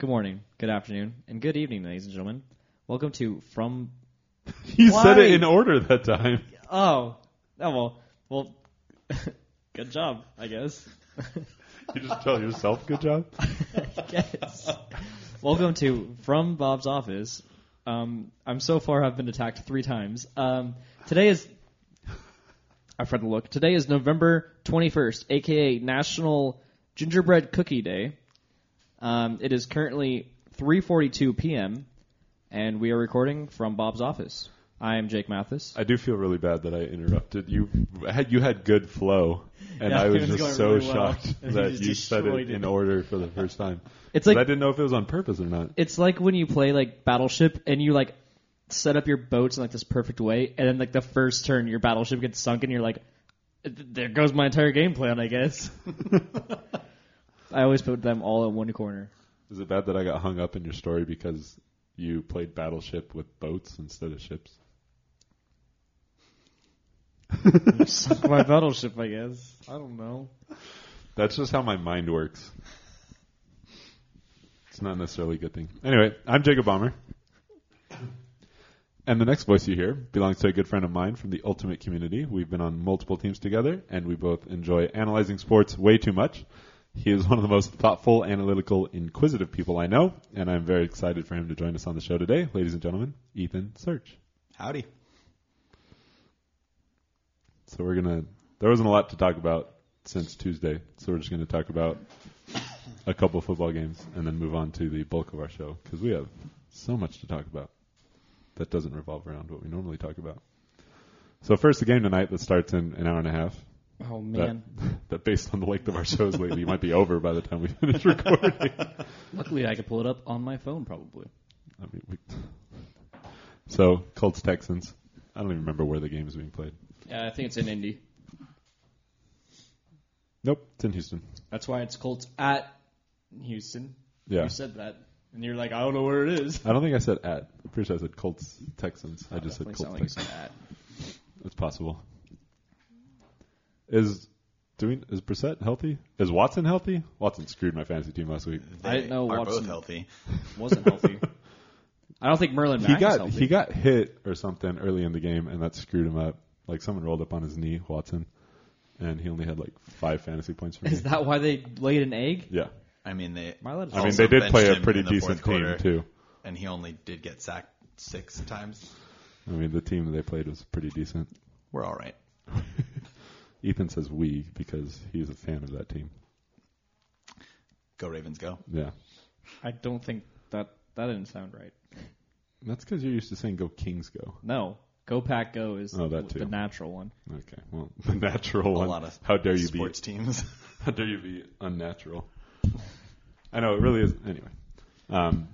Good morning, good afternoon, and good evening, ladies and gentlemen. Welcome to From. You said it in order that time. Oh, oh well, well, good job, I guess. You just tell yourself good job. yes. Welcome to From Bob's Office. Um, I'm so far I've been attacked three times. Um, today is. I've read the look. Today is November 21st, aka National Gingerbread Cookie Day. Um, it is currently 3:42 p.m. and we are recording from Bob's office. I am Jake Mathis. I do feel really bad that I interrupted you. Had you had good flow, and Yeah, I it was was just going so really well, shocked and you that just you said it destroyed in it. order for the first time. It's 'Cause like I didn't know if it was on purpose or not. it's like when you play like Battleship and you like set up your boats in like this perfect way, and then like the first turn your battleship gets sunk, and you're like, there goes my entire game plan, I guess. I always put them all in one corner. Is it bad that I got hung up in your story because you played Battleship with boats instead of ships? Sunk my battleship, I guess. I don't know. That's just how my mind works. It's not necessarily a good thing. Anyway, I'm Jacob Bomber. And the next voice you hear belongs to a good friend of mine from the Ultimate community. We've been on multiple teams together, and we both enjoy analyzing sports way too much. He is one of the most thoughtful, analytical, inquisitive people I know, and I'm very excited for him to join us on the show today. Ladies and gentlemen, Ethan Search. Howdy. So we're gonna. There wasn't a lot to talk about since Tuesday, so we're just gonna talk about a couple football games and then move on to the bulk of our show because we have so much to talk about that doesn't revolve around what we normally talk about. So first, the game tonight that starts in an hour and a half. Oh man. that based on the length of our shows lately might be over by the time we finish recording. Luckily, I could pull it up on my phone, probably. I mean, we, so Colts Texans. I don't even remember where the game is being played. Yeah, I think it's in Indy. Nope, it's in Houston. That's why it's Colts at Houston. Yeah. You said that, and you're like, I don't know where it is. I don't think I said at. I'm pretty sure I said Colts Texans. I just said Colts like Texans. at. It's possible. Is doing is Brissett healthy? Is Watson healthy? Watson screwed my fantasy team last week. I didn't know are Watson- both healthy. Wasn't healthy. I don't think Marlon He Mack is got healthy. he got hit or something early in the game, and that screwed him up. Like someone rolled up on his knee, Watson, and he only had like five fantasy points for me. Is that why they laid an egg? yeah, I mean, they. My lad is I mean also they did play benched a him pretty in the decent fourth team quarter, too. And he only did get sacked six times. I mean the team that they played was pretty decent. We're all right. Ethan says we because he's a fan of that team. Go Ravens, go. Yeah, I don't think that that didn't sound right. that's because you're used to saying "Go Kings, go." No, Go Pack Go is Oh, that the natural one. Okay, well the natural A one. lot of How dare you be sports teams. How dare you be unnatural? I know it really is. Anyway, um,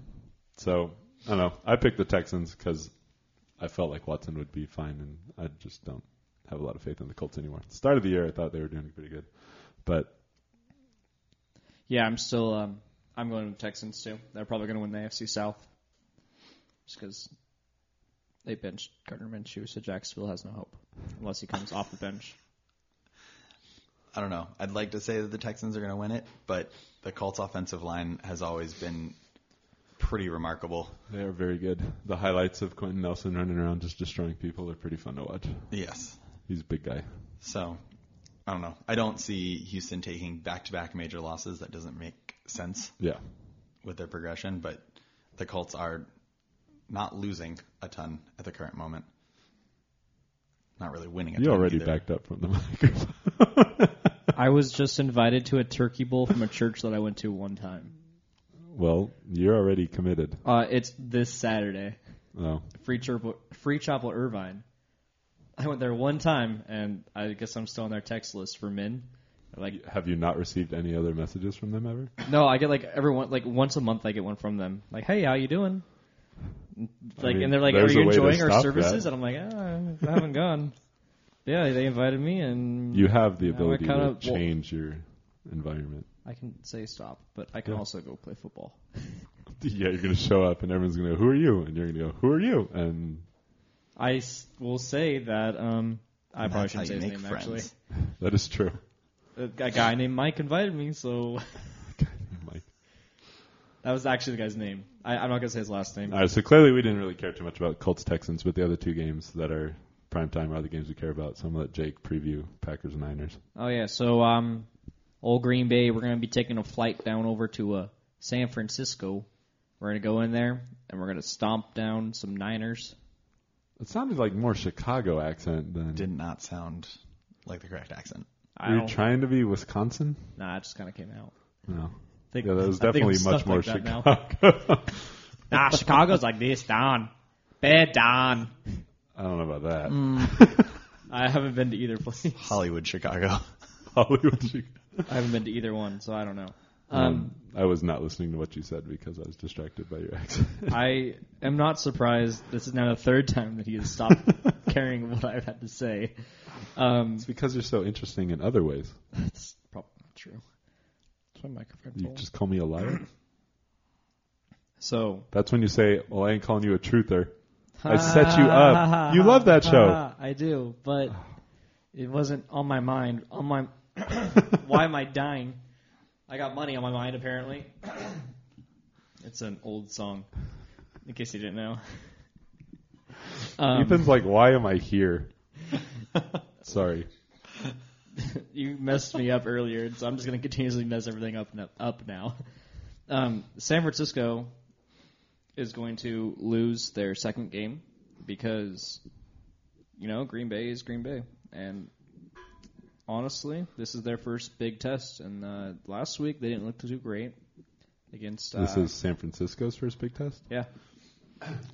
so I don't know. I picked the Texans because I felt like Watson would be fine, and I just don't have a lot of faith in the Colts anymore. At the start of the year, I thought they were doing pretty good, but Yeah, I'm still. Um, I'm going to Texans too. They're probably going to win the AFC South, just because they benched Gardner Minshew, so Jacksonville has no hope unless he comes off the bench. I don't know. I'd like to say that the Texans are going to win it, but the Colts offensive line has always been pretty remarkable. they are very good. The highlights of Quenton Nelson running around just destroying people are pretty fun to watch. Yes. He's a big guy. So, I don't know. I don't see Houston taking back-to-back major losses. That doesn't make sense Yeah, with their progression, but the Colts are not losing a ton at the current moment. Not really winning a you ton already either. backed up from the microphone. I was just invited to a turkey bowl from a church that I went to one time. well, you're already committed. Uh, it's this Saturday. Oh, Free Chapel, Free Chapel Irvine. I went there one time, and I guess I'm still on their text list for men. Like, have you not received any other messages from them ever? no, I get like everyone like once a month I get one from them. Like, hey, how you doing? Like, mean, and they're like, are you a way to enjoying our services? that. And I'm like, ah, I haven't gone. Yeah, they invited me, and You have the I ability kinda- to well- change your environment. I can say stop, but I can Yeah. also go play football. Yeah, you're going to show up and everyone's going to go, "Who are you?" And you're going to go, "Who are you?" And I s- will say that um, I probably that's how shouldn't say you his make name actually. friends. that is true. A, a guy named Mike invited me, so Mike. That was actually the guy's name. I, I'm not gonna say his last name. All right, so clearly we didn't really care too much about Colts Texans, but the other two games that are prime time are the games we care about. So I'm gonna let Jake preview Packers and Niners. Oh yeah, so um, old Green Bay, we're gonna be taking a flight down over to uh, San Francisco. We're gonna go in there and we're gonna stomp down some Niners. It sounded like more Chicago accent than. Did not sound like the correct accent. I Were you trying to be Wisconsin? nah, it just kind of came out. No. I think, Yeah, that was I think definitely was much stuff more like that now. Chicago. Nah, Chicago's like this, Don. Bad Don. I don't know about that. Mm. I haven't been to either place. Hollywood, Chicago. Hollywood, Chicago. I haven't been to either one, so I don't know. Um, Um, I was not listening to what you said because I was distracted by your accent. I am not surprised. This is now the third time that he has stopped caring what I've had to say. Um, it's because you're so interesting in other ways. that's probably not true. That's my microphone. You just call me a liar. So That's when you say, "Well, I ain't calling you a truther." I set you up. You love that show. I do, but it wasn't on my mind. On my why am I dying? I got money on my mind apparently. It's an old song, in case you didn't know. Um, Ethan's like, "Why am I here?" Sorry. you messed me up earlier, so I'm just going to continuously mess everything up up now. Um, San Francisco is going to lose their second game because, you know, Green Bay is Green Bay, and honestly, this is their first big test. And uh, last week they didn't look too great against. Uh, This is San Francisco's first big test. yeah,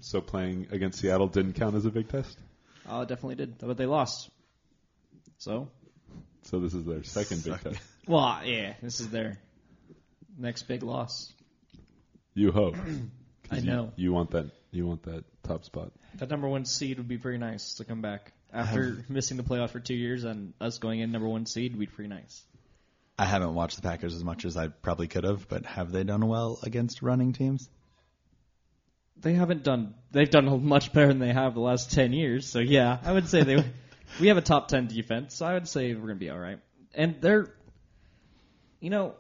So playing against Seattle didn't count as a big test. oh, it definitely did, but they lost. So, So this is their second big test. well, yeah, this is their next big loss. You hope. I you- know. You want that. You want that top spot. That number one seed would be pretty nice to come back after um, missing the playoff for two years and us going in number one seed. we'd be pretty nice. I haven't watched the Packers as much as I probably could have, but have they done well against running teams? They haven't done. They've done much better than they have the last ten years. So yeah, I would say they. we have a top ten defense, so I would say we're gonna be all right. And they're, you know,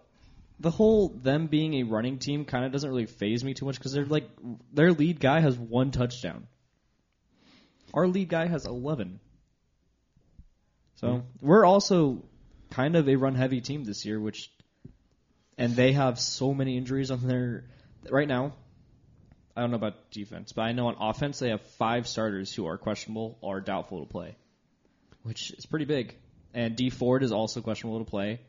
the whole them being a running team kind of doesn't really phase me too much because they're like their lead guy has one touchdown. Our lead guy has eleven. So hmm. we're also kind of a run heavy team this year, which, and they have so many injuries on their right now. I don't know about defense, but I know on offense they have five starters who are questionable or doubtful to play, which is pretty big. And Dee Ford is also questionable to play,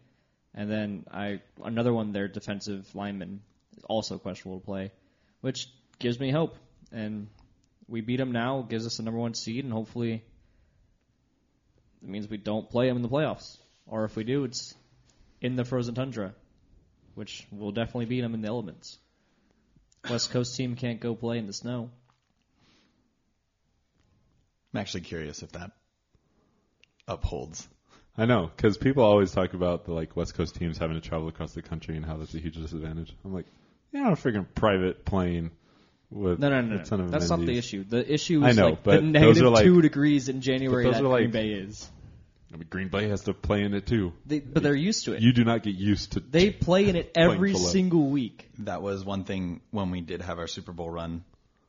and then I another one their defensive lineman is also questionable to play, which gives me hope. And we beat them now, gives us the number one seed, and hopefully it means we don't play them in the playoffs. Or if we do, it's in the frozen tundra, which will definitely beat them in the elements. West Coast team can't go play in the snow. I'm actually curious if that upholds. I know because people always talk about the like West Coast teams having to travel across the country and how that's a huge disadvantage. I'm like, yeah, a freaking private plane with No, no, no, a no. ton of That's not the issue. The issue I is know, like but the those negative are like- two degrees in January but that those are Green Bay is. I mean, Green Bay has to play in it too. They, but they're used to it. You do not get used to. they play in it every single week. That was one thing when we did have our Super Bowl run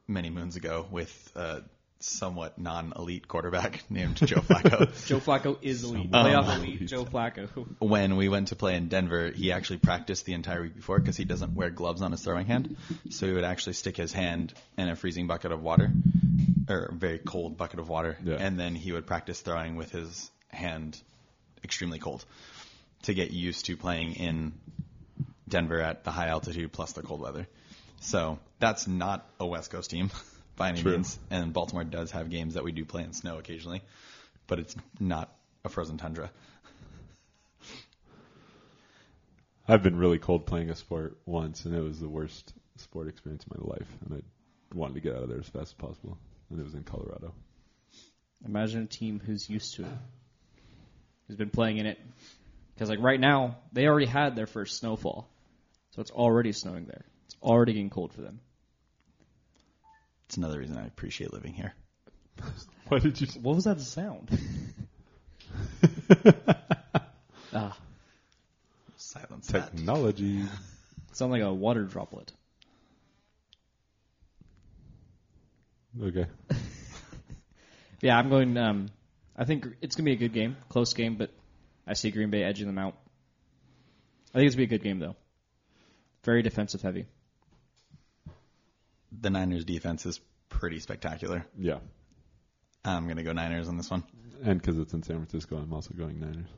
many moons ago with a somewhat non-elite quarterback named Joe Flacco. Joe Flacco is elite. Someone Playoff elite. elite. Joe Flacco. when we went to play in Denver, he actually practiced the entire week before because he doesn't wear gloves on his throwing hand. So he would actually stick his hand in a freezing bucket of water, or a very cold bucket of water, Yeah. and then he would practice throwing with his hand extremely cold to get used to playing in Denver at the high altitude plus the cold weather. So that's not a West Coast team by any True. means. And Baltimore does have games that we do play in snow occasionally, but it's not a frozen tundra. I've been really cold playing a sport once, and it was the worst sport experience of my life, and I wanted to get out of there as fast as possible. And it was in Colorado. Imagine a team who's used to it, who's been playing in it. Because like right now, they already had their first snowfall, so it's already snowing there. It's already getting cold for them. It's another reason I appreciate living here. what did you? What was that sound? ah, silence. Technology. Sound like a water droplet. Okay. yeah, I'm going. Um, I think it's gonna be a good game, close game, but I see Green Bay edging them out. I think it's gonna be a good game though. Very defensive heavy. The Niners defense is pretty spectacular. Yeah. I'm going to go Niners on this one. And because it's in San Francisco, I'm also going Niners.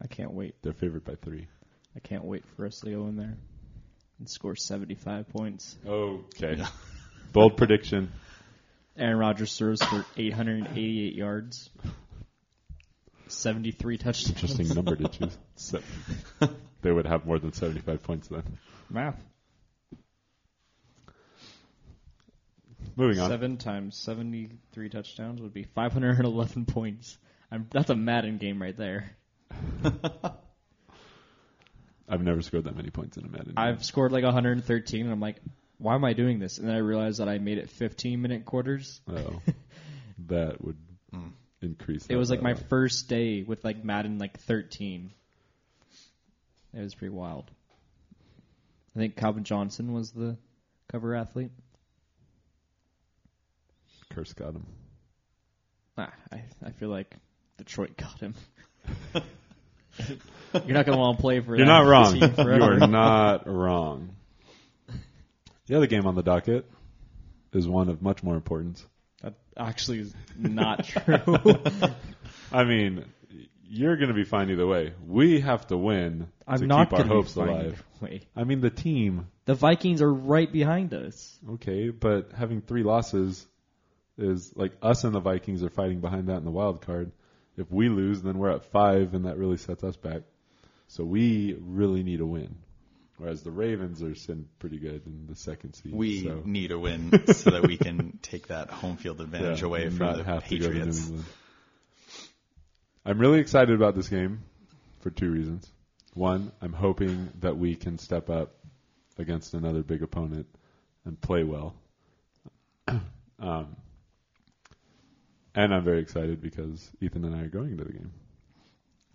I can't wait. They're favored by three. I can't wait for us to go in there and score 75 points. Okay. Bold prediction. Aaron Rodgers throws for 888 yards, 73 touchdowns. Interesting number to choose. So, they would have more than 75 points then. Math. Moving on. Seven times 73 touchdowns would be 511 points. I'm, that's a Madden game right there. I've never scored that many points in a Madden. Game. I've scored like 113, and I'm like, why am I doing this? And then I realized that I made it 15 minute quarters. Oh, that would hmm. increase. It was like my a lot. first day with like Madden like 13. It was pretty wild. I think Calvin Johnson was the cover athlete. Curse got him. Ah, I I feel like Detroit got him. You're not gonna want to play for. You're that not wrong. team You forever. are not wrong. The other game on the docket is one of much more importance. That actually is not true. I mean, you're going to be fine either way. We have to win I'm to not keep our hopes be fine alive. either way. I mean, the team, The Vikings are right behind us. okay, but having three losses is like us and the Vikings are fighting behind that in the wild card. If we lose, then we're at five, and that really sets us back. So we really need a win. Whereas the Ravens are sitting pretty good in the second seed. We so. need a win so that we can take that home field advantage Yeah, away from the have to go to New Patriots. I'm really excited about this game for two reasons. One, I'm hoping that we can step up against another big opponent and play well. um, and I'm very excited because Ethan and I are going to the game.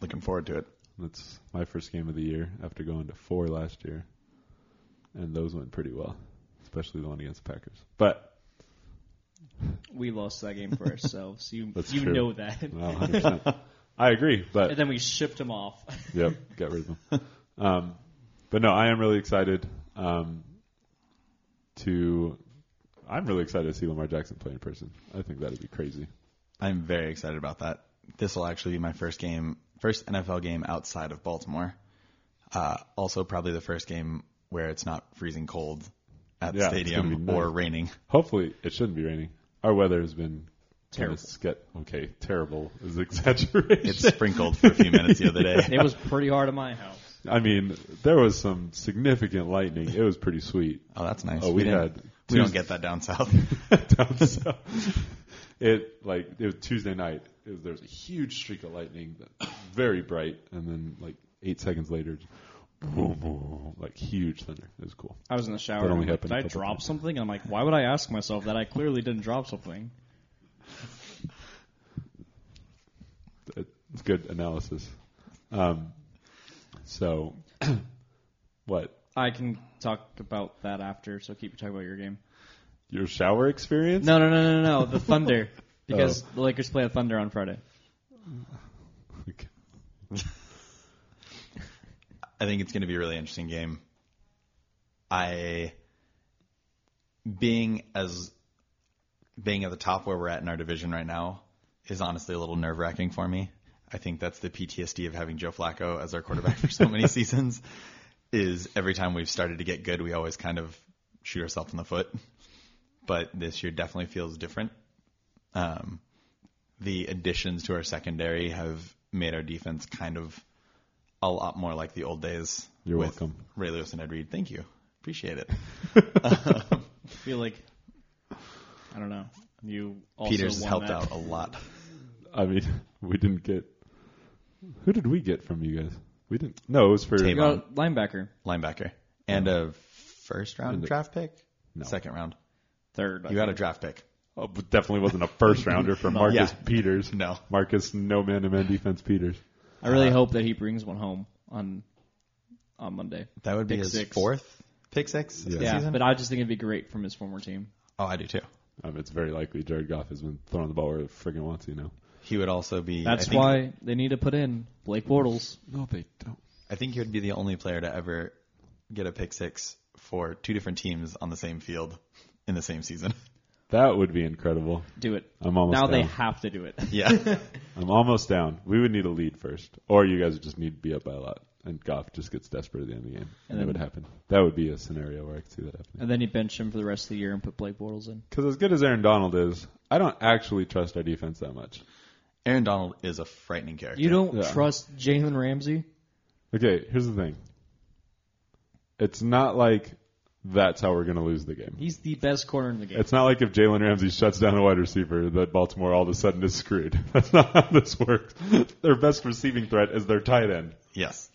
Looking forward to it. That's my first game of the year after going to four last year, and those went pretty well, especially the one against the Packers. But We lost that game for ourselves. You That's you true. know that. well, 100%. I agree, but And then we shipped him off. Yep, get rid of them. um, but no, I am really excited um, to. I'm really excited to see Lamar Jackson play in person. I think that'd be crazy. I'm very excited about that. This will actually be my first game, first NFL game outside of Baltimore. Uh, also, probably the first game where it's not freezing cold at the Yeah, it's gonna stadium be or nice. raining. Hopefully, it shouldn't be raining. Our weather has been Terrible. kinda Ske- okay, terrible is exaggeration. It sprinkled for a few minutes the other day. It was pretty hard at my house. I mean, there was some significant lightning. It was pretty sweet. Oh, that's nice. Oh, we didn't- had we don't Tuesday- get that down south. down south. It like it was Tuesday night. It was, there was a huge streak of lightning, that very bright, and then like eight seconds later, boom, boom, like huge thunder. It was cool. I was in the shower. That only and I'm like, happened Did I drop times. something? And I'm like, why would I ask myself that? I clearly didn't drop something. It's good analysis. Um, so, what I can talk about that after. So keep talking about your game. Your shower experience? No, no, no, no, no. The Thunder, oh. because the Lakers play the Thunder on Friday. I think it's going to be a really interesting game. I being as being at the top where we're at in our division right now is honestly a little nerve wracking for me. I think that's the PTSD of having Joe Flacco as our quarterback for so many seasons. Is every time we've started to get good, we always kind of shoot ourselves in the foot. But this year definitely feels different. Um, the additions to our secondary have made our defense kind of a lot more like the old days. You're with welcome. Ray Lewis and Ed Reed. Thank you. Appreciate it. I feel like I don't know. You also Peters has won helped that. out a lot. I mean, we didn't get. Who did we get from you guys? We didn't. No, it was for Tavon. linebacker Linebacker. And a first round draft pick? No. Second round. Third. I You got a think. draft pick. Oh, but definitely wasn't a first rounder from Marcus Yeah. Peters. No. Marcus, no man to man defense Peters. I really hope that he brings one home on on Monday. That would be Pick his six. fourth pick six Yeah. this Yeah, season? but I just think it'd be great from his former team. oh, I do too. Um, it's very likely Jared Goff has been throwing the ball where he friggin' wants, you know. He would also be. That's I think, why they need to put in Blake Bortles. No, they don't. I think he would be the only player to ever get a pick six for two different teams on the same field in the same season. That would be incredible. Do it. I'm almost now down. they have to do it. Yeah. I'm almost down. We would need a lead first, or you guys would just need to be up by a lot, and Goff just gets desperate at the end of the game, and, And it would happen. That would be a scenario where I could see that happening. and then you bench him for the rest of the year and put Blake Bortles in. Because as good as Aaron Donald is, I don't actually trust our defense that much. Aaron Donald is a frightening character. You don't Yeah. trust Jalen Ramsey? Okay, here's the thing. It's not like that's how we're going to lose the game. He's the best corner in the game. It's not like if Jalen Ramsey shuts down a wide receiver that Baltimore all of a sudden is screwed. That's not how this works. Their best receiving threat is their tight end. Yes.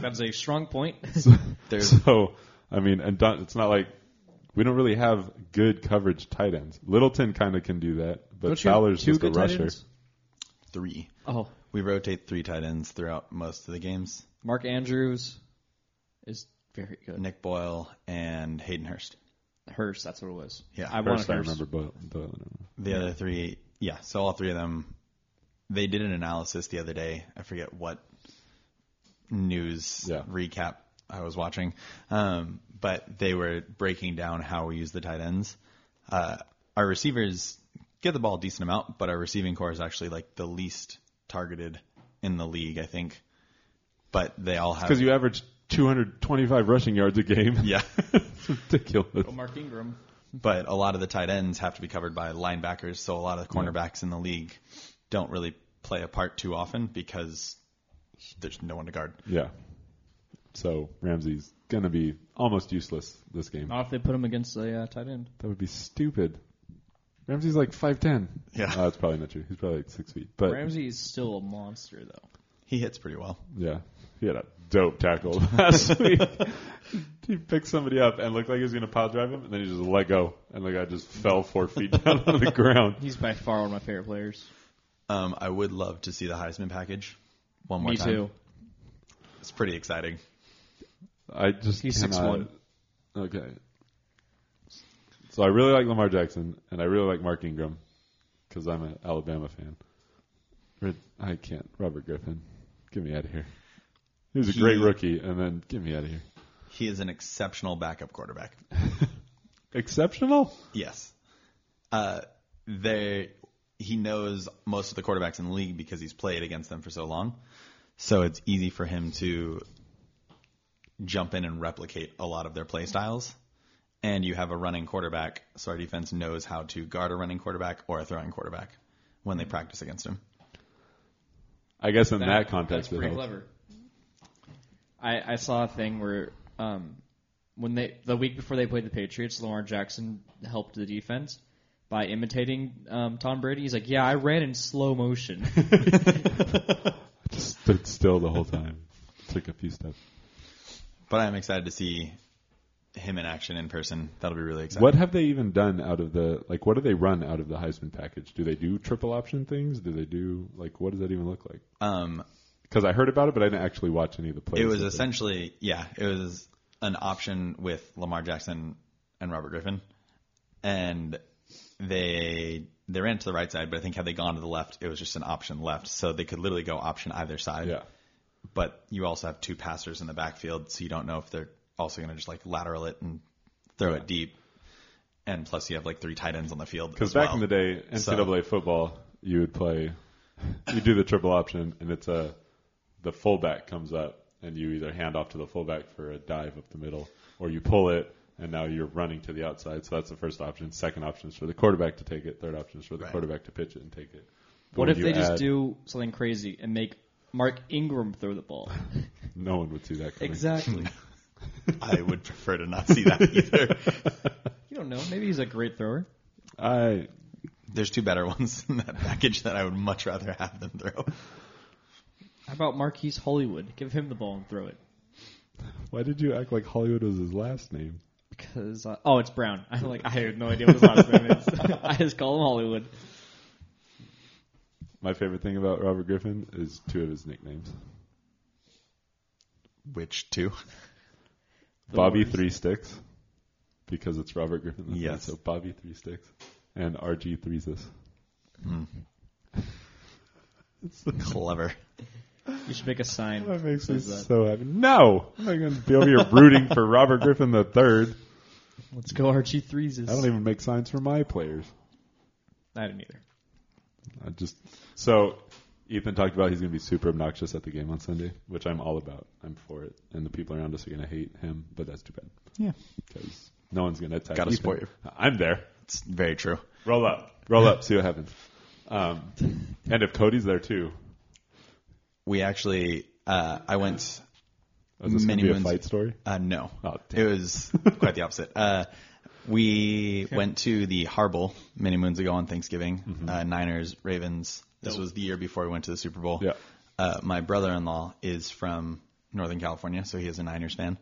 That's a strong point. There's So, I mean, and Don, it's not like we don't really have good coverage tight ends. Littleton kind of can do that, but Don't you have Fowler's two just a good tight rusher. ends? three. Oh, We rotate three tight ends throughout most of the games. Mark Andrews is very good. Nick Boyle and Hayden Hurst. Hurst, that's what it was. Yeah, I wanted First, I Hurst. remember Doyle. Doyle. The other three, yeah. So all three of them, they did an analysis the other day. I forget what news Yeah. recap I was watching, um, but they were breaking down how we use the tight ends. Uh, our receivers get the ball a decent amount, but our receiving corps is actually like the least targeted in the league, I think. But they all have Because you average 225 rushing yards a game. yeah. it's ridiculous. Oh, Mark Ingram. but a lot of the tight ends have to be covered by linebackers, so a lot of the cornerbacks in the league don't really play a part too often because there's no one to guard. Yeah. So Ramsey's gonna be almost useless this game. Not if they put him against a uh, tight end. That would be stupid. Ramsey's like 5'10". Yeah. Uh, that's probably not true. He's probably like six feet. But Ramsey is still a monster, though. He hits pretty well. yeah, he had a dope tackle last week. he picked somebody up and looked like he was gonna pile drive him, and then he just let go, and the guy just fell four feet down on the ground. He's by far one of my favorite players. Um, I would love to see the Heisman package one more Me time. too. It's pretty exciting. I just He's cannot. 6'1". Okay. So I really like Lamar Jackson, and I really like Mark Ingram because I'm an Alabama fan. I can't. Robert Griffin, get me out of here. He was a He- great rookie, and then get me out of here. He is an exceptional backup quarterback. Exceptional. Yes. Uh, they he knows most of the quarterbacks in the league because he's played against them for so long. So it's easy for him to jump in and replicate a lot of their play styles. And you have a running quarterback, so our defense knows how to guard a running quarterback or a throwing quarterback when they practice against him. I guess in that, that's context, it pretty helps. clever. I, I saw a thing where um, when they the week before they played the Patriots, Lamar Jackson helped the defense by imitating um, Tom Brady. He's like, "Yeah, I ran in slow motion." I Just stood still the whole time. Took a few steps. But I'm excited to see him in action in person. That'll be really exciting. What have they even done out of the like? What do they run out of the Heisman package? Do they do triple option things? Do they do like what does that even look like? Um, Because I heard about it, but I didn't actually watch any of the plays. It was essentially, yeah, it was an option with Lamar Jackson and Robert Griffin, and they they ran to the right side, but I think had they gone to the left, it was just an option left, so they could literally go option either side. Yeah. But you also have two passers in the backfield, so you don't know if they're also going to just like lateral it and throw it deep. And plus, you have like three tight ends on the field. Because back well. in the day, NCAA football, you would play, you do the triple option, and it's a the fullback comes up, and you either hand off to the fullback for a dive up the middle, or you pull it, and now you're running to the outside. So that's the first option. Second option is for the quarterback to take it. Third option is for the Right. quarterback to pitch it and take it. But what if you they just do something crazy and make Mark Ingram throw the ball? No one would see that coming. exactly. I would prefer to not see that either. you don't know. Maybe he's a great thrower. I There's two better ones in that package that I would much rather have them throw. How about Marquise Hollywood? Give him the ball and throw it. why did you act like Hollywood was his last name? Because uh, oh, it's Brown. I like I have no idea what his last name is. I just call him Hollywood. My favorite thing about Robert Griffin is two of his nicknames. Which two? The Bobby Warriors. Three Sticks, because it's Robert Griffin. Yes. So Bobby Three Sticks and RG Threes this. Clever. You should make a sign. That makes me that. so happy. No, I'm not going to be over here rooting for Robert Griffin the third. Let's go RG threes. I don't even make signs for my players. I didn't either. I just so Ethan talked about he's going to be super obnoxious at the game on Sunday, which I'm all about. I'm for it, and the people around us are going to hate him, but that's too bad Yeah. because no one's going to attack. Gotta support you. I'm there. It's very true. Roll up, roll up, see what happens. Um, and if Cody's there too, We actually, uh, I went is this going Many to be a moons- fight story? Uh, no, Oh, it was quite the opposite. Uh, we went to the Harbowl many moons ago on Thanksgiving. Mm-hmm. Uh, Niners, Ravens. This was the year before we went to the Super Bowl. Yeah. Uh, my brother-in-law is from Northern California, so he is a Niners fan,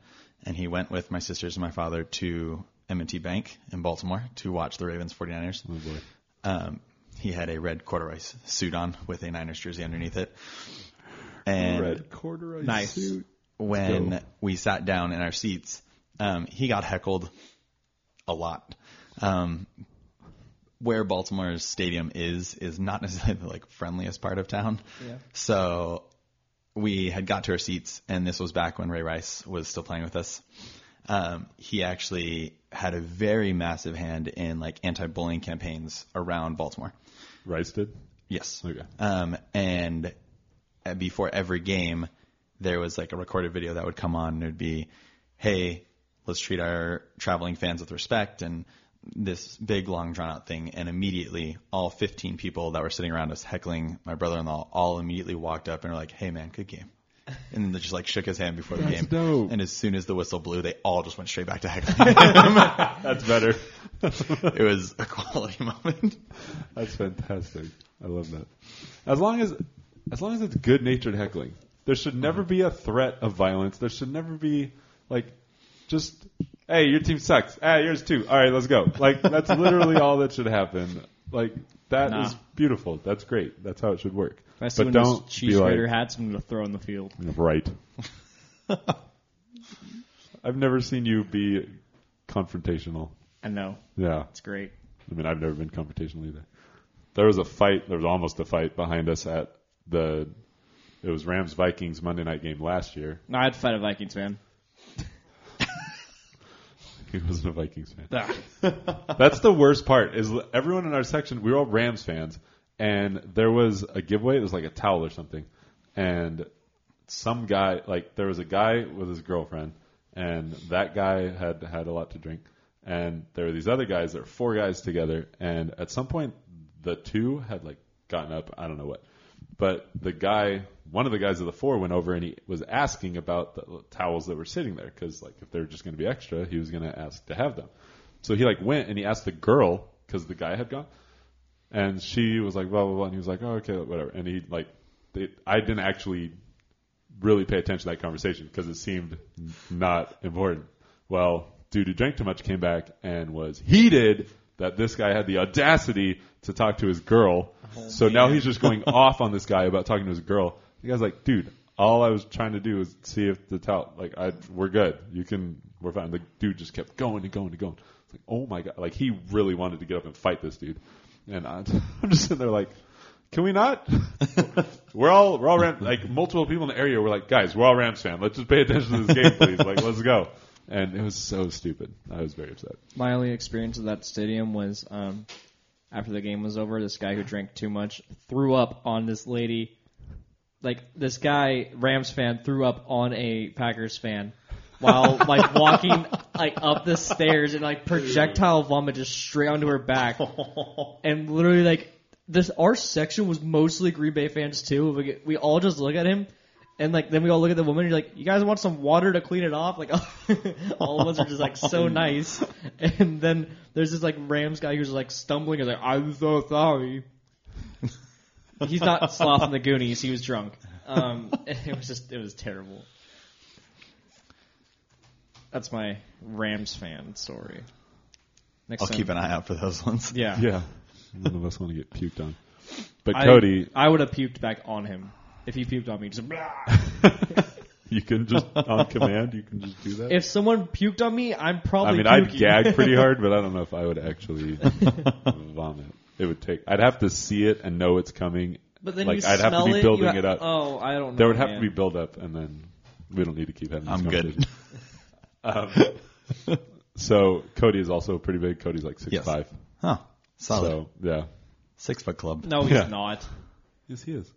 and he went with my sisters and my father to M&T Bank in Baltimore to watch the Ravens 49ers. Oh boy. Um, he had a red corduroy s- suit on with a Niners jersey underneath it. And Red corduroy Nice. suit. when go. we sat down in our seats, um, he got heckled a lot. Um, where Baltimore's stadium is is not necessarily the like friendliest part of town. Yeah. So we had got to our seats, and this was back when Ray Rice was still playing with us. Um, he actually had a very massive hand in like anti-bullying campaigns around Baltimore. Rice did. Yes. Okay. Um, and before every game, there was like a recorded video that would come on, and it would be, "Hey, let's treat our traveling fans with respect," and this big, long, drawn out thing. And immediately, all 15 people that were sitting around us heckling my brother-in-law all immediately walked up and were like, "Hey, man, good game." And then they just like shook his hand before the That's game. dope. And as soon as the whistle blew, they all just went straight back to heckling. That's better. it was a quality moment. That's fantastic. I love that. As long as as long as it's good natured heckling. There should never be a threat of violence. There should never be like just hey, your team sucks. Hey, yours too. All right, let's go. Like that's literally all that should happen. Like that is Nah. beautiful. That's great. That's how it should work. If I see but one of don't those be like hats, I'm to throw in the field. right. I've never seen you be confrontational. I know. Yeah. It's great. I mean, I've never been confrontational either. There was a fight. There was almost a fight behind us at the. It was Rams Vikings Monday night game last year. No, I'd fight a Vikings fan. He wasn't a Vikings fan. Ah. That's the worst part. Is everyone in our section? We were all Rams fans, and there was a giveaway. It was like a towel or something, and some guy, like there was a guy with his girlfriend, and that guy had had a lot to drink, and there were these other guys. There were four guys together, and at some point, the two had like gotten up. I don't know what, but the guy, one of the guys of the four, went over and he was asking about the towels that were sitting there because like if they were just going to be extra, he was going to ask to have them. So he like went and he asked the girl because the guy had gone, and she was like blah blah blah, and he was like oh okay whatever, and he like it, I didn't actually really pay attention to that conversation because it seemed not important. Well, dude who drank too much came back and was heated that this guy had the audacity to talk to his girl. Oh, so now he's just going off on this guy about talking to his girl. The guy's like, dude, all I was trying to do was see if the towel, like, I, we're good. You can, we're fine. The dude just kept going and going and going. It's like, oh my god, like he really wanted to get up and fight this dude, and I, I'm just sitting there like, can we not? we're all we're all Rams, like multiple people in the area. were like, guys, we're all Rams fan. Let's just pay attention to this game, please. like, let's go. And it was so stupid. I was very upset. My only experience of that stadium was um, after the game was over, this guy who drank too much threw up on this lady. Like this guy, Rams fan, threw up on a Packers fan while like walking like up the stairs and like projectile vomit just straight onto her back, and literally like this our section was mostly Green Bay fans too. We, we all just look at him. And like then we all look at the woman. And you're like, you guys want some water to clean it off? Like all of us are just like so nice. And then there's this like Rams guy who's like stumbling. He's like, I'm so sorry. He's not sloth in the Goonies. He was drunk. Um, it was just it was terrible. That's my Rams fan story. Next I'll time- keep an eye out for those ones. Yeah. Yeah, none of us want to get puked on. But I, Cody, I would have puked back on him if he puked on me. Just blah. You can just on command. You can just do that. If someone puked on me, I'm probably. I mean, I'd puking. gag pretty hard, but I don't know if I would actually vomit. It would take. I'd have to see it and know it's coming. But then like you I'd have smell to be it, building you ha- it up. Oh, I don't know. there would have man. to be build up, and then we don't need to keep having. These I'm good. conversations. Um, so Cody is also pretty big. Cody's like six Yes. five. Huh. Solid. So yeah, Six foot club. No, he's Yeah. not. yes, he is.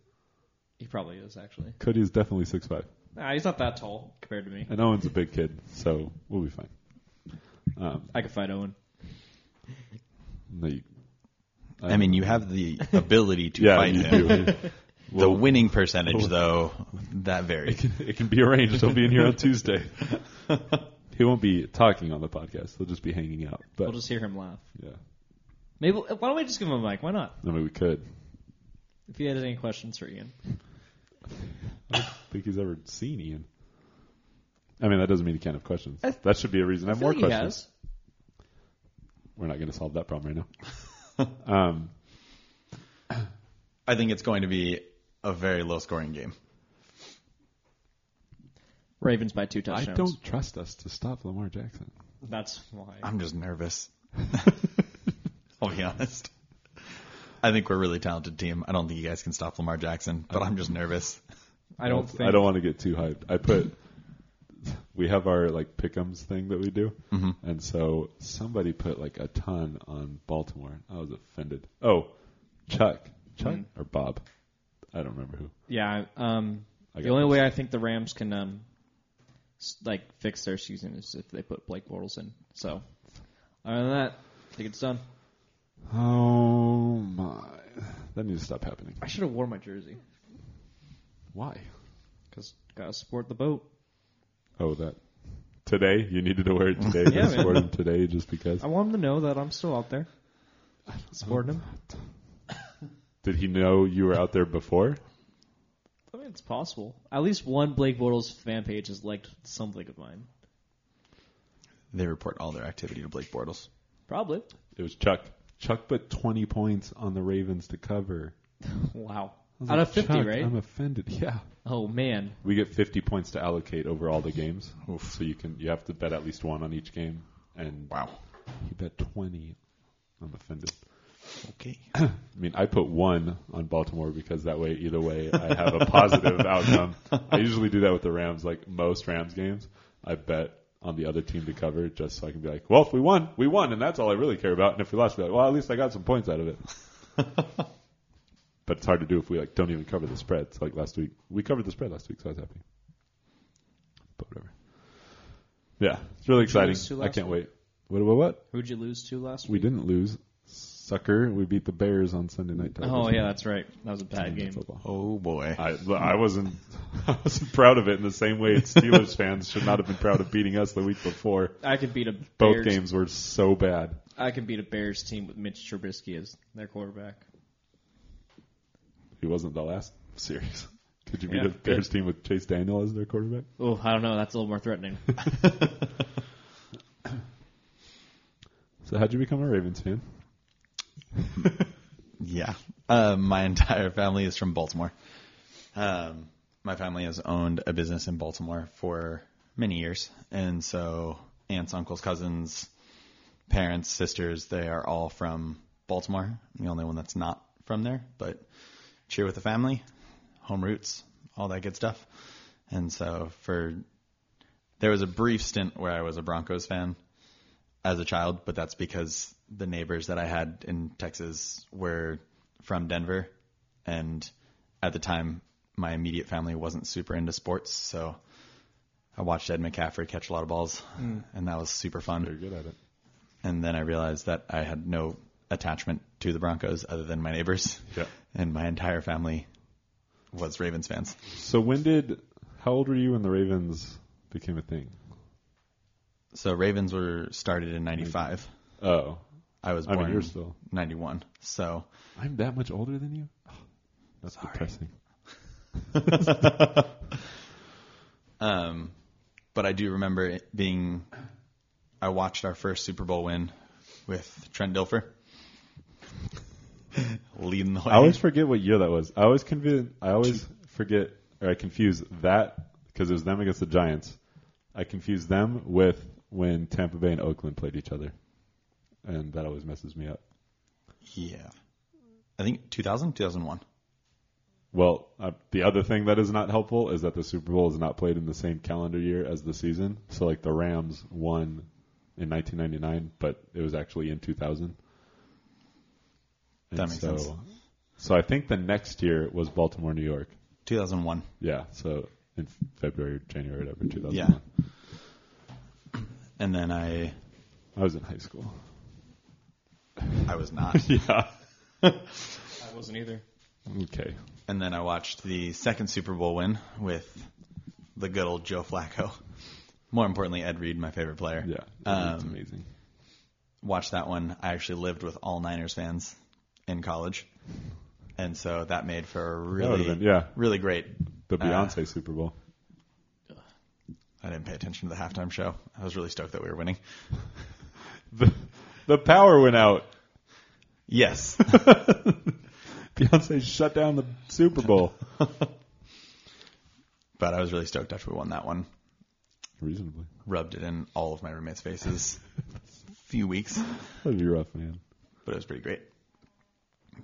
He probably is actually. Cody is definitely six five, Nah, he's not that tall compared to me. and Owen's a big kid, so we'll be fine. Um, I could fight Owen. no, you- I mean, you have the ability to yeah, fight you him. do. The Well- winning percentage, though, that varies. It can, it can be arranged. He'll be in here on Tuesday. he won't be talking on the podcast. He'll just be hanging out. But We'll just hear him laugh. yeah, Maybe why don't we just give him a mic? Why not? I mean, we could. If he had any questions for Ian. I don't think he's ever seen Ian. I mean, that doesn't mean he can't have questions. I- that should be a reason to I have more like questions. has. We're not going to solve that problem right now. um, I think it's going to be a very low scoring game. Ravens by two touchdowns. I don't trust us to stop Lamar Jackson. That's why. I'm just nervous. I'll be honest. I think we're a really talented team. I don't think you guys can stop Lamar Jackson, but I'm just nervous. I don't think. I don't want to get too hyped. I put. We have our like pick'ems thing that we do, Mm-hmm. and so somebody put like a ton on Baltimore. I was offended. Oh, Chuck, Chuck Mm. or Bob? I don't remember who. Yeah. Um, the only this. way I think the Rams can um, like fix their season is if they put Blake Bortles in. So, other than that, I think it's done. Oh my! That needs to stop happening. I should have worn my jersey Why? because gotta support the boat. Oh, that today you needed to wear it today. Yeah, to man. support him today just because. I want him to know that I'm still out there supporting him. Did he know you were out there before? I mean, it's possible. At least one Blake Bortles fan page has liked something of mine. They report all their activity to Blake Bortles. Probably. It was Chuck. Chuck put 20 points on the Ravens to cover. Wow. Out like, of 50, "Chuck, right? I'm offended. Yeah. Oh man. We get 50 points to allocate over all the games. So you can you have to bet at least one on each game. And Wow. he bet 20. I'm offended. Okay. I mean, I put one on Baltimore because that way, either way, I have a positive outcome. I usually do that with the Rams, like most Rams games. I bet on the other team to cover just so I can be like, well, if we won, we won, and that's all I really care about. And if we lost, be like, well, at least I got some points out of it. but it's hard to do if we like don't even cover the spreads. Like last week, we covered the spread last week, so I was happy. But whatever. Yeah, it's really Who'd you lose exciting. to I last can't week? wait. What? What? What? Who'd you lose to last We week? didn't lose, sucker. We beat the Bears on Sunday night. Oh yeah, that's right. That was a bad game. Oh boy. I, I wasn't I wasn't proud of it in the same way Steelers fans should not have been proud of beating us the week before. I could beat a Both games were so bad. I could beat a Bears team with Mitch Trubisky as their quarterback. He wasn't the last series. Could you beat Yeah, a Bears team with Chase Daniel as their quarterback? Oh, I don't know. That's a little more threatening. So how'd you become a Ravens fan? Yeah. Uh, my entire family is from Baltimore. Um, my family has owned a business in Baltimore for many years. And so aunts, uncles, cousins, parents, sisters, they are all from Baltimore. I'm the only one that's not from there, but cheer with the family, home roots, all that good stuff. And so for, there was a brief stint where I was a Broncos fan as a child, but that's because the neighbors that I had in Texas were from Denver, and at the time, my immediate family wasn't super into sports, so I watched Ed McCaffrey catch a lot of balls, mm. and that was super fun. Very good at it. And then I realized that I had no attachment to the Broncos other than my neighbors, Yeah. and my entire family was Ravens fans. So when did how old were you when the Ravens became a thing? So Ravens were started in '95. Oh. I was I born mean, you're still '91. So I'm that much older than you? Oh, that's Sorry. depressing. Um, but I do remember it being. I watched our first Super Bowl win with Trent Dilfer leading the way. I always forget what year that was. I always convi- I always forget or I confuse that because it was them against the Giants. I confuse them with when Tampa Bay and Oakland played each other, and that always messes me up. Yeah. I think 2000, 2001. Well, uh, the other thing that is not helpful is that the Super Bowl is not played in the same calendar year as the season. So, like the Rams won in 1999, but it was actually in 2000. And That makes so, sense. So I think the next year was Baltimore, New York. 2001. Yeah, so in February, January, whatever, 2001. And then I I was in high school. I was not. yeah. I wasn't either. Okay. and then I watched the second Super Bowl win with the good old Joe Flacco. More importantly, Ed Reed, my favorite player. Yeah. it's Um, amazing. watched that one. I actually lived with all Niners fans in college, and so that made for a really, been- yeah. really great. The uh, Beyonce Super Bowl. I didn't pay attention to the halftime show. I was really stoked that we were winning. The, the power went out. Yes, Beyonce shut down the Super Bowl. but I was really stoked after we won that one. Reasonably. Rubbed it in all of my roommates' faces. A few weeks, That'd be rough, man. but it was pretty great.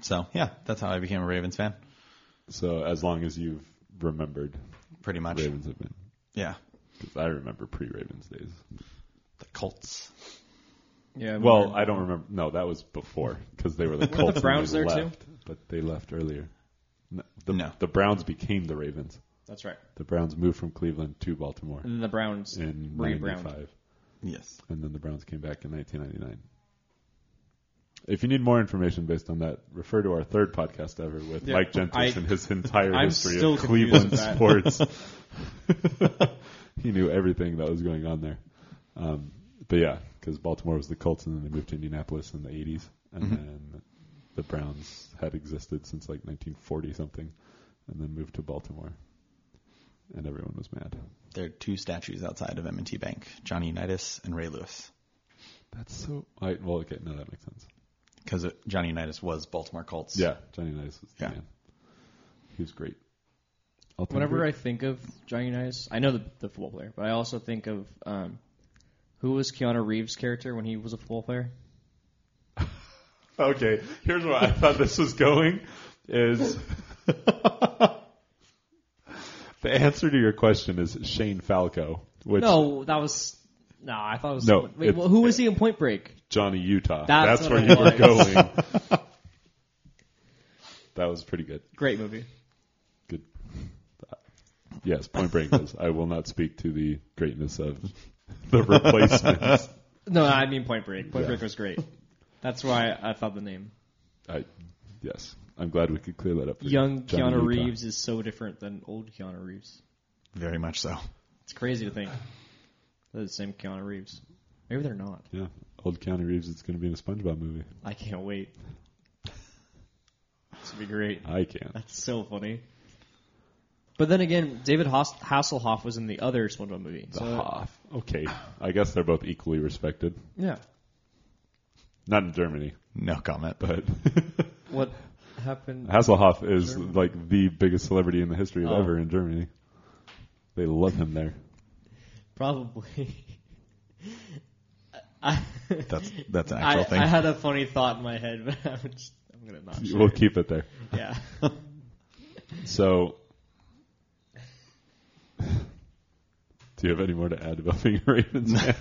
So yeah, that's how I became a Ravens fan. So as long as you've remembered, Pretty much. Ravens have been. Yeah, Because I remember pre-Ravens days. the Colts. Yeah. we Well, I don't remember. No, that was before because they were the Weren't the Colts. and Browns they there too? left, But they left earlier. No, the, No. the Browns became the Ravens. That's right. The Browns moved from Cleveland to Baltimore And then the Browns in re-browned. '95, Yes. and then the Browns came back in 1999. If you need more information based on that, refer to our third podcast ever with Yeah, Mike Gentis I- and his entire I'm history still of confused Cleveland with that. sports. he knew everything that was going on there. Um, but yeah, because Baltimore was the Colts, and then they moved to Indianapolis in the 80s, and Mhm. then the Browns had existed since like 1940 something, and then moved to Baltimore, and everyone was mad. There are two statues outside of M&T Bank: Johnny Unitas and Ray Lewis. That's so. I, well, okay, no, that makes sense. Because Johnny Unitas was Baltimore Colts. Yeah, Johnny Unitas was the Yeah. man. He was great. All-time Whenever I think of Johnny Unitas, I know the, the football player, but I also think of um, who was Keanu Reeves' character when he was a football player? Okay, here's where I thought this was going is the answer to your question is Shane Falco, which no, that was no. I thought it was No, Wait, well, who was he in Point Break? Johnny Utah. That's That's, where it you were going. that was pretty good. Great movie. Good. Yes, Point Break is. I will not speak to the greatness of the replacements. No, I mean Point Break. Point Yeah. Break was great. That's why I thought the name. I, yes, I'm glad we could clear that up. for. Young Johnny Keanu Utah. Reeves is so different than old Keanu Reeves. Very much so. It's crazy to think they're the same Keanu Reeves. Maybe they're not. Yeah, old Keanu Reeves is going to be in a SpongeBob movie. I can't wait. This would be great. I can't. That's so funny. But then again, David Hasselhoff was in the other SpongeBob movie. The So, Hoff. Okay, I guess they're both equally respected. yeah. Not in Germany, No comment. but What happened? Hasselhoff is Germany? like the biggest celebrity in the history of Oh. ever in Germany. They love him there. Probably. I, That's that's an I, actual thing. I had a funny thought in my head, but I'm just I'm gonna not. Share. We'll keep it there. Yeah. So, do you have any more to add about being a Ravens fan?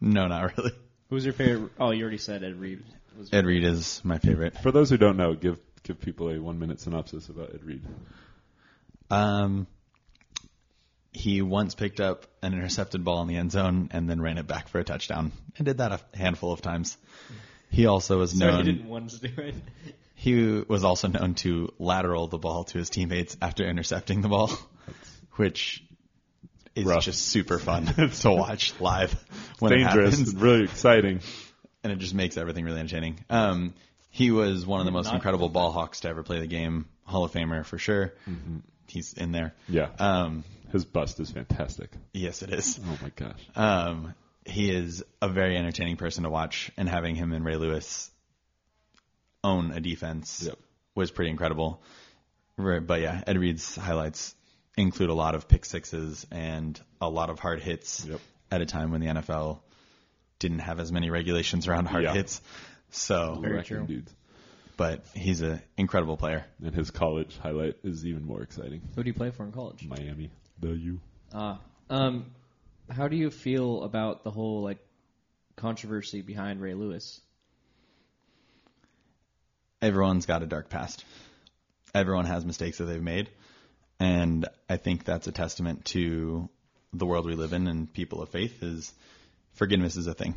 no, not really. Who's your favorite? Oh, you already said Ed Reed. Was Ed Reed is my favorite. For those who don't know, give give people a one minute synopsis about Ed Reed. Um, he once picked up an intercepted ball in the end zone and then ran it back for a touchdown, and did that a handful of times. He also was Sorry, known. he didn't once do it. He was also known to lateral the ball to his teammates after intercepting the ball, which is Rough. just super fun to watch live when it Dangerous, happens, and really exciting. and it just makes everything really entertaining. Um, he was one of the most Not- incredible ball hawks to ever play the game, Hall of Famer for sure. He's in there. Yeah, Um, his bust is fantastic. yes, it is. Oh my gosh. Um, he is a very entertaining person to watch, and having him and Ray Lewis own a defense Yep. was pretty incredible. Right, But yeah, Ed Reed's highlights include a lot of pick sixes and a lot of hard hits Yep. at a time when the NFL didn't have as many regulations around hard Yeah. hits. So, Very true. dudes. but he's an incredible player. And his college highlight is even more exciting. Who do you play for in college? Miami, the U. Ah, um, how do you feel about the whole like controversy behind Ray Lewis? everyone's got a dark past. Everyone has mistakes that they've made. And I think that's a testament to the world we live in and people of faith is forgiveness is a thing.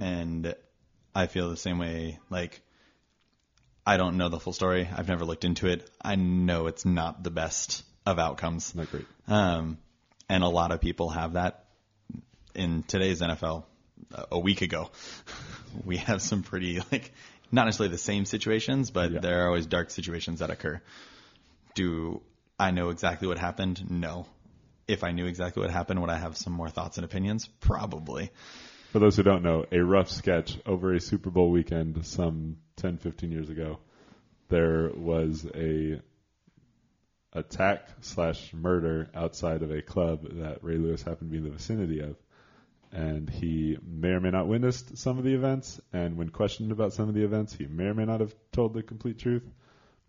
And I feel the same way. Like, I don't know the full story. I've never looked into it. I know it's not the best of outcomes. Not great. Um, and a lot of people have that in today's NFL. A week ago, we have some pretty like not necessarily the same situations, but Yeah. there are always dark situations that occur. Do I know exactly what happened? No. If I knew exactly what happened, would I have some more thoughts and opinions? Probably. For those who don't know, a rough sketch over a Super Bowl weekend some 10, 15 years ago, there was a attack slash murder outside of a club that Ray Lewis happened to be in the vicinity of. And he may or may not witnessed some of the events. And when questioned about some of the events, he may or may not have told the complete truth.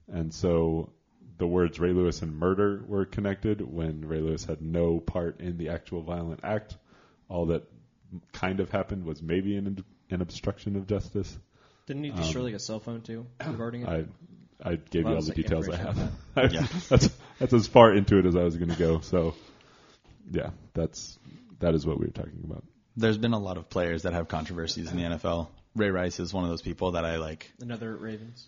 And so the words Ray Lewis and murder were connected when Ray Lewis had no part in the actual violent act. All that kind of happened was maybe an, an obstruction of justice. Didn't he destroy um, like a cell phone too regarding it? I I gave Well, you all the details I information have. Yeah. that's that's as far into it as I was going to go. So, yeah, that's that is what we were talking about. There's been a lot of players that have controversies in the NFL. Ray Rice is one of those people that I like Another Ravens.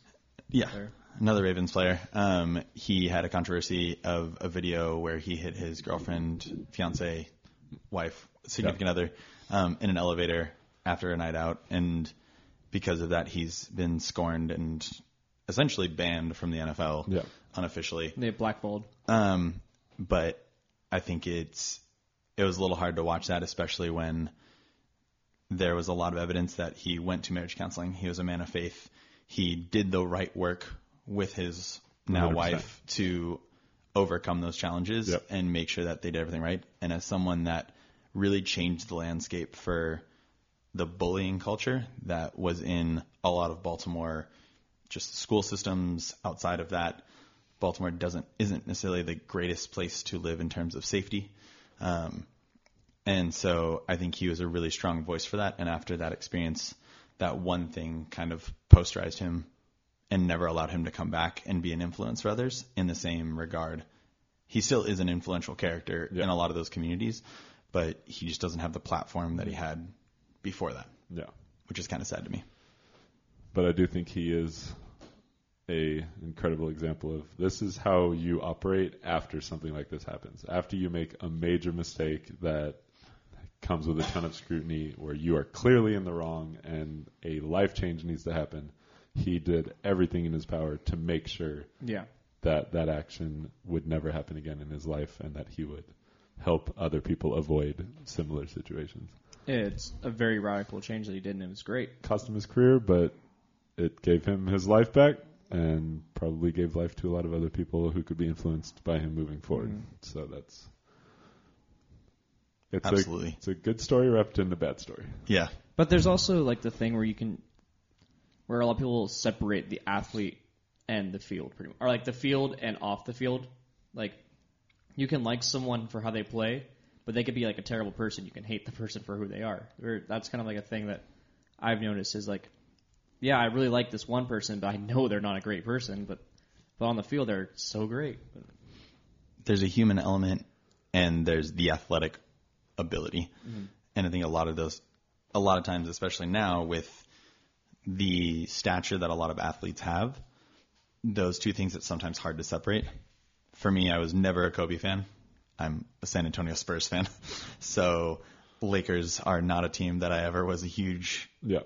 Yeah, player. another Ravens player. Um, he had a controversy of a video where he hit his girlfriend, fiance, wife, significant other um, in an elevator after a night out, and because of that, he's been scorned and essentially banned from the NFL Yeah. unofficially. They blackballed. Um, but I think it's it was a little hard to watch that, especially when there was a lot of evidence that he went to marriage counseling. He was a man of faith. He did the right work with his now 100%. wife to overcome those challenges Yep. and make sure that they did everything right. And as someone that really changed the landscape for the bullying culture that was in a lot of Baltimore, just school systems outside of that, Baltimore doesn't isn't necessarily the greatest place to live in terms of safety. Um, and so I think he was a really strong voice for that. And after that experience, that one thing kind of posterized him and never allowed him to come back and be an influence for others in the same regard. He still is an influential character Yeah. in a lot of those communities, but he just doesn't have the platform that he had before that, Yeah, which is kind of sad to me. but I do think he is a incredible example of this is how you operate after something like this happens. After you make a major mistake that comes with a ton of scrutiny where you are clearly in the wrong and a life change needs to happen. He did everything in his power to make sure Yeah. that that action would never happen again in his life and that he would help other people avoid similar situations. It's a very radical change that he did, and it was great. Cost him his career, but it gave him his life back and probably gave life to a lot of other people who could be influenced by him moving forward. Mhm. So that's it's Absolutely. A, it's a good story wrapped in a bad story. Yeah. But there's also like the thing where you can, where a lot of people separate the athlete and the field, pretty much, or like the field and off the field. Like, you can like someone for how they play, but they could be like a terrible person. You can hate the person for who they are. Or that's kind of like a thing that I've noticed is like, yeah, I really like this one person, but I know they're not a great person. But but on the field, they're so great. There's a human element and there's the athletic ability. And I think a lot of those, a lot of times, especially now with the stature that a lot of athletes have, those two things it's sometimes hard to separate. For me, I was never a Kobe fan. I'm a San Antonio Spurs fan. so Lakers are not a team that I ever was a huge Yeah.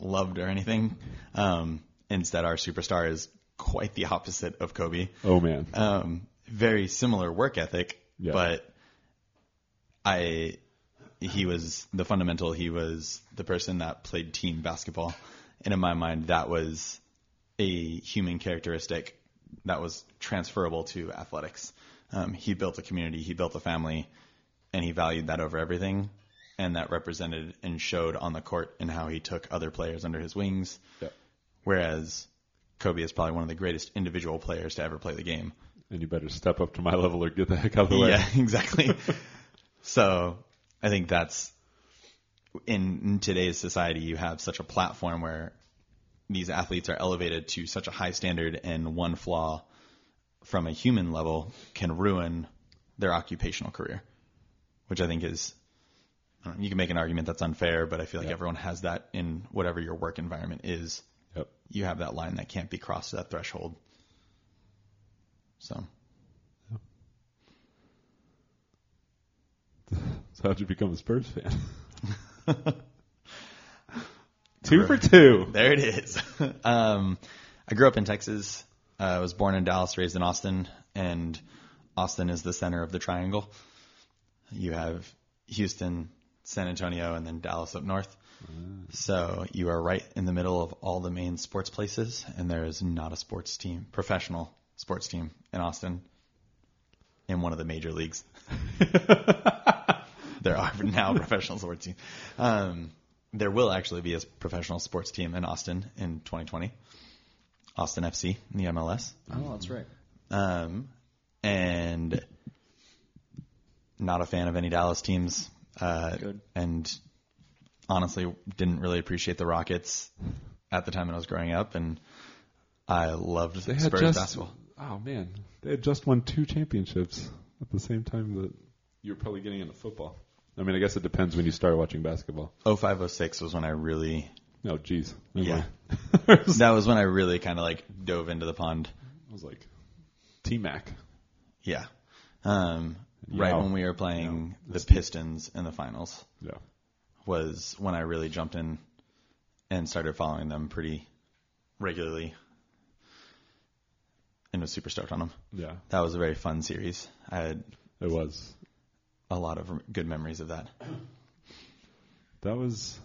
loved or anything. Um, instead, our superstar is quite the opposite of Kobe Oh man. um, very similar work ethic, Yeah. but I he was the fundamental. He was the person that played team basketball, and in my mind, that was a human characteristic that was transferable to athletics. Um, he built a community, he built a family, and he valued that over everything. And that represented and showed on the court in how he took other players under his wings. Whereas Kobe is probably one of the greatest individual players to ever play the game. And you better step up to my level or get the heck out of the way. Yeah, exactly. so I think that's in, in today's society, you have such a platform where these athletes are elevated to such a high standard, and one flaw from a human level can ruin their occupational career, which I think is. I know, you can make an argument that's unfair, but I feel like Yeah. everyone has that in whatever your work environment is. Yep. You have that line that can't be crossed, that threshold. So So how'd you become a Spurs fan? two for two. There it is. um, I grew up in Texas. Uh, I was born in Dallas, raised in Austin, and Austin is the center of the triangle. You have Houston, San Antonio, and then Dallas up north. So you are right in the middle of all the main sports places, and there is not a sports team, professional sports team in Austin, in one of the major leagues. there are now professional sports teams. Um, there will actually be a professional sports team in Austin in 2020. Austin FC in the MLS. Oh, that's right. Um, and not a fan of any Dallas teams. Uh, Good. And honestly, didn't really appreciate the Rockets at the time when I was growing up, and I loved Spurs just basketball. Oh man, they had just won two championships at the same time that you're probably getting into football. I mean, I guess it depends when you start watching basketball. 0506 was when I really, No, geez, Yeah. That was when I really kind of like dove into the pond. I was like T Mac. Yeah. Um, right Yeah. when we were playing the Pistons in the finals. Yeah, was when I really jumped in and started following them pretty regularly and was super stoked on them. yeah, That was a very fun series. I had it was. a lot of good memories of that. That was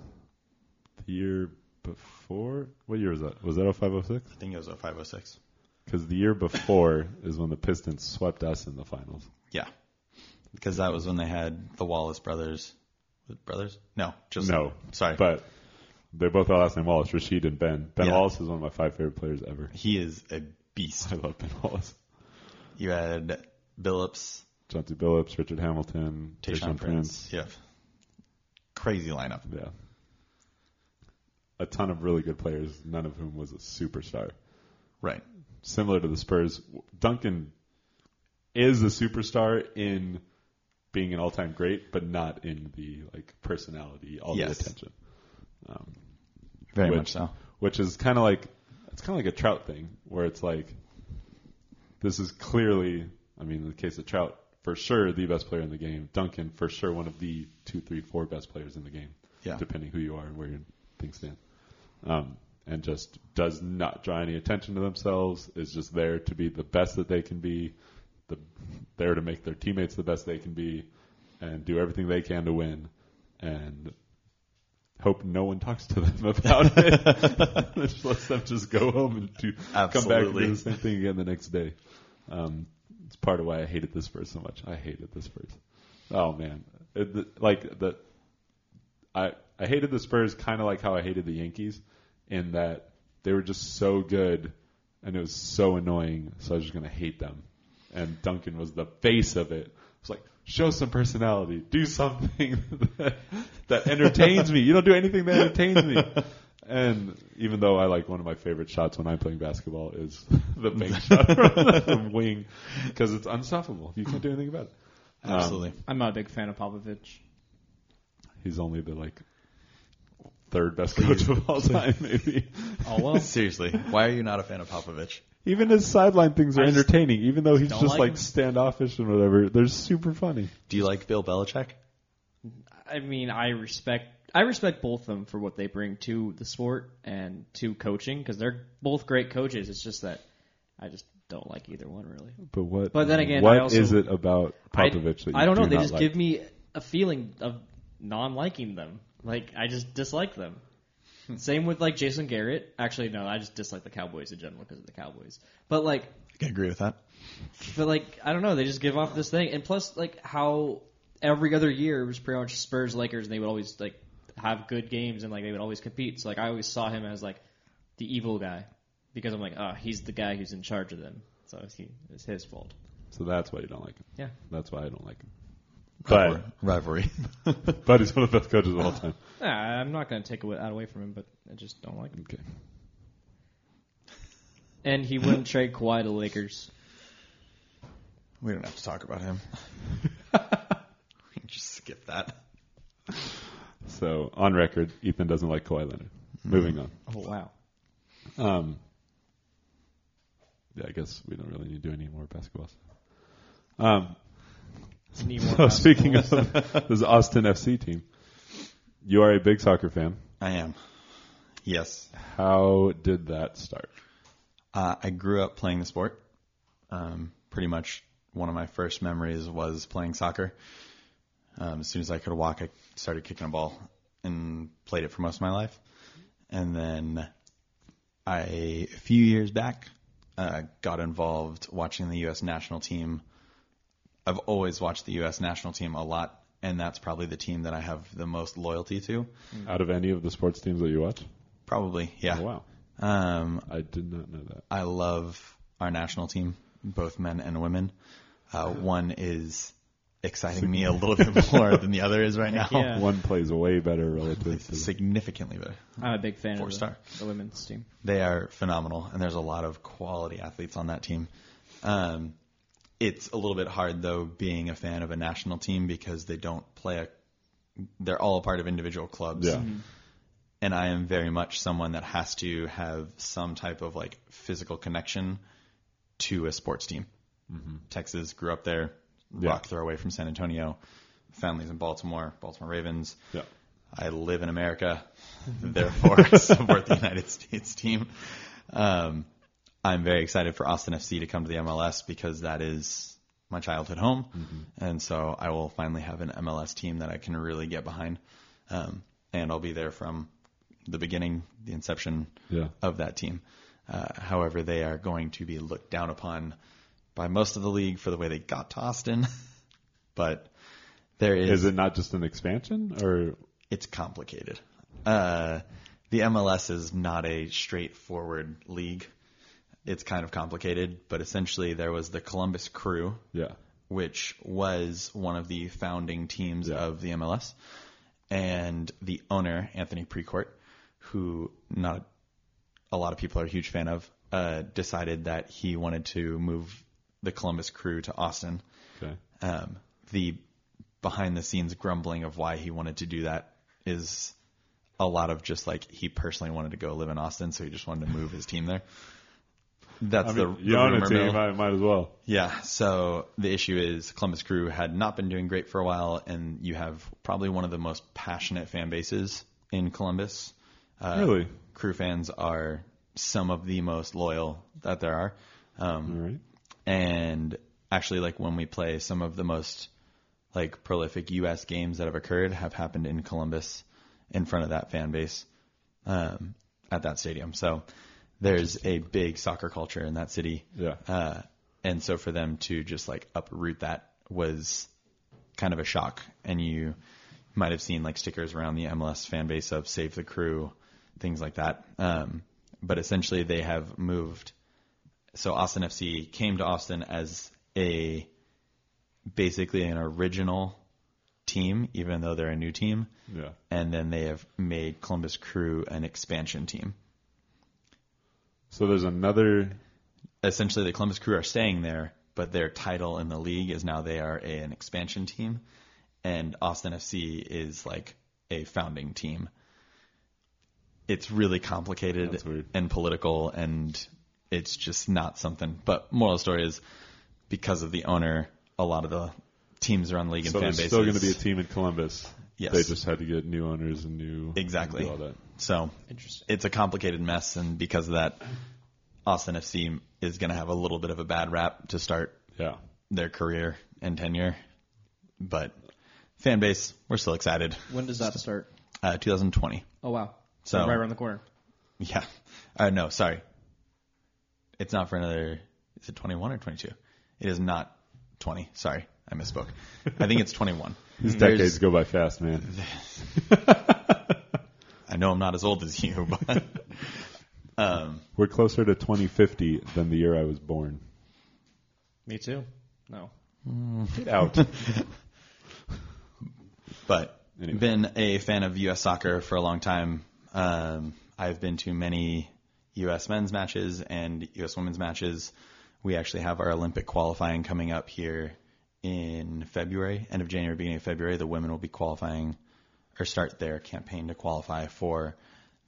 the year before. What year was that? Was that 0506? I think it was a 506. Because the year before is when the Pistons swept us in the finals. Yeah. Because that was when they had the Wallace brothers. Brothers? No, just No, Sorry. but they both have last name Wallace, Rasheed and Ben. Ben Yeah. Wallace is one of my five favorite players ever. he is a beast. I love Ben Wallace. You had Billups, Chauncey Billups, Richard Hamilton, Tayshaun Prince. Yeah. Crazy lineup. Yeah. A ton of really good players, none of whom was a superstar. Right. Similar to the Spurs, Duncan is a superstar in being an all-time great, but not in the like personality, all Yes. the attention. Um, Very Which- much so. which is kind of like it's kind of like a Trout thing, where it's like this is clearly, I mean, in the case of Trout, for sure the best player in the game. Duncan, for sure, one of the two, three, four best players in the game, Yeah. depending who you are and where your things stand. Um, and just does not draw any attention to themselves. Is just there to be the best that they can be, the there to make their teammates the best they can be, and do everything they can to win. And hope no one talks to them about it. just lets them just go home and do, come back and do the same thing again the next day. Um, it's part of why I hated the Spurs so much. I hated the Spurs. Oh man, It- the- like the I I hated the Spurs kind of like how I hated the Yankees in that they were just so good and it was so annoying. So I was just gonna hate them. And Duncan was the face of it. It's like show some personality, do something that, that entertains me. You don't do anything that entertains me. And even though I like one of my favorite shots when I'm playing basketball is the bank shot from the wing because it's unstoppable. You can't do anything about it. Um, Absolutely. I'm not a big fan of Popovich. He's only the like third best coach of all time, maybe. Oh well. Seriously, why are you not a fan of Popovich? Even his sideline things are I just entertaining, even though he's don't just like like him. standoffish and whatever. They're super funny. Do you like Bill Belichick? I mean, I respect I respect both of them for what they bring to the sport and to coaching because they're both great coaches. It's just that I just don't like either one really. But what? But then again, what I also- is it about I- Popovich that you I don't know. do They not just like? give me a feeling of non-liking them. Like I just dislike them. Hmm. Same with like Jason Garrett. Actually, no, I just dislike the Cowboys in general because of the Cowboys. But like I can agree with that. But like, I don't know, they just give off this thing, and plus, like how every other year it was pretty much Spurs, Lakers, and they would always like have good games and like they would always compete. So like, I always saw him as like the evil guy because I'm like, oh, he's the guy who's in charge of them, so it's, he, it's his fault. So that's why you don't like him. Yeah. That's why I don't like him. Rivalry. rivalry. But he's one of the best coaches of all time. Nah, I'm not going to take away, that away from him, but I just don't like him. Okay. And he wouldn't trade Kawhi to Lakers. we don't have to talk about him. we can just skip that. So on record, Ethan doesn't like Kawhi Leonard. Moving on. Oh wow. Um, yeah, I guess we don't really need to do any more basketball stuff. Um, Need more so speaking of this Austin FC team, you are a big soccer fan. I am. Yes. How did that start? Uh, I grew up playing the sport. Um, pretty much one of my first memories was playing soccer. Um, as soon as I could walk, I started kicking a ball and played it for most of my life. And then I, a few years back, uh, got involved watching the U.S. national team. I've always watched the U.S. national team a lot, and that's probably the team that I have the most loyalty to. Out of any of the sports teams that you watch? Probably, yeah. Oh, wow. Um, I did not know that. I love our national team, both men and women. Uh, one is exciting me a little bit more than the other is right now. Yeah. One plays way better relative to Significantly better. I'm a big fan Four of the, star. the women's team. They are phenomenal, and there's a lot of quality athletes on that team. Um, it's a little bit hard though being a fan of a national team because they don't play a. They're all a part of individual clubs. Yeah. and I am very much someone that has to have some type of like physical connection to a sports team. Texas grew up there, Yeah. rock throw away from San Antonio, families in Baltimore, Baltimore Ravens. Yeah. I live in America, therefore support the United States team. Um, I'm very excited for Austin FC to come to the MLS because that is my childhood home, and so I will finally have an MLS team that I can really get behind, um, and I'll be there from the beginning, the inception Yeah. of that team. Uh, however, they are going to be looked down upon by most of the league for the way they got to Austin, but there is Is it not just an expansion or it's complicated. Uh, the MLS is not a straightforward league. It's kind of complicated, but essentially there was the Columbus Crew, yeah. which was one of the founding teams Yeah. of the MLS, and the owner Anthony Precourt, who not a lot of people are a huge fan of, uh, decided that he wanted to move the Columbus Crew to Austin Okay. um, the behind the scenes grumbling of why he wanted to do that is a lot of just like he personally wanted to go live in Austin, so he just wanted to move his team there. That's I mean, the, you the own a team. I might as well. Yeah. So the issue is Columbus Crew had not been doing great for a while, and you have probably one of the most passionate fan bases in Columbus. Uh, Really? Crew fans are some of the most loyal that there are. Um, right. and actually like when we play some of the most like prolific US games that have occurred have happened in Columbus in front of that fan base um, at that stadium. So there's a big soccer culture in that city. Yeah. Uh, and so for them to just like uproot that was kind of a shock. And you might have seen like stickers around the MLS fan base of Save the Crew, things like that. Um, but essentially they have moved. So Austin FC came to Austin as a basically an original team, even though they're a new team. Yeah. And then they have made Columbus Crew an expansion team. So there's another. essentially the Columbus Crew are staying there, but their title in the league is now they are a, an expansion team, and Austin FC is like a founding team. It's really complicated and political, and it's just not something. But moral of the story is because of the owner, a lot of the teams around the league and So fan there's bases. still going to be a team in Columbus. Yes. They just had to get new owners and new Exactly. do all that. So Interesting. it's a complicated mess, and because of that, Austin FC is going to have a little bit of a bad rap to start Yeah. their career and tenure. But fan base, we're still excited. When does that start? Uh, 2020. Oh wow. So- right around the corner. Yeah. Uh, no, sorry. It's not for another Is it 21 or 22? It is not 20. Sorry, I misspoke. I think it's 21. These There's- decades go by fast, man. I know I'm not as old as you, but um, We're closer to 2050 than the year I was born. Me too. No. Get out. but Anyway. been a fan of U.S. soccer for a long time. Um, I've been to many U.S. men's matches and U.S. women's matches. We actually have our Olympic qualifying coming up here in February, end of January, beginning of February. The women will be qualifying or start their campaign to qualify for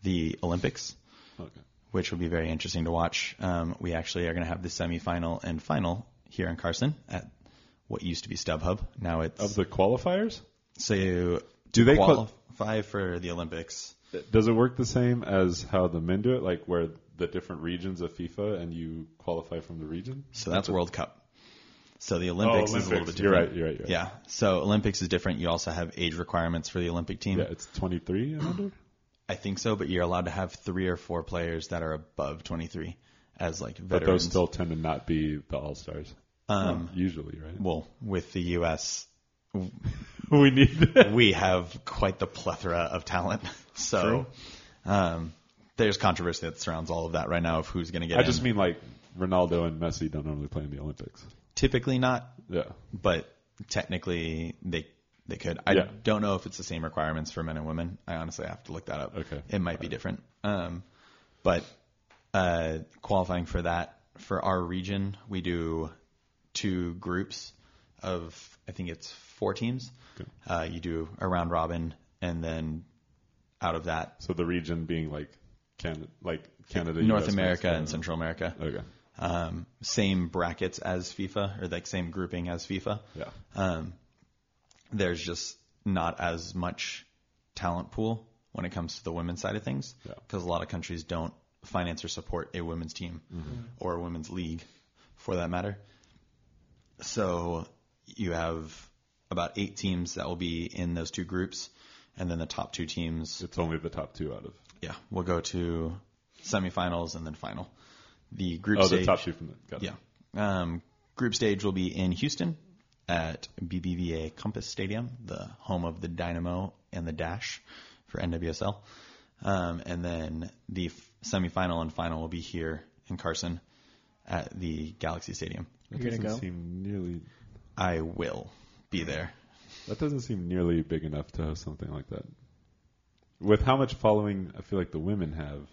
the Olympics. okay. which will be very interesting to watch. Um, we actually are going to have the semifinal and final here in Carson at what used to be StubHub. Now it's Of the qualifiers, so Do they qual- qualify for the Olympics? does it work the same as how the men do it? Like where the different regions of FIFA and you qualify from the region? So that's World Cup. So the Olympics, is a little Olympics. bit You're different. right, you're right, you're right. Yeah. So Olympics is different. You also have age requirements for the Olympic team. Yeah, it's 23 and under. I think so, but you're allowed to have three or four players that are above 23 as like veterans. But those still tend to not be the all stars. Um, usually, right? well, with the U.S., we need. we have quite the plethora of talent. So um, there's controversy that surrounds all of that right now of who's going to get I in. just mean like Ronaldo and Messi don't normally play in the Olympics. Typically not, Yeah. but technically they they could. I Yeah. don't know if it's the same requirements for men and women. I honestly have to look that up. Okay. It might be different. Um, but uh, qualifying for that for our region, we do two groups of I think it's four teams. Okay. Uh, you do a round robin, and then out of that, So the region being like Canada, like Canada, North US, America and Central America. Okay. Um, same brackets as FIFA, or like same grouping as FIFA. Yeah. Um, there's just not as much talent pool when it comes to the women's side of things, Yeah. because a lot of countries don't finance or support a women's team or a women's league, for that matter. So you have about eight teams that will be in those two groups, and then the top two teams It's only the top two out of. Yeah, we'll go to semifinals and then final. The group stage. Oh, stage. the top two from the. Got it. Yeah. Um, group stage will be in Houston at BBVA Compass Stadium, the home of the Dynamo and the Dash for NWSL. Um, and then the f- semifinal and final will be here in Carson at the Galaxy Stadium. That You're gonna doesn't go? seem nearly. I will be there. That doesn't seem nearly big enough to host something like that. With how much following I feel like the women have,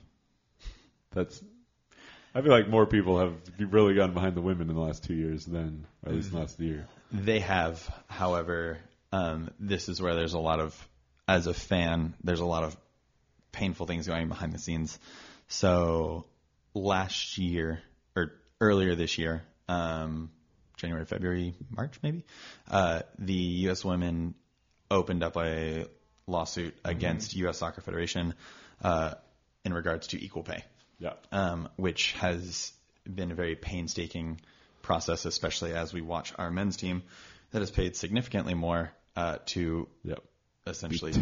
that's. I feel like more people have really gotten behind the women in the last two years than, or at least last year. They have, however, um, this is where there's a lot of, as a fan, there's a lot of painful things going behind the scenes. So last year, or earlier this year, um, January, February, March, maybe, uh, the U.S. women opened up a lawsuit against U.S. Soccer Federation uh, in regards to equal pay Yeah. um, which has been a very painstaking process, especially as we watch our men's team that has paid significantly more uh, to Yep. essentially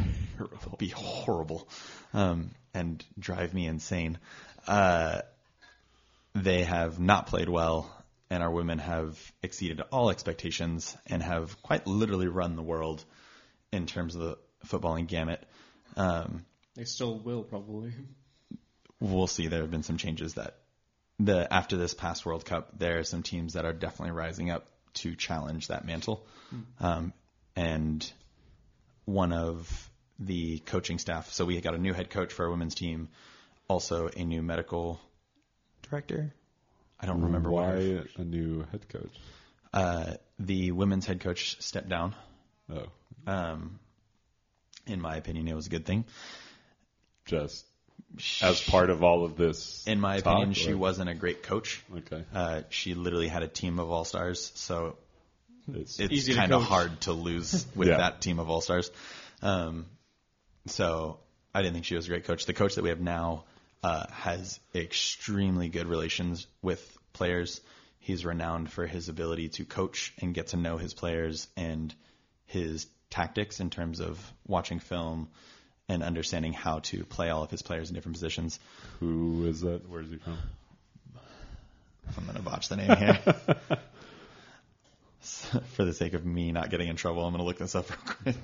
be horrible um, and drive me insane. Uh, they have not played well, and our women have exceeded all expectations and have quite literally run the world in terms of the footballing gamut. Um, They still will probably. we'll see. There have been some changes that the after this past World Cup, there are some teams that are definitely rising up to challenge that mantle. Um, and one of the coaching staff, so we got a new head coach for our women's team, also a new medical director. I don't remember why why. a new head coach. Uh, the women's head coach stepped down. Oh, Um, in my opinion, it was a good thing. just as part of all of this. In my talk, opinion, she wasn't a great coach. Okay. Uh, she literally had a team of all stars, so It's, it's kind of hard to lose with Yeah. that team of all stars. Um, so I didn't think she was a great coach. The coach that we have now uh, has extremely good relations with players. He's renowned for his ability to coach and get to know his players and his tactics in terms of watching film and understanding how to play all of his players in different positions. who is that? Where is he from? I'm going to botch the name here. For the sake of me not getting in trouble, I'm going to look this up real quick.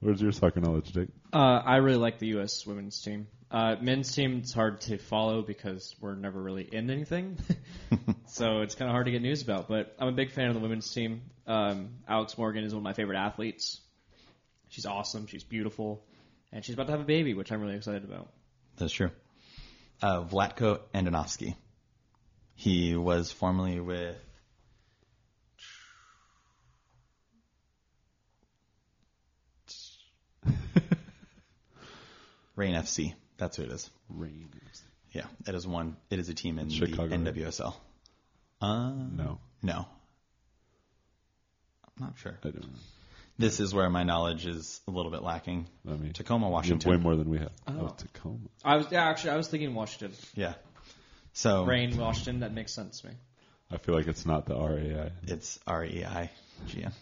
Where's your soccer knowledge, Jake? Uh, I really like the U.S. women's team. Uh, men's team, it's hard to follow because we're never really in anything. so it's kind of hard to get news about. But I'm a big fan of the women's team. Um, Alex Morgan is one of my favorite athletes. She's awesome. She's beautiful. And she's about to have a baby, which I'm really excited about. That's true. Uh, Vlatko Andonovski. He was formerly with. Reign FC. That's who it is. Reign. Yeah, it is one. It is a team in Chicago, the right? NWSL. Uh, No, no. I'm not sure. I don't know. This is where my knowledge is a little bit lacking. I mean, Tacoma, you have Washington. way more than we have. Oh. Oh, Tacoma. I was yeah, actually I was thinking Washington, Yeah. So Rain, Washington. That makes sense to me. I feel like it's not the RAI. it's R E I G N.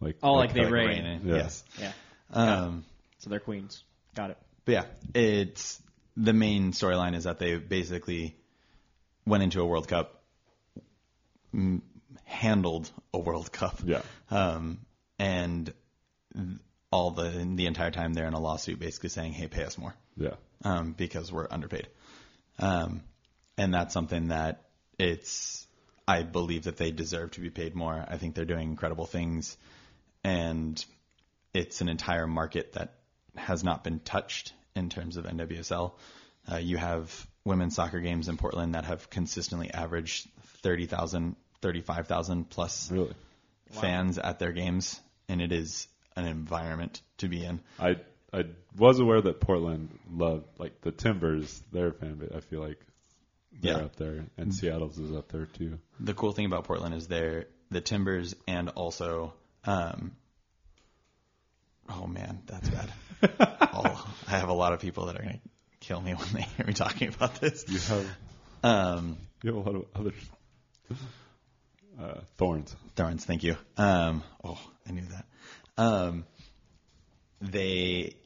Like, Oh, like they Like rain. rain, Yeah. Yes. Yeah. Um, So they're queens. Got it. But yeah, it's the main storyline is that they basically went into a World Cup, m- handled a World Cup, Yeah. um, and all the the entire time they're in a lawsuit, basically saying, "Hey, pay us more," yeah. um, because we're underpaid, um, and that's something that it's. I believe that they deserve to be paid more. I think they're doing incredible things, and it's an entire market that has not been touched in terms of NWSL. Uh, you have women's soccer games in Portland that have consistently averaged 30,000, 35,000 plus Really. fans at their games, and it is an environment to be in. I I was aware that Portland loved like the Timbers, their fan base. I feel like they're Yeah. up there, and Seattle's is up there too. The cool thing about Portland is they're the Timbers and also, um, oh man, that's bad. Oh, I have a lot of people that are going to kill me when they hear me talking about this. You have Um, you have a lot of other uh, thorns. Thorns, thank you. Um, oh, I knew that. Um, they,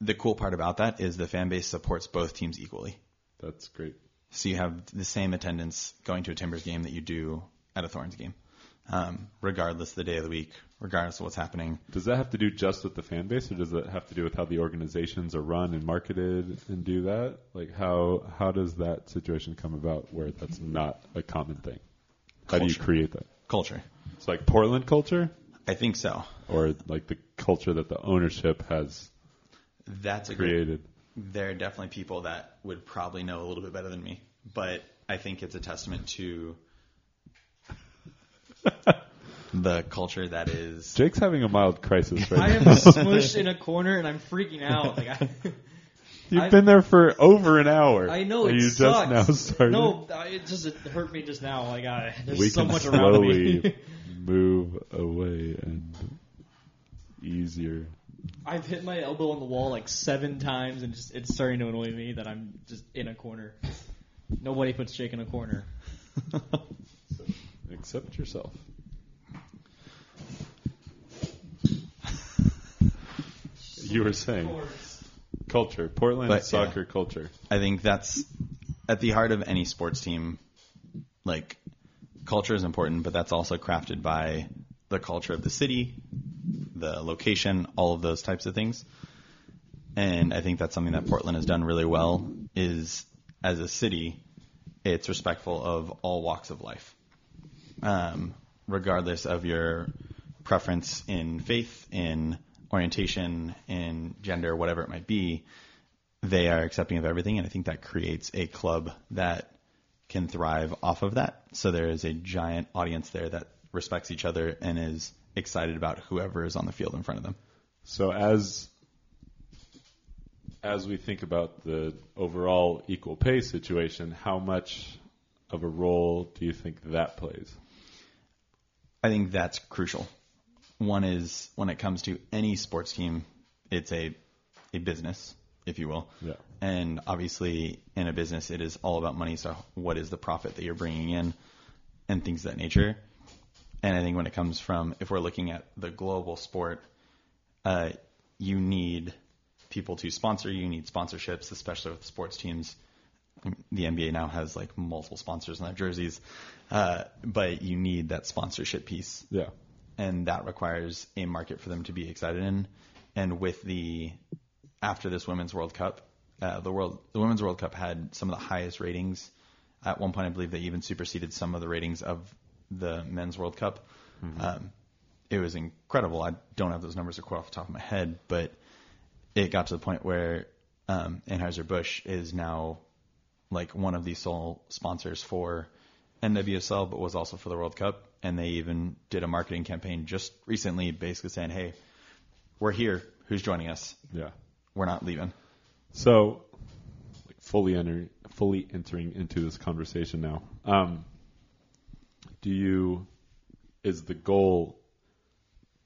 the cool part about that is the fan base supports both teams equally. That's great. So you have the same attendance going to a Timbers game that you do at a Thorns game, um, regardless of the day of the week, regardless of what's happening. Does that have to do just with the fan base, or does it have to do with how the organizations are run and marketed and do that? Like how how does that situation come about where that's not a common thing? How do you create that? Culture. It's like Portland culture, I think so. or like the culture that the ownership has That's created. there are definitely people that would probably know a little bit better than me, but I think it's a testament to the culture that is. Jake's having a mild crisis right now. I now. am smushed in a corner and I'm freaking out. Like I, You've I've- been there for over an hour. I know and it you sucks. just now started. No, I- it just it hurt me just now. Like I, there's we so can much around slowly me. move away and easier. I've hit my elbow on the wall like seven times, and just it's starting to annoy me that I'm just in a corner. Nobody puts Jake in a corner. Accept yourself. You were saying culture, Portland But, yeah. soccer culture. I think that's at the heart of any sports team. Like, culture is important, but that's also crafted by the culture of the city, the location, all of those types of things. And I think that's something that Portland has done really well. Is as a city, it's respectful of all walks of life, um, regardless of your preference in faith, in orientation, in gender, whatever it might be they are accepting of everything, and I think that creates a club that can thrive off of that. So there is a giant audience there that respects each other and is excited about whoever is on the field in front of them. So as as we think about the overall equal pay situation, how much of a role do you think that plays? I think that's crucial. One is when it comes to any sports team, it's a a business, if you will. Yeah. And obviously, in a business, it is all about money. So, what is the profit that you're bringing in, and things of that nature. And I think when it comes from, if we're looking at the global sport, uh, you need people to sponsor you. You need sponsorships, especially with sports teams. The NBA now has like multiple sponsors on their jerseys, uh, but you need that sponsorship piece Yeah. and that requires a market for them to be excited in. And with the after this Women's World Cup, uh, the world the Women's World Cup had some of the highest ratings. At one point, I believe they even superseded some of the ratings of the Men's World Cup. Um, it was incredible. I don't have those numbers quite off the top of my head, but it got to the point where um, Anheuser Busch is now like one of the sole sponsors for NWSL, but was also for the World Cup. And they even did a marketing campaign just recently, basically saying, "Hey, we're here. Who's joining us? Yeah. We're not leaving." So, like fully enter, fully entering into this conversation now. Um, do you is the goal?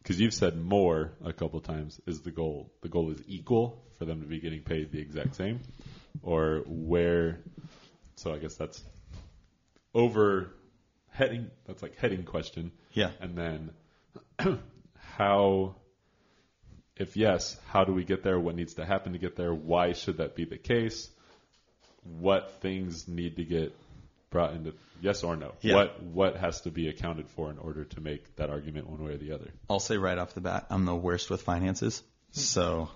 Because you've said more a couple times. Is the goal the goal is equal for them to be getting paid the exact same, or where? So I guess that's over heading. That's like heading question. Yeah. And then how, if yes, how do we get there? What needs to happen to get there? Why should that be the case? What things need to get brought into yes or no? Yeah. What what has to be accounted for in order to make that argument one way or the other? I'll say right off the bat, I'm the worst with finances. Hmm. So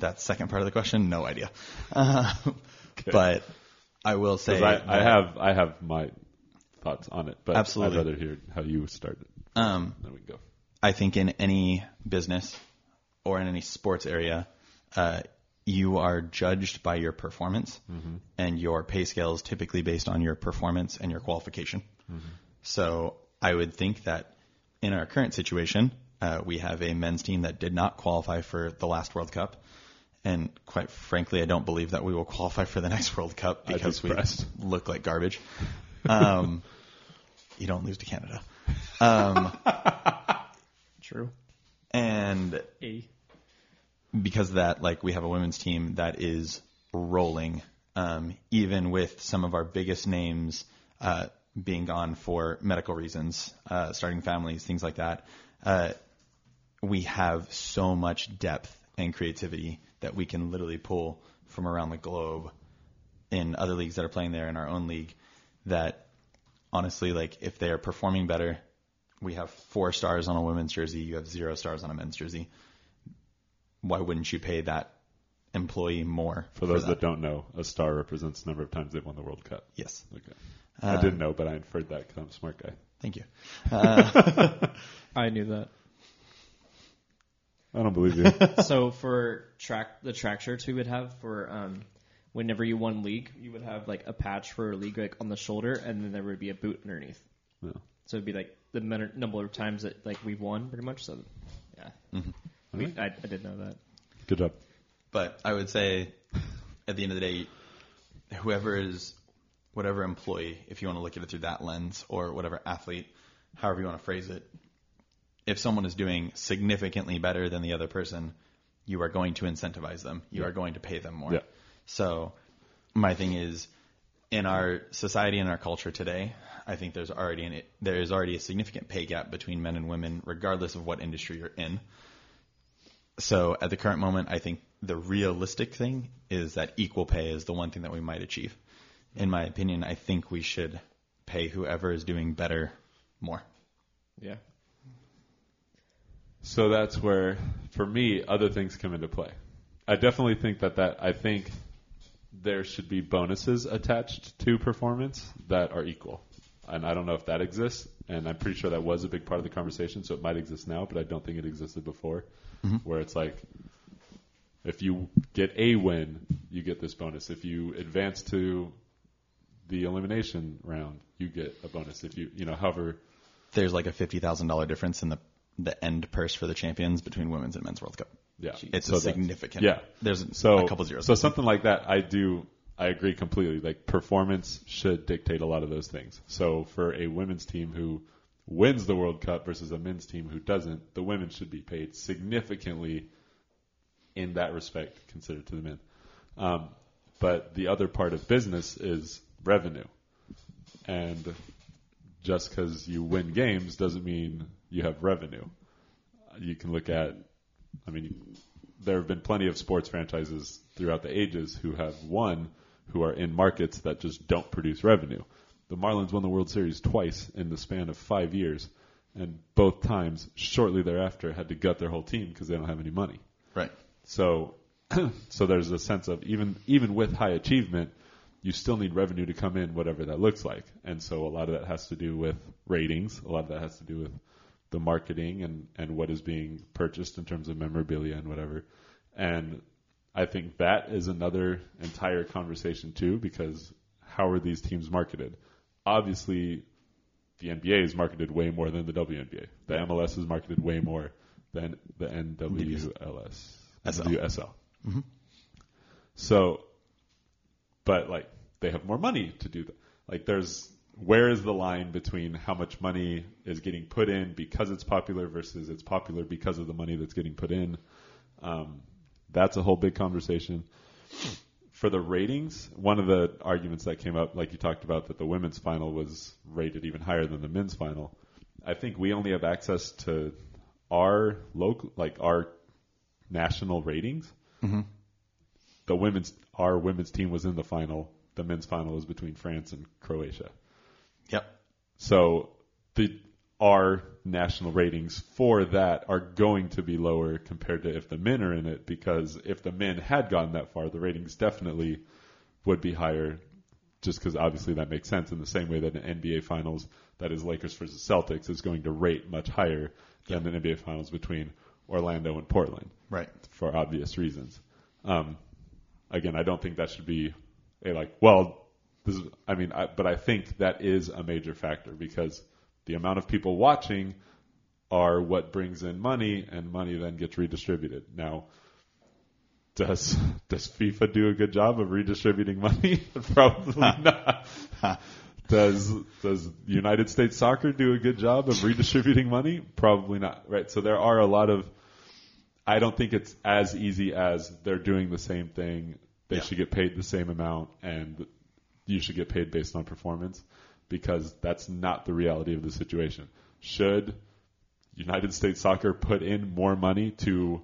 that second part of the question, no idea. Uh, But I will say, I, I have I have my thoughts on it, but Absolutely. I'd rather hear how you started. um, Then we go. I think in any business or in any sports area, uh, you are judged by your performance, and your pay scale is typically based on your performance and your qualification. So I would think that in our current situation, uh, we have a men's team that did not qualify for the last World Cup. And quite frankly, I don't believe that we will qualify for the next World Cup be because we look like garbage. Um, you don't lose to Canada. Um, True. and A. because of that, like we have a women's team that is rolling, um, even with some of our biggest names uh, being gone for medical reasons, uh, starting families, things like that. Uh, we have so much depth and creativity that we can literally pull from around the globe in other leagues that are playing there in our own league. That honestly, like if they are performing better, we have four stars on a women's jersey, you have zero stars on a men's jersey why wouldn't you pay that employee more For those that. don't know, a star represents the number of times they've won the World Cup. Yes, Okay. I uh, didn't know, but I inferred that because I'm a smart guy. thank you. Uh, I knew that. I don't believe you. so for track the track shirts we would have for um, whenever you won league, you would have like a patch for a league like on the shoulder, and then there would be a boot underneath. no. So it'd be like the men- number of times that like we've won, pretty much. So yeah, we, I, I did know that. Good job. But I would say, at the end of the day, whoever is, whatever employee, if you want to look at it through that lens, or whatever athlete, however you want to phrase it, if someone is doing significantly better than the other person, you are going to incentivize them. You are going to pay them more. Yeah. So, my thing is, in our society and our culture today, I think there's already an, there is already a significant pay gap between men and women, regardless of what industry you're in. So at the current moment, I think the realistic thing is that equal pay is the one thing that we might achieve. In my opinion, I think we should pay whoever is doing better more. Yeah. So that's where, for me, other things come into play. I definitely think that that I think there should be bonuses attached to performance that are equal, and I don't know if that exists. And I'm pretty sure that was a big part of the conversation, so it might exist now, but I don't think it existed before, mm-hmm. where it's like if you get a win, you get this bonus. If you advance to the elimination round, you get a bonus. If you, you know, however, There's like a fifty thousand dollar difference in the the end purse for the champions between women's and men's World Cup. yeah, It's So a significant. Yeah, There's so a couple zeros. So something like that, I do. I agree completely. Like performance should dictate a lot of those things. So for a women's team who wins the World Cup versus a men's team who doesn't, the women should be paid significantly in that respect considered to the men. Um, but the other part of business is revenue, and just because you win games doesn't mean you have revenue. You can look at, I mean, there have been plenty of sports franchises throughout the ages who have won, who are in markets that just don't produce revenue. The Marlins won the World Series twice in the span of five years, and both times shortly thereafter had to gut their whole team because they don't have any money. Right. So, so there's a sense of even even with high achievement, you still need revenue to come in, whatever that looks like. And so a lot of that has to do with ratings. A lot of that has to do with the marketing and and what is being purchased in terms of memorabilia and whatever. And I think that is another entire conversation too, because how are these teams marketed? Obviously, the NBA is marketed way more than the WNBA. The MLS is marketed way more than the NWLS. SL. WSL. Mm-hmm. So, but like they have more money to do that. Like there's where is the line between how much money is getting put in because it's popular versus it's popular because of the money that's getting put in? Um, that's a whole big conversation. For the ratings, one of the arguments that came up, like you talked about, that the women's final was rated even higher than the men's final. I think we only have access to our local, like our national ratings. The women's, our women's team was in the final. The men's final was between France and Croatia. Yep. So the our national ratings for that are going to be lower compared to if the men are in it because if the men had gone that far, the ratings definitely would be higher. Just because obviously that makes sense in the same way that an NBA Finals that is Lakers versus Celtics is going to rate much higher than the NBA Finals between Orlando and Portland Right. for obvious reasons. Um, again, I don't think that should be a like, well, this is, I mean, I, but I think that is a major factor because the amount of people watching are what brings in money and money then gets redistributed. Now, does, does FIFA do a good job of redistributing money? Probably not. Does does United States Soccer do a good job of redistributing money? Probably not. Right. So there are a lot of I don't think it's as easy as they're doing the same thing. They Yeah. should get paid the same amount, and you should get paid based on performance, because that's not the reality of the situation. Should United States Soccer put in more money to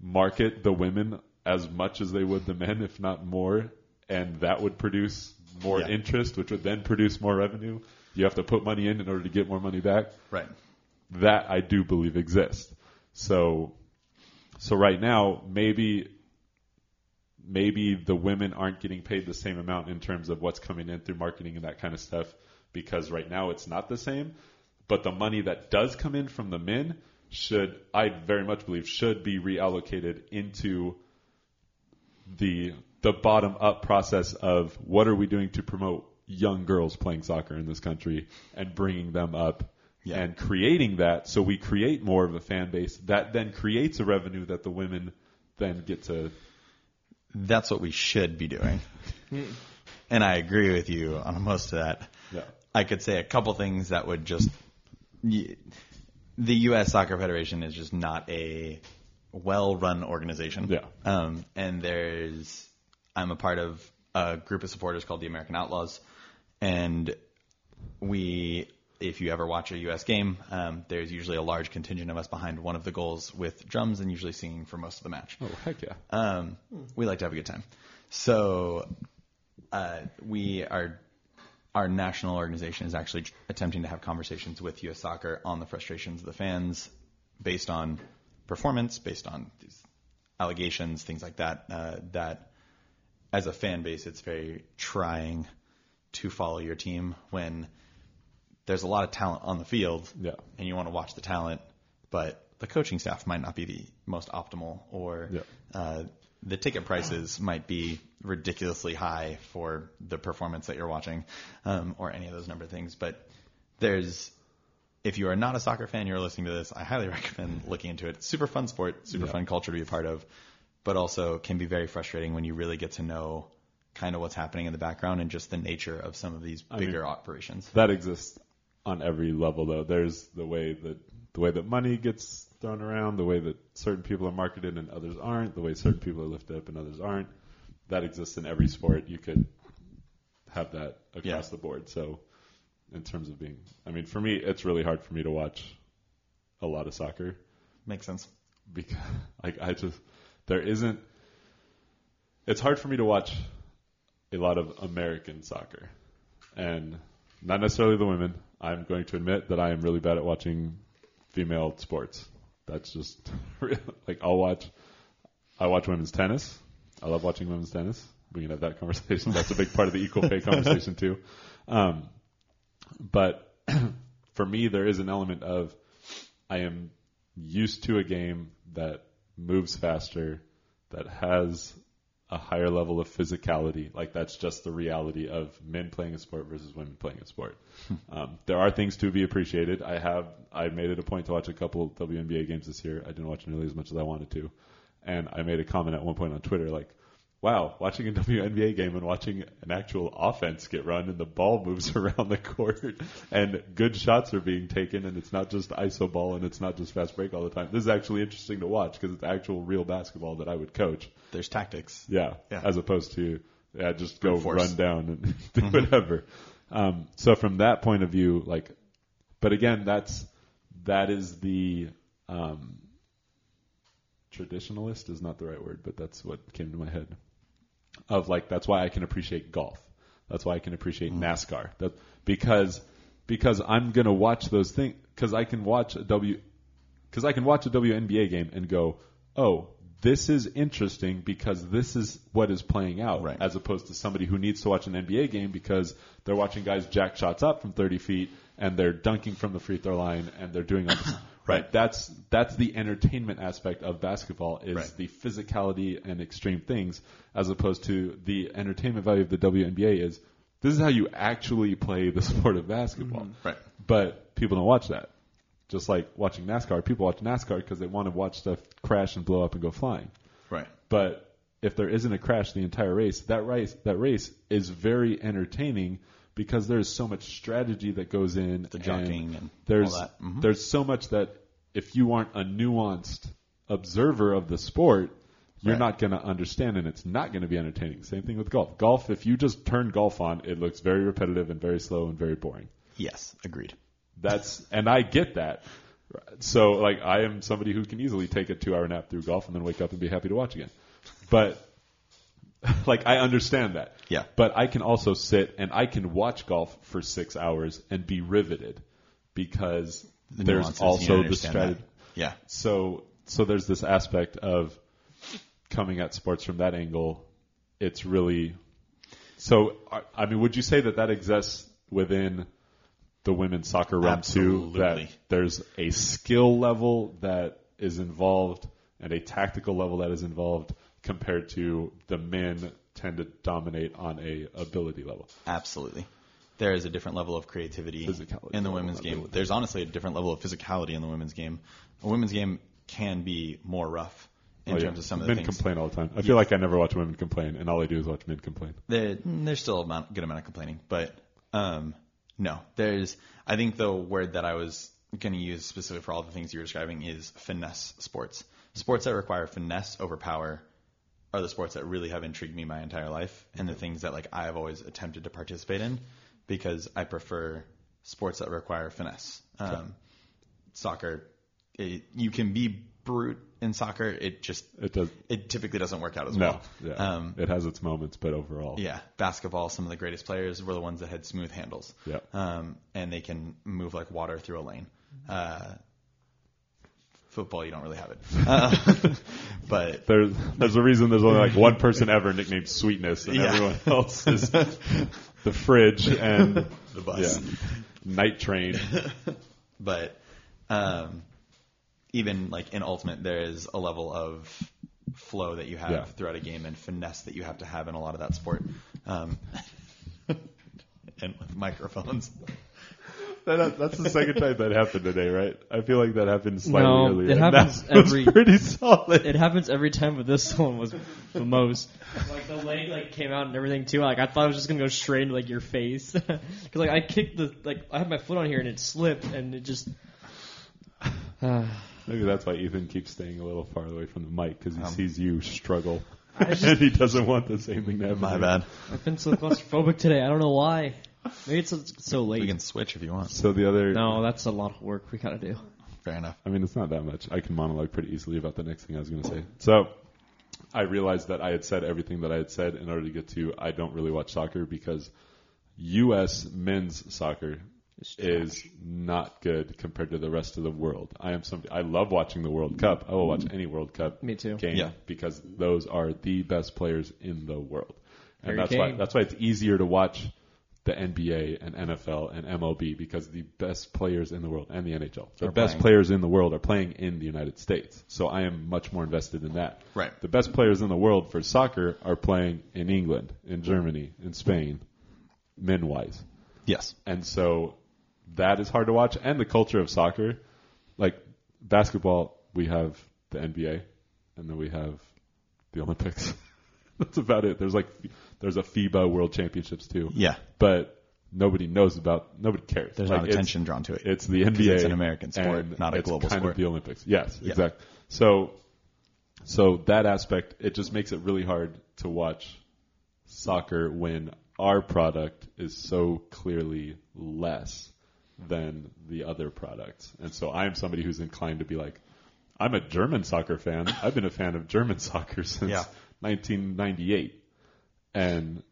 market the women as much as they would the men, if not more, and that would produce more Yeah. interest, which would then produce more revenue? You have to put money in in order to get more money back Right. that I do believe exists. So, so right now, maybe, maybe the women aren't getting paid the same amount in terms of what's coming in through marketing and that kind of stuff because right now it's not the same. But the money that does come in from the men should, I very much believe, should be reallocated into the the bottom up process of what are we doing to promote young girls playing soccer in this country and bringing them up Yeah. and creating that so we create more of a fan base that then creates a revenue that the women then get to That's what we should be doing. and I agree with you on most of that. yeah I could say a couple things that would just. The U.S. Soccer Federation is just not a well-run organization. Yeah. Um, and there's, I'm a part of a group of supporters called the American Outlaws, and we, if you ever watch a U.S. game, um, there's usually a large contingent of us behind one of the goals with drums and usually singing for most of the match. oh heck yeah Um, we like to have a good time. So uh, we are our national organization is actually attempting to have conversations with U.S. Soccer on the frustrations of the fans based on performance, based on these allegations, things like that. Uh, that as a fan base, it's very trying to follow your team when there's a lot of talent on the field Yeah. and you want to watch the talent, but the coaching staff might not be the most optimal, or Yeah. uh, the ticket prices might be ridiculously high for the performance that you're watching, um, or any of those number of things. But there's, if you are not a soccer fan, you're listening to this, I highly recommend looking into it. It's super fun sport, super Yeah. fun culture to be a part of, but also can be very frustrating when you really get to know kind of what's happening in the background and just the nature of some of these mean- bigger operations. that exists on every level though there's the way that the way that money gets thrown around the way that certain people are marketed and others aren't the way certain people are lifted up and others aren't that exists in every sport you could have that across Yeah. the board so in terms of being i mean for me it's really hard for me to watch a lot of soccer Makes sense. because like I just there isn't. It's hard for me to watch a lot of American soccer, and not necessarily the women. I'm going to admit that I am really bad at watching female sports. That's just real. like I'll watch. I watch women's tennis. I love watching women's tennis. We can have that conversation. That's a big part of the equal pay conversation too. Um, but for me, there is an element of I am used to a game that moves faster, that has a higher level of physicality. Like that's just the reality of men playing a sport versus women playing a sport. um, there are things to be appreciated. I have I made it a point to watch a couple WNBA games this year. I didn't watch nearly as much as I wanted to, and I made a comment at one point on Twitter like. Wow, watching a WNBA game and watching an actual offense get run and the ball moves around the court and good shots are being taken and it's not just iso ball and it's not just fast break all the time. This is actually interesting to watch because it's actual real basketball that I would coach. There's tactics. Yeah, Yeah. as opposed to yeah, just go run down and do whatever. Um, so from that point of view, like, but again, that's that is the um, traditionalist is not the right word, but that's what came to my head. Of like, that's why I can appreciate golf. That's why I can appreciate mm. NASCAR. That because because I'm gonna watch those things because I can watch a W because I can watch a WNBA game and go, oh, this is interesting because this is what is playing out, Right. as opposed to somebody who needs to watch an NBA game because they're watching guys jack shots up from 30 feet and they're dunking from the free throw line and they're doing all this. Right. That's that's the entertainment aspect of basketball is Right. the physicality and extreme things, as opposed to the entertainment value of the WNBA is this is how you actually play the sport of basketball. Mm-hmm. Right. But people don't watch that. Just like watching NASCAR, people watch NASCAR because they want to watch stuff crash and blow up and go flying. Right. But if there isn't a crash the entire race, that race that race is very entertaining because there's so much strategy that goes in. The jockeying and there's all that. Mhm. there's so much that if you aren't a nuanced observer of the sport, you're Right. not going to understand, and it's not going to be entertaining. Same thing with golf. Golf, if you just turn golf on, it looks very repetitive and very slow and very boring. Yes. Agreed. That's and I get that. So like I am somebody who can easily take a two hour nap through golf and then wake up and be happy to watch again. But like I understand that. Yeah. But I can also sit and I can watch golf for six hours and be riveted because The there's also the strategy. that. Yeah. So so there's this aspect of coming at sports from that angle. It's really so. I- I mean, would you say that that exists within the women's soccer realm too? That there's a skill level that is involved and a tactical level that is involved compared to the men tend to dominate on a ability level. Absolutely. There is a different level of creativity in the women's game. There's honestly a different level of physicality in the women's game. A women's game can be more rough in Oh, yeah. terms of some of men the things. Men complain all the time. I feel like I never watch women complain, and all I do is watch men complain. There, there's still a amount, good amount of complaining, but um, no, there's. I think the word that I was going to use specifically for all the things you're describing is finesse sports. Sports that require finesse over power are the sports that really have intrigued me my entire life, and the things that like I have always attempted to participate in because I prefer sports that require finesse. Um, Soccer, it, you can be brute in soccer. It just It does. it typically doesn't work out as No, well. yeah, Um, it has its moments, but overall, yeah, basketball. Some of the greatest players were the ones that had smooth handles. Yeah. Um, and they can move like water through a lane. Uh, football, you don't really have it. Uh, but There's there's a reason there's only like one person ever nicknamed Sweetness, and Yeah. everyone else is the fridge and the bus. yeah, night train. But um, even like in Ultimate, there is a level of flow that you have Yeah. throughout a game and finesse that you have to have in a lot of that sport. Um, and with microphones. That, that's the second time that happened today, right? I feel like that happened slightly No, earlier. it happens that was every- pretty solid. It happens every time, but this one was the most. Like the leg like came out and everything too. Like I thought it was just gonna go straight into like your face. Cause like I kicked the like I had my foot on here and it slipped and it just. Maybe that's why Ethan keeps staying a little far away from the mic because he Um, sees you struggle, just- and he doesn't want the same thing to happen. My to you. bad. I've been so claustrophobic today. I don't know why. Maybe it's so, so late. We can switch if you want. So the other, No, that's a lot of work we gotta do. Fair enough. I mean, it's not that much. I can monologue pretty easily about the next thing I was going to say. So, I realized that I had said everything that I had said in order to get to I don't really watch soccer because U.S. men's soccer is not good compared to the rest of the world. I am somebody I love watching the World Cup. I will watch mm. any World Cup Me too. game Yeah. because those are the best players in the world. And Harry that's why that's why it's easier to watch the NBA and NFL and MLB because the best players in the world and the NHL, the best playing. players in the world are playing in the United States. So I am much more invested in that. Right. The best players in the world for soccer are playing in England, in Germany, in Spain, men wise. Yes. And so that is hard to watch. And the culture of soccer, like basketball, we have the NBA, and then we have the Olympics. That's about it. There's like there's a FIBA World Championships too, Yeah. but nobody knows about. Nobody cares. There's Like, not attention drawn to it. It's the NBA. it's an American sport, not a it's global kind sport. Of the Olympics. Yes, Yeah. exactly. So, so that aspect it just makes it really hard to watch soccer when our product is so clearly less than the other products. And so I am somebody who's inclined to be like, I'm a German soccer fan. I've been a fan of German soccer since Yeah. 1998. And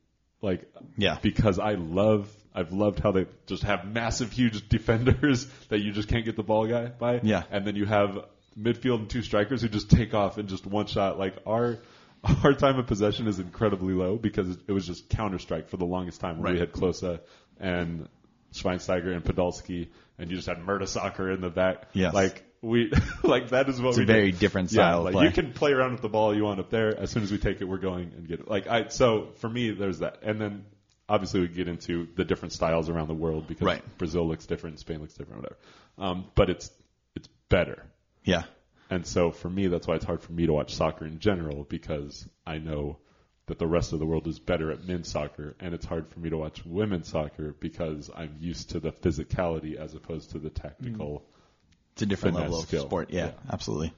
like, Yeah. because I love, I've loved how they just have massive, huge defenders that you just can't get the ball guy by. Yeah. And then you have midfield and two strikers who just take off and just one shot. Like our, our time of possession is incredibly low because it was just counter strike for the longest time. When We had Klose and Schweinsteiger and Podolski, and you just had Mertesacker in the back. Yes. Like we, like that is what It's we a very do. different Yeah, style of like play. you can play around with the ball you want up there. As soon as we take it, we're going and get it. Like I, so for me, there's that, and then obviously we get into the different styles around the world because Right. Brazil looks different, Spain looks different, whatever. Um, but it's it's better. Yeah. And so for me, that's why it's hard for me to watch soccer in general because I know that the rest of the world is better at men's soccer, and it's hard for me to watch women's soccer because I'm used to the physicality as opposed to the tactical. It's a different level of skill. sport. Yeah, Yeah. absolutely.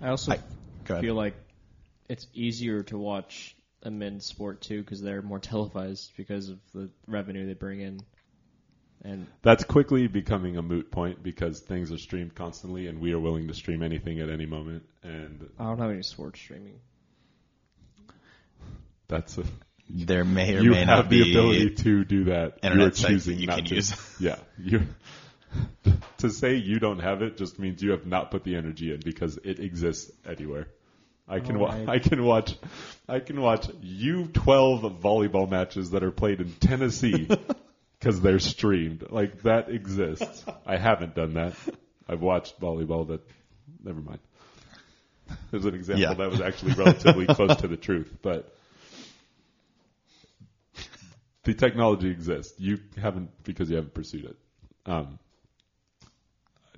I also I- feel like it's easier to watch a men's sport too because they're more televised because of the revenue they bring in. And That's quickly becoming a moot point because things are streamed constantly, and we are willing to stream anything at any moment. And I don't have any sports streaming. that's a, There may or you may have not the be ability to do that. internet You're choosing that you not can to. use. Yeah, you. to say you don't have it just means you have not put the energy in because it exists anywhere. I can Oh, wa- I- I can watch I can watch U12 volleyball matches that are played in Tennessee because they're streamed. Like that exists. I haven't done that. I've watched volleyball that. Never mind. There's an example Yeah. that was actually relatively close to the truth, but the technology exists. You haven't because you haven't pursued it. Um, I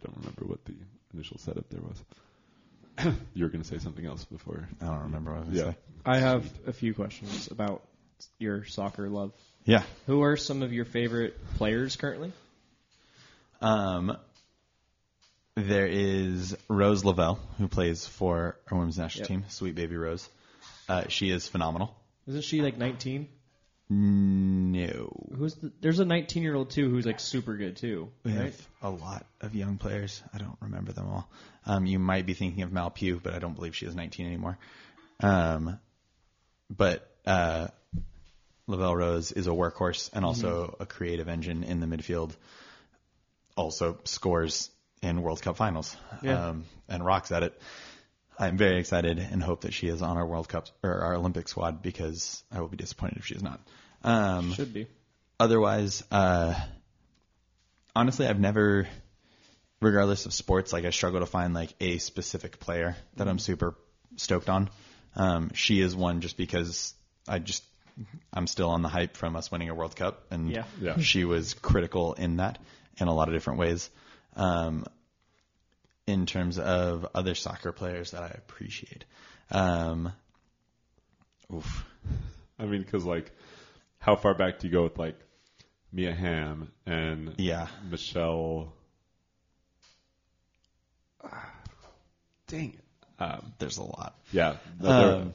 don't remember what the initial setup there was. you were going to say something else before. I don't remember what I was Yeah. going to say. I have a few questions about your soccer love. Yeah. Who are some of your favorite players currently? Um, there is Rose Lavelle, who plays for our women's national Yep. team, Sweet Baby Rose. Uh, she is phenomenal. Isn't she like 19? No. Who's the, there's a 19 year old too who's like super good too, We right? have a lot of young players. I don't remember them all. Um, you might be thinking of Mal Pugh, but I don't believe she is 19 anymore. Um, but uh, Lavelle Rose is a workhorse and also a creative engine in the midfield. Also scores in World Cup finals Yeah. um, and rocks at it. I'm very excited and hope that she is on our World Cup or our Olympic squad because I will be disappointed if she is not. Um, Should be. otherwise, uh, honestly, I've never, regardless of sports, like I struggle to find like a specific player that I'm super stoked on. Um, she is one just because I just, I'm still on the hype from us winning a World Cup and Yeah. Yeah. she was critical in that in a lot of different ways. Um, in terms of other soccer players that I appreciate. Um, oof. I mean, because like, how far back do you go with like Mia Hamm and Yeah. Michelle? Dang it. Um, There's a lot. yeah, there-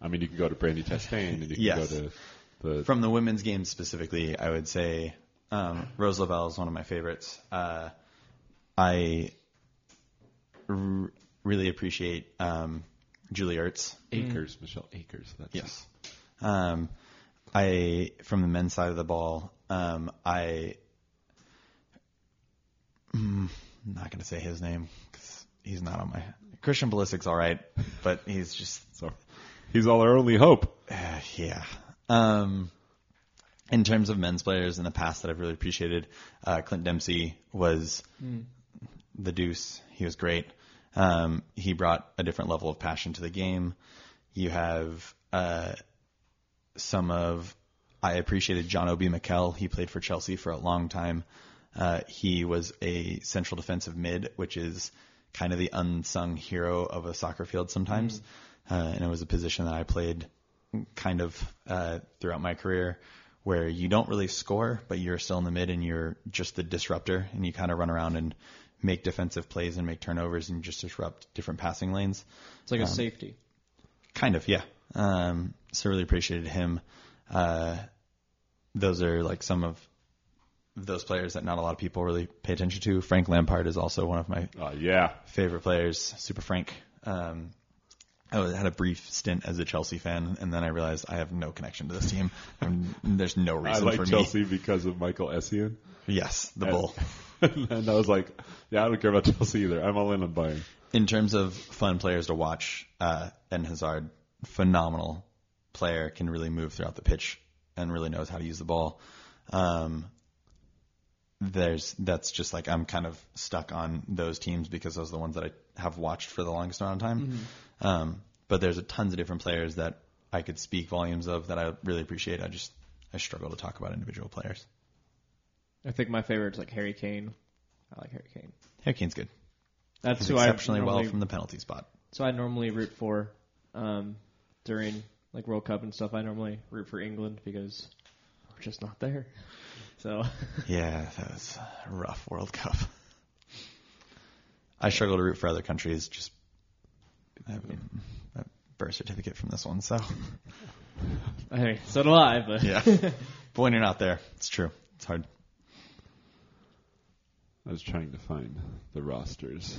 I mean, you can go to Brandi Chastain and you can Yes. go to the From the women's game specifically, I would say um, Rose Lavelle is one of my favorites. Uh, I r- really appreciate um, Julie Ertz. Akers, Michelle Akers. That's Yes. Um, I from the men's side of the ball, um, I mm, I'm not going to say his name because he's not on my Christian Pulisic's all right, but he's just So he's all our only hope. uh, yeah. Um, in terms of men's players in the past that I've really appreciated, uh, Clint Dempsey was the deuce. He was great. Um, he brought a different level of passion to the game. You have uh, some of I appreciated John Obi Mikel. He played for Chelsea for a long time. Uh, he was a central defensive mid, which is kind of the unsung hero of a soccer field sometimes. Uh, and it was a position that I played kind of uh, throughout my career where you don't really score, but you're still in the mid and you're just the disruptor and you kind of run around and make defensive plays and make turnovers and just disrupt different passing lanes. It's like a safety. Kind of, yeah. Um, so really appreciated him. Uh, those are like some of those players that not a lot of people really pay attention to. Frank Lampard is also one of my Uh, yeah. favorite players, Super Frank. Um, I had a brief stint as a Chelsea fan, and then I realized I have no connection to this team. and there's no I reason like for Chelsea because of Michael Essien. me. Yes, the And- bull. and I was like, yeah, I don't care about Chelsea either. I'm all in on Bayern. In terms of fun players to watch, uh, Eden Hazard, phenomenal player, can really move throughout the pitch and really knows how to use the ball. Um, there's that's just like I'm kind of stuck on those teams because those are the ones that I have watched for the longest amount of time. Um, but there's a tons of different players that I could speak volumes of that I really appreciate. I just I struggle to talk about individual players. I think my favorite is like Harry Kane. I like Harry Kane. Harry Kane's good. That's He's who I exceptionally well from the penalty spot. So I normally root for um, during like World Cup and stuff. I normally root for England because we're just not there. So Yeah, that was a rough World Cup. I struggle to root for other countries. Just I have a birth certificate from this one, so I mean, so do I. But yeah. but when you're not there, it's true. It's hard. I was trying to find the rosters.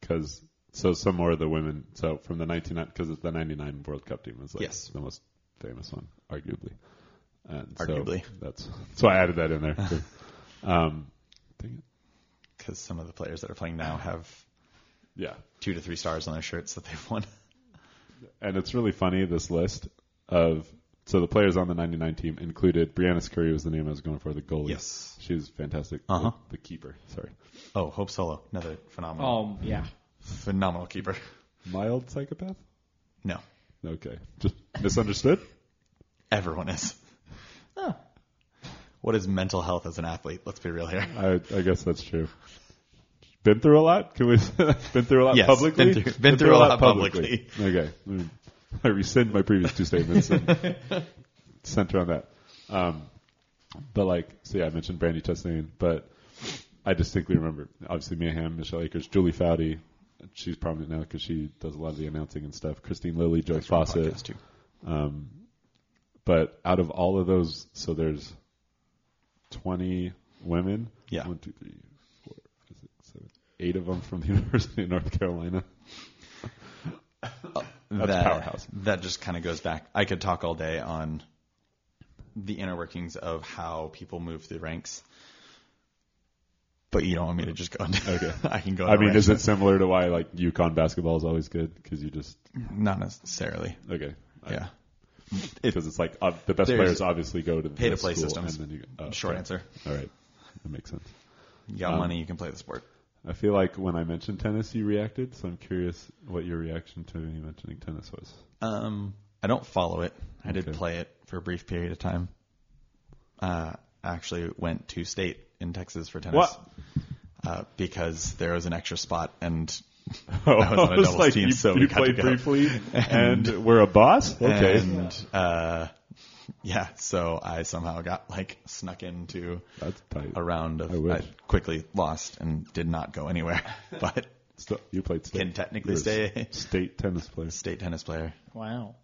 Because, so some more of the women, so from the 99, because the 99 World Cup team was like Yes. the most famous one, arguably. And so Arguably. that's, so I added that in there. um. Because some of the players that are playing now have Yeah. two to three stars on their shirts that they've won. And it's really funny, this list of, so the players on the 99 team included, Briana Scurry was the name I was going for, the goalie. Yes. She was fantastic. Uh-huh. The, the keeper, sorry. Oh, Hope Solo, another phenomenal, oh yeah, phenomenal keeper. Mild psychopath? No, Okay. Just misunderstood? everyone is. oh, What is mental health as an athlete? Let's be real here. I, I guess that's true. Been through a lot? Can we? been through a lot Yes, publicly? been through- been through a lot publicly. Okay. I rescind my previous two statements and center on that. Um, but like, so yeah, I mentioned Brandi Chastain, but I distinctly remember, obviously Mia Hamm, Michelle Akers, Julie Foudy. She's prominent now because she does a lot of the announcing and stuff. Kristine Lilly, Joy That's Fawcett. Um, but out of all of those, so there's 20 women. Yeah. One, two, three, four, five, six, seven, eight of them from the University of North Carolina. That's that, powerhouse. That just kind of goes back. I could talk all day on the inner workings of how people move through ranks, but you don't want me to just go. Into, Okay. I can go. I mean, is it similar to why like UConn basketball is always good because you just not necessarily? okay, Yeah, because it's like uh, the best players obviously go to the pay to play systems. And then you, oh, short okay. answer. All right, that makes sense. You got Um, money, you can play the sport. I feel like when I mentioned tennis, you reacted, so I'm curious what your reaction to me mentioning tennis was. Um, I don't follow it. I did play it for a brief period of time. Uh, I actually went to state in Texas for tennis. What? Uh, because there was an extra spot and Oh, I was on a doubles like, team, you, so you we played briefly, and, we're a boss. Okay, And uh, yeah, so I somehow got like snuck into that's tight. a round of. I wish. quickly lost and did not go anywhere, but Still, you played state. can technically You were a stay state tennis player. state tennis player. wow.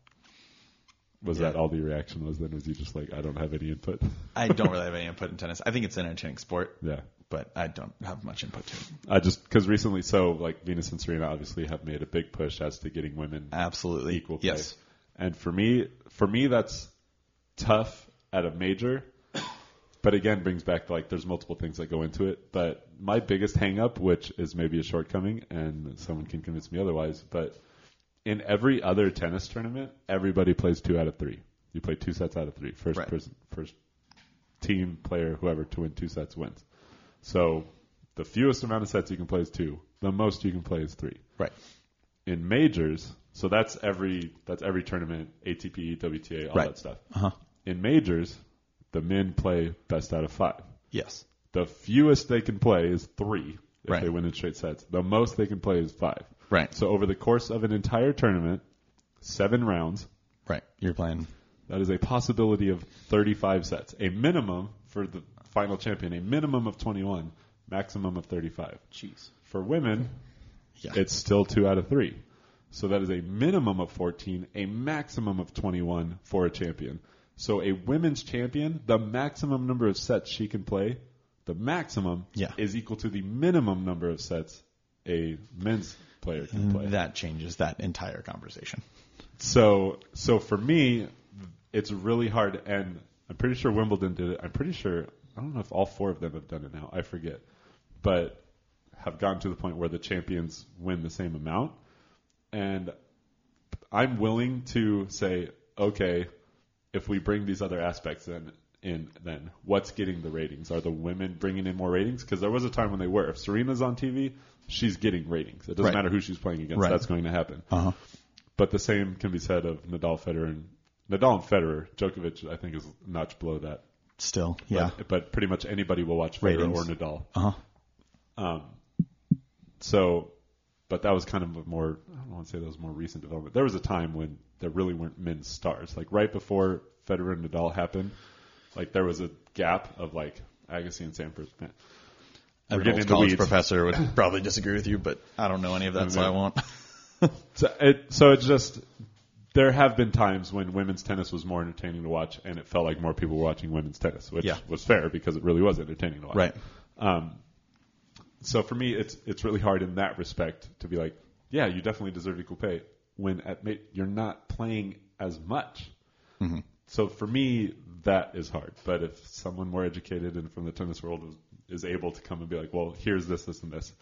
Was Yeah. that all the reaction was? Then was you just like, I don't have any input? I don't really have any input in tennis. I think it's an entertaining sport. Yeah, but I don't have much input to it. I just because recently, so like Venus and Serena obviously have made a big push as to getting women Absolutely. equal play. Yes. And for me, for me, that's tough at a major. But again, brings back like there's multiple things that go into it. But my biggest hang up, which is maybe a shortcoming, and someone can convince me otherwise, but in every other tennis tournament, everybody plays two out of three. You play two sets out of three. First Right. person, first team player, whoever to win two sets wins. So the fewest amount of sets you can play is two. The most you can play is three Right. in majors, so that's every that's every tournament, ATP, WTA, all Right. that stuff. Uh-huh. In majors, the men play best out of five. Yes. The fewest they can play is three if Right. they win in straight sets. The most they can play is five. Right. So over the course of an entire tournament, seven rounds, Right. You're playing. that is a possibility of 35 sets. A minimum for the final champion, a minimum of 21, maximum of 35. Jeez. For women, Yeah. it's still two out of three. So that is a minimum of 14, a maximum of 21 for a champion. So a women's champion, the maximum number of sets she can play, the maximum Yeah. is equal to the minimum number of sets a men's player can play. that changes that entire conversation. So, so for me, it's really hard, and I'm pretty sure Wimbledon did it. I'm pretty sure I don't know if all four of them have done it now. I forget, but have gotten to the point where the champions win the same amount, and I'm willing to say, okay, if we bring these other aspects in, in then what's getting the ratings? Are the women bringing in more ratings? Because there was a time when they were. If Serena's on TV, she's getting ratings. It doesn't Right. matter who she's playing against. Right. That's going to happen. Uh-huh. But the same can be said of Nadal, Federer, and Nadal and Federer. Djokovic, I think, is a notch below that. Still. Yeah. But, but pretty much anybody will watch Federer Ratings. or Nadal. Uh-huh. Um, so, but that was kind of a more, I don't want to say that was more recent development. There was a time when there really weren't men's stars. Like right before Federer and Nadal happened, like there was a gap of like Agassi and Sampras. Man, An we're getting old the college professor would probably disagree with you, but I don't know any of that, so I won't. So, it, so it's just there have been times when women's tennis was more entertaining to watch, and it felt like more people were watching women's tennis, which Yeah. was fair because it really was entertaining to watch. Right. Um, so for me, it's it's really hard in that respect to be like, yeah, you definitely deserve equal pay when at you're not playing as much. Mm-hmm. So for me, that is hard. But if someone more educated and from the tennis world is, is able to come and be like, well, here's this, this, and this,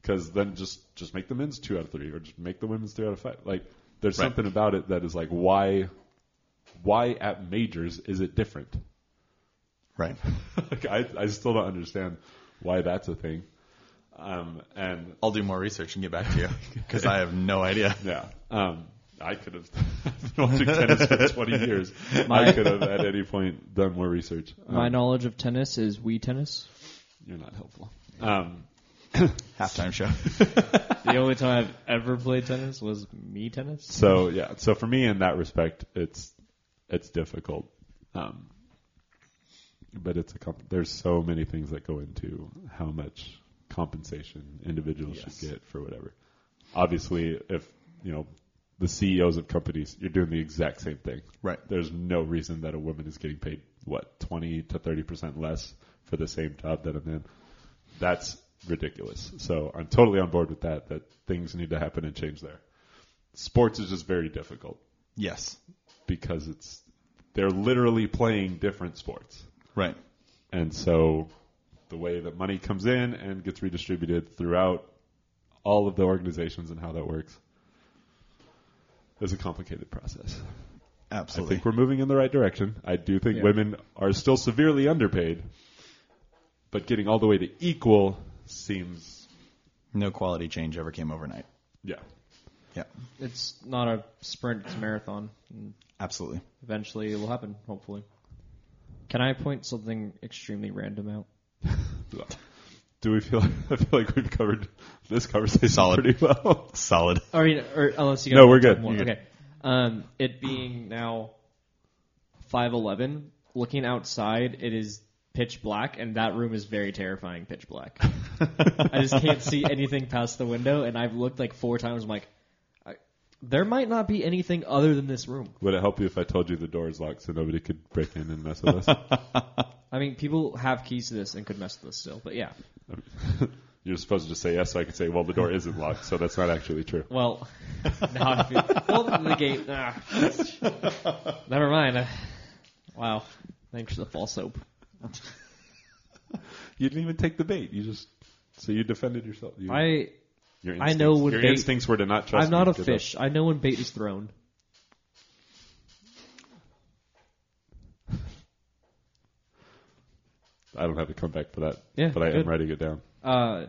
because then just just make the men's two out of three, or just make the women's three out of five. Like, there's Right. something about it that is like, why, why at majors is it different? Right. like, I I still don't understand why that's a thing. Um, and I'll do more research and get back to you because I have no idea. yeah, um, I could have been watching tennis for 20 years. I could have at any point done more research. My Um, knowledge of tennis is Wii tennis. You're not helpful. Um, Halftime show. The only time I've ever played tennis was Wii tennis. so yeah, so for me in that respect, it's it's difficult. Um, but it's a comp- there's so many things that go into how much compensation individuals Yes. should get for whatever. Obviously, if you know the CEOs of companies, you're doing the exact same thing. Right. There's no reason that a woman is getting paid what 20 to 30 percent less for the same job that a man. That's ridiculous. So I'm totally on board with that. That things need to happen and change there. Sports is just very difficult Yes. because it's they're literally playing different sports. Right. And so the way that money comes in and gets redistributed throughout all of the organizations and how that works is a complicated process. Absolutely. I think we're moving in the right direction. I do think Yeah. women are still severely underpaid, but getting all the way to equal seems, No quality change ever came overnight. yeah. Yeah. It's not a sprint; it's a marathon. Absolutely. eventually, it will happen. Hopefully. Can I point something extremely random out? Do we feel? I feel like we've covered this conversation Solid. pretty well. Solid. I mean, or unless you No, we're want to good. more. You're good. Okay. Um, it being now five eleven, looking outside, it is pitch black, and that room is very terrifying. Pitch black. I just can't see anything past the window, and I've looked like four times. I'm like, I, There might not be anything other than this room. Would it help you if I told you the door is locked so nobody could break in and mess with us? I mean, people have keys to this and could mess with us still, but yeah. You're supposed to just say yes, so I could say, well, the door isn't locked, so that's not actually true. Well, now I feel. Well, the gate. Ah, never mind. Wow. Thanks for the false hope. You didn't even take the bait. You just so you defended yourself. You, I your I know when your bait- instincts were to not trust. I'm not a Good fish. I know when bait is thrown. I don't have to come back for that. Yeah, but I am writing it down. Uh,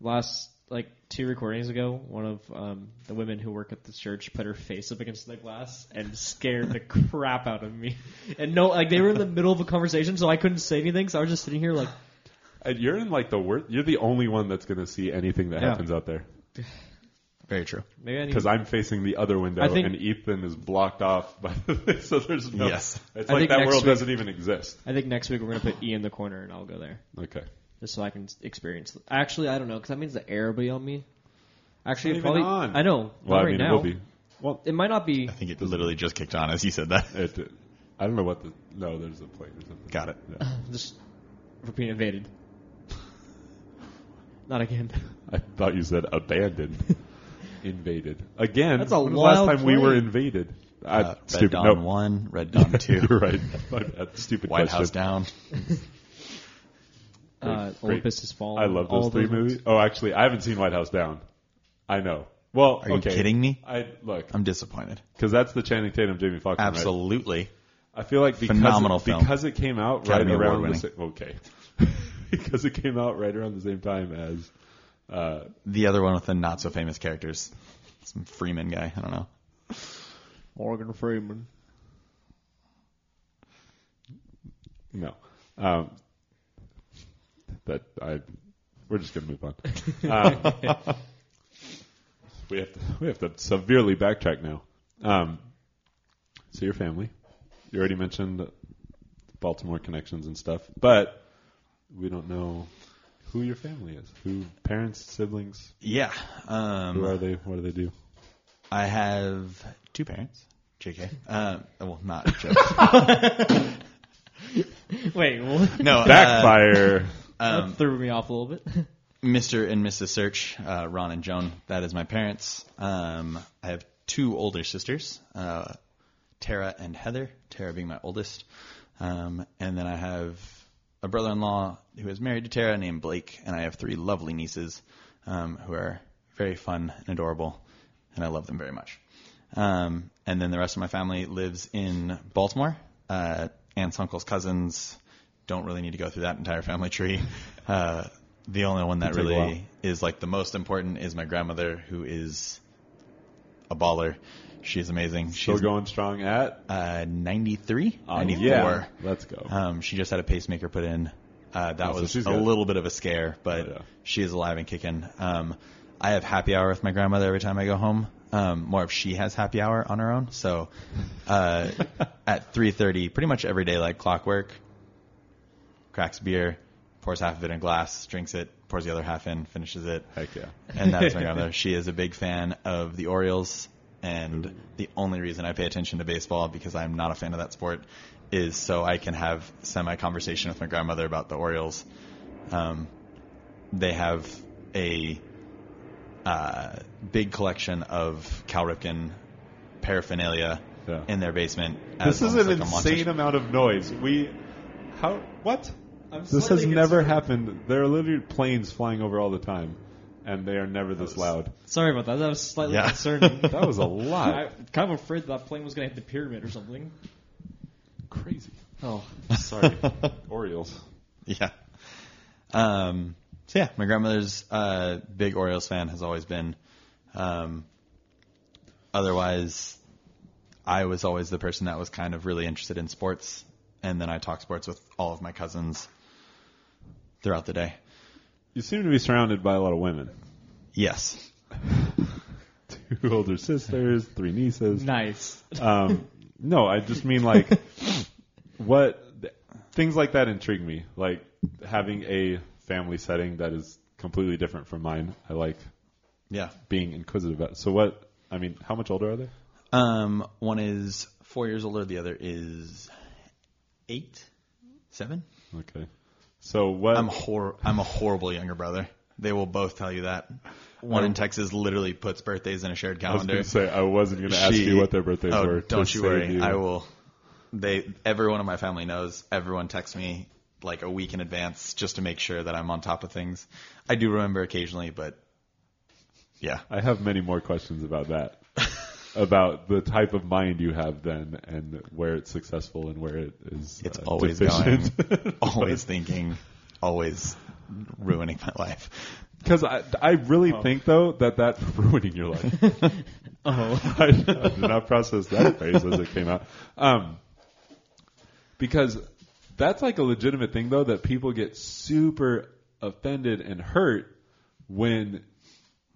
last like two recordings ago, one of um, the women who work at the church put her face up against the glass and scared the crap out of me. And no, like they were in the middle of a conversation, so I couldn't say anything. So I was just sitting here like, you're in like the worst. You're the only one that's going to see anything that Yeah. happens out there Very true. maybe I need. because I'm facing the other window I think- and Ethan is blocked off by the thing. So there's no. Yes. It's I like think that next world week- doesn't even exist. I think next week we're gonna put E in the corner and I'll go there Okay. just so I can experience. Actually, I don't know because that means the air will be on me. Actually, It's it not even probably. on. I know. Well, not I right mean, now. it will be. Well, It might not be. I think it literally just kicked on as you said that. it. I don't know what the. No, there's a plate or something. Got it. Yeah. Just we're being invaded. Not again. I thought you said abandoned. invaded again. That's a when was the last wild time we were invaded. I, Uh, Red stupid. Dawn no, one, Red Dawn two, you're right. My bad. Stupid White question. House down. Uh, Great. Olympus has fallen. I love all those three ones. movies. Oh, actually, I haven't seen White House Down. I know. Well, Are you okay. kidding me? I look I'm disappointed. because that's the Channing Tatum, Jamie Foxx. one, right? Absolutely. I feel like because Phenomenal it, film. because it came out Academy right around Award the same. Okay, because it came out right around the same time as. Uh, The other one with the not so famous characters, some Freeman guy. I don't know. Morgan Freeman. no, um, that I. We're just gonna move on. Um, we have to we have to severely backtrack now. Um, so your family, you already mentioned Baltimore connections and stuff, but we don't know who your family is. Who parents, siblings? Yeah. Who Um, are they? What do they do? I have two parents. JK. Uh, well, not JK. Wait, what? no. uh, Backfire. um, that threw me off a little bit. Mr. and Mrs. Search, uh, Ron and Joan. That is my parents. Um, I have two older sisters, uh, Tara and Heather. Tara being my oldest, um, and then I have a brother-in-law who is married to Tara named Blake, and I have three lovely nieces um, who are very fun and adorable, and I love them very much. Um, and then the rest of my family lives in Baltimore. Uh, aunts, uncles, cousins. Don't really need to go through that entire family tree. Uh, the only one that It'll take a really is like the most important is my grandmother, who is a baller. She's amazing. Still She's going strong at. uh, 93, Uh, 94. yeah, let's go. Um, she just had a pacemaker put in. Uh, that Oh, was she's a good. little bit of a scare, but Oh, yeah. she is alive and kicking. Um, I have happy hour with my grandmother every time I go home. Um, more if she has happy hour on her own. So uh, at 3:30, pretty much every day, like clockwork, cracks beer, pours half of it in a glass, drinks it, pours the other half in, finishes it, Heck yeah. and that's my grandmother. She is a big fan of the Orioles, and the only reason I pay attention to baseball because I'm not a fan of that sport is so I can have semi conversation with my grandmother about the Orioles. Um, they have a uh, big collection of Cal Ripken paraphernalia Yeah. in their basement. This is an like insane amount of noise. We, how, what? I'm This has never concerned. happened. There are literally planes flying over all the time, and they are never this loud. Sorry about that. That was slightly Yeah. concerning. That was a lot. I'm kind of afraid that plane was going to hit the pyramid or something. Crazy. Oh, Sorry, Orioles. Yeah. Um, so yeah, my grandmother's uh, big Orioles fan has always been. Um, otherwise, I was always the person that was kind of really interested in sports, and then I talk sports with all of my cousins throughout the day. You seem to be surrounded by a lot of women. Yes. Two older sisters, three nieces. nice. Um, no, I just mean like what things like that intrigue me. Like having a family setting that is completely different from mine. I like Yeah. being inquisitive about. It. So what I mean, how much older are they? Um, one is four years older. The other is eight, seven. Okay. So what? I'm hor- I'm a horrible younger brother. They will both tell you that. One in oh. Texas literally puts birthdays in a shared I was calendar. going to say I wasn't going to ask She- you what their birthdays oh, were. to Don't you save worry. I will. They everyone in my family knows. Everyone texts me like a week in advance just to make sure that I'm on top of things. I do remember occasionally, but yeah, I have many more questions about that. About the type of mind you have then and where it's successful and where it is it's uh, always deficient. going, always thinking, always ruining my life. Because I, I really think though that that's ruining your life. Oh, I, I did not process that phrase as it came out. Um, because that's like a legitimate thing though that people get super offended and hurt when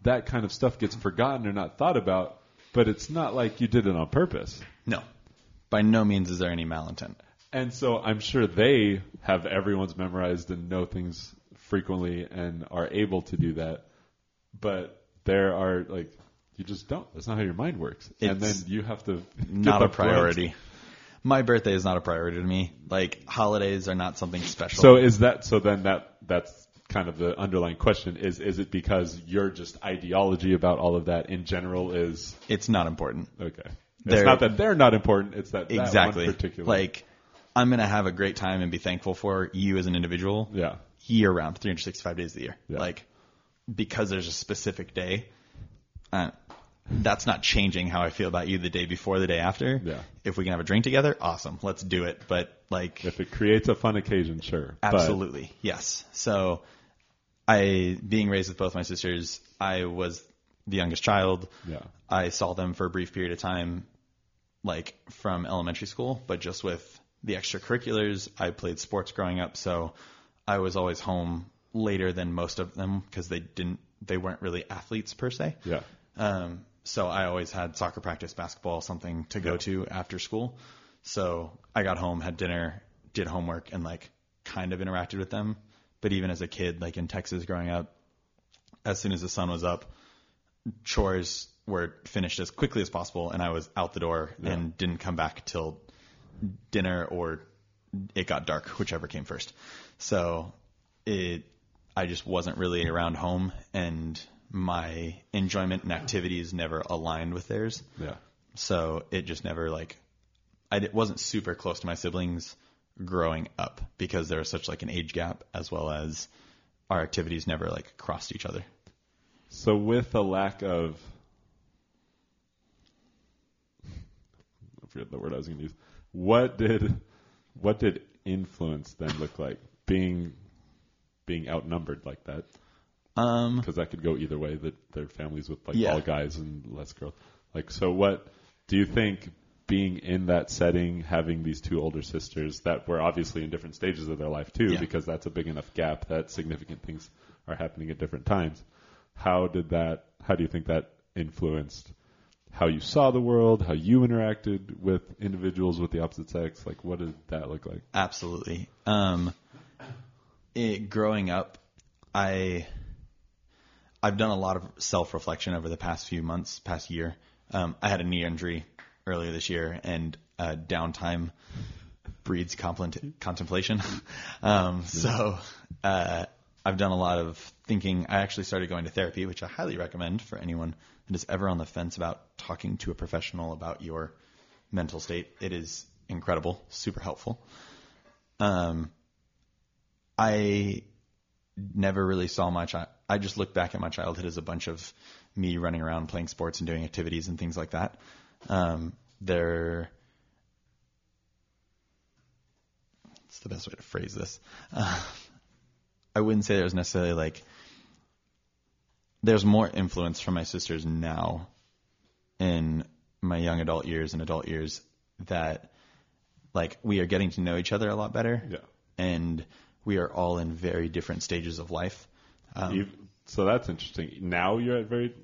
that kind of stuff gets forgotten or not thought about. But it's not like you did it on purpose. No, by no means is there any malintent. And so I'm sure they have everyone's memorized and know things frequently and are able to do that. But there are like you just don't. That's not how your mind works. and then you have to Not a priority. My birthday is not a priority to me. Like holidays are not something special. So is that so then that that's kind of the underlying question is is it because your just ideology about all of that in general is it's not important. okay. It's They're- not that they're not important, it's that, that exactly. particular Like I'm gonna have a great time and be thankful for you as an individual. Yeah. Year round, 365 days a year. Yeah. Like because there's a specific day. Uh, that's not changing how I feel about you the day before, the day after. Yeah. If we can have a drink together, awesome. Let's do it. But like If it creates a fun occasion, sure. But- Absolutely, yes. So, I being raised with both my sisters, I was the youngest child. Yeah. I saw them for a brief period of time, like from elementary school, but just with the extracurriculars, I played sports growing up, so I was always home later than most of them because they didn't, they weren't really athletes per se. yeah. Um, so I always had soccer practice, basketball, something to go to after school. So I got home, had dinner, did homework, and like kind of interacted with them. But even as a kid, like in Texas growing up, as soon as the sun was up, chores were finished as quickly as possible, and I was out the door and didn't come back till dinner or it got dark, whichever came first. So it, I just wasn't really around home, and my enjoyment and activities never aligned with theirs. Yeah. So it just never like, I di- wasn't super close to my siblings growing up because there was such like an age gap as well as our activities never like crossed each other. So with a lack of I forget the word I was going to use. What did what did influence then look like? Being being outnumbered like that Um, because that could go either way. That their families with like Yeah. all guys and less girls. Like so, what do you think? Being in that setting, having these two older sisters that were obviously in different stages of their life too, Yeah. because that's a big enough gap that significant things are happening at different times. How did that? How do you think that influenced how you saw the world, how you interacted with individuals with the opposite sex? Like, what did that look like? Absolutely. Um, it, growing up, I I've done a lot of self reflection over the past few months, past year. Um, I had a knee injury earlier this year, and uh, downtime breeds contemplation. um, so uh, I've done a lot of thinking. I actually started going to therapy, which I highly recommend for anyone that is ever on the fence about talking to a professional about your mental state. It is incredible, super helpful. Um, I never really saw my child. I just look back at my childhood as a bunch of me running around playing sports and doing activities and things like that. Um, there, what's the best way to phrase this? Uh, I wouldn't say there was necessarily like, there's more influence from my sisters now in my young adult years and adult years that like we are getting to know each other a lot better Yeah. and we are all in very different stages of life. Um, so that's interesting. Now you're at very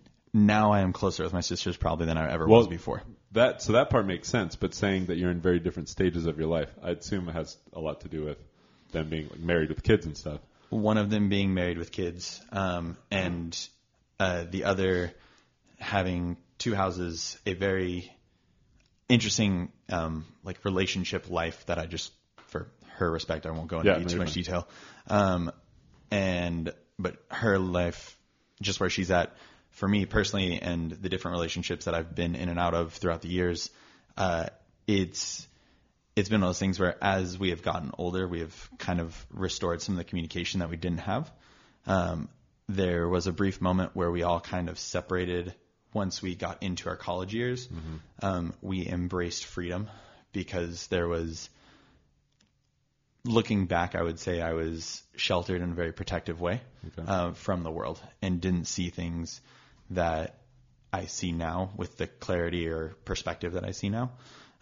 now I am closer with my sisters probably than I ever Well- was before. That so that part makes sense, but saying that you're in very different stages of your life, I assume it has a lot to do with them being like, married with kids and stuff. One of them being married with kids, um, and uh, the other having two houses, a very interesting um, like relationship life that I just for her respect I won't go into Yeah, too much fine. detail. Um, and but her life, just where she's at, for me personally, and the different relationships that I've been in and out of throughout the years, uh, it's it's been one of those things where as we have gotten older, we have kind of restored some of the communication that we didn't have. Um, there was a brief moment where we all kind of separated once we got into our college years. Um, we embraced freedom because there was, looking back, I would say I was sheltered in a very protective way Okay. uh, from the world and didn't see things that I see now with the clarity or perspective that I see now.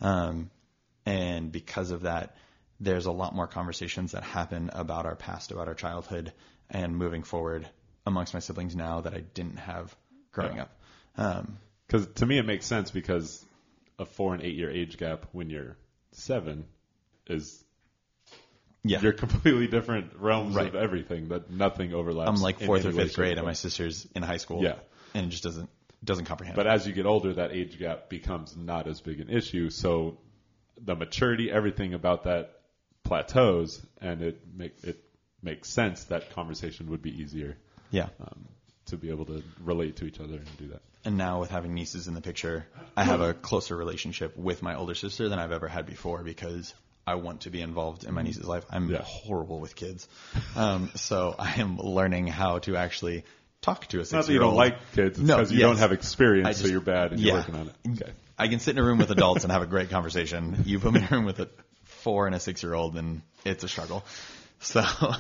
Um, and because of that, there's a lot more conversations that happen about our past, about our childhood, and moving forward amongst my siblings now that I didn't have growing Yeah. up. Um, Because to me, it makes sense because a four and eight year age gap when you're seven is yeah, you're completely different realms Right. of everything that nothing overlaps. I'm like fourth or fifth grade, and my sister's in high school. Yeah. And just doesn't doesn't comprehend. But as you get older, that age gap becomes not as big an issue. So the maturity, everything about that plateaus, and it make it makes sense that conversation would be easier yeah, um, to be able to relate to each other and do that. and now with having nieces in the picture, I have a closer relationship with my older sister than I've ever had before because I want to be involved in my niece's life. I'm Yeah. horrible with kids, um, so I am learning how to actually talk to a Not that you six-year-old. don't like kids, it's No, because you yes. don't have experience, I so just- you're bad and yeah. you're working on it. Mm. Okay. I can sit in a room with adults and have a great conversation. You put me in a room with a four and a six-year-old, and it's a struggle. So I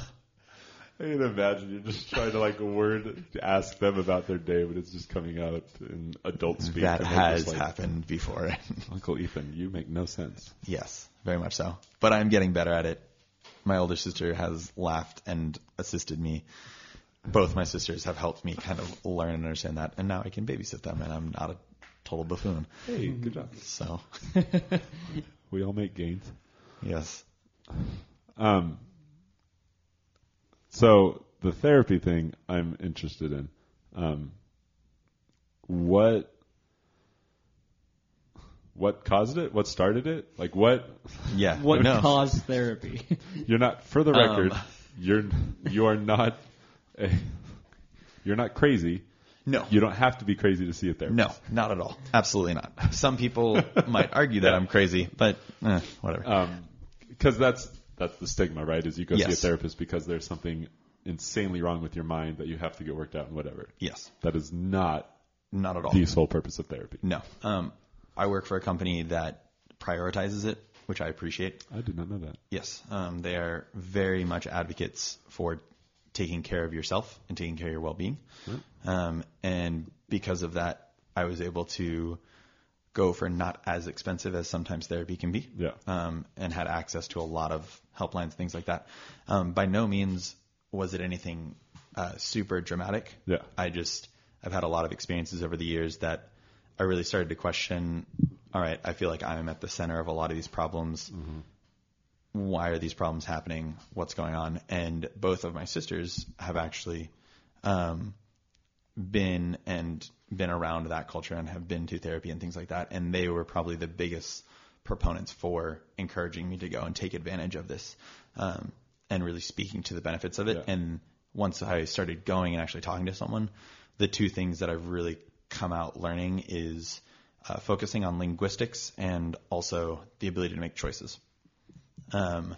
can imagine you're just trying to like a word to ask them about their day, but it's just coming out in adult speak. that and they're has like, happened before. Uncle Ethan, you make no sense. yes, very much so. But I'm getting better at it. My older sister has laughed and assisted me. Both my sisters have helped me kind of learn and understand that, and now I can babysit them, and I'm not a total buffoon. Hey, good job. So We all make gains. yes, Um, so the therapy thing I'm interested in. Um, what what caused it? What started it? Like what? yeah. What no. caused therapy? You're not. For the record, Um. you're you are not. You're not crazy. No. You don't have to be crazy to see a therapist. No, not at all. Absolutely not. Some people might argue that I'm crazy, but eh, whatever. because that's that's the stigma, right? Is you go see a therapist because there's something insanely wrong with your mind that you have to get worked out and whatever. yes, That is not not at all. the sole purpose of therapy. No. Um, I work for a company that prioritizes it, which I appreciate. I did not know that. Yes, um, they are very much advocates for taking care of yourself and taking care of your well-being. Um, and because of that, I was able to go for not as expensive as sometimes therapy can be. Yeah. Um, and had access to a lot of helplines, things like that. Um, by no means was it anything uh, super dramatic. Yeah. I just I've had a lot of experiences over the years that I really started to question. All right, I feel like I'm at the center of a lot of these problems. Why are these problems happening? What's going on? And both of my sisters have actually um, been and been around that culture and have been to therapy and things like that. And they were probably the biggest proponents for encouraging me to go and take advantage of this um, and really speaking to the benefits of it. Yeah. And once I started going and actually talking to someone, the two things that I've really come out learning is uh, focusing on linguistics and also the ability to make choices. Um,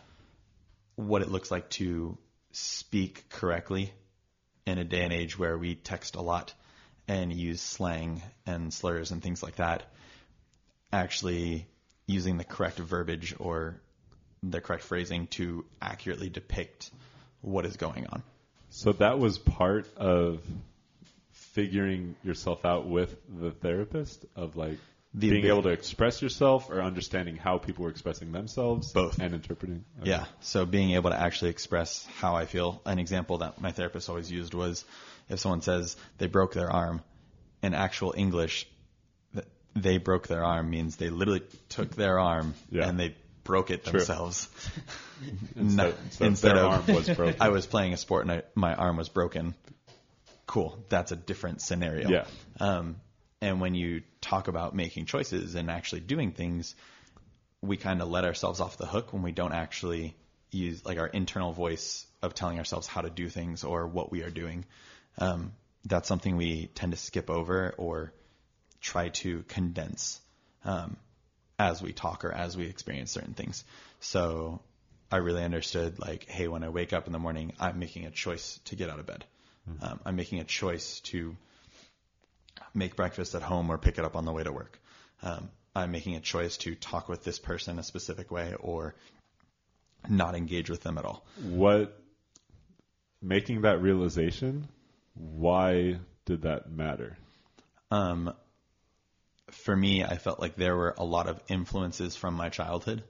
what it looks like to speak correctly in a day and age where we text a lot and use slang and slurs and things like that, actually using the correct verbiage or the correct phrasing to accurately depict what is going on. So that was part of figuring yourself out with the therapist of like The being able to express yourself or understanding how people were expressing themselves Both. and interpreting. Okay. Yeah. So being able to actually express how I feel. An example that my therapist always used was if someone says they broke their arm, in actual English, they broke their arm means they literally took their arm Yeah. and they broke it True. themselves. Instead, No, instead, their arm was broken. I was playing a sport and I, my arm was broken. Cool. That's a different scenario. Yeah. Um, and when you talk about making choices and actually doing things, we kind of let ourselves off the hook when we don't actually use like our internal voice of telling ourselves how to do things or what we are doing. Um, that's something we tend to skip over or try to condense um, as we talk or as we experience certain things. So I really understood like, hey, when I wake up in the morning, I'm making a choice to get out of bed. Um, I'm making a choice to make breakfast at home or pick it up on the way to work. Um, I'm making a choice to talk with this person a specific way or not engage with them at all. What making that realization? Why did that matter? Um, for me, I felt like there were a lot of influences from my childhood.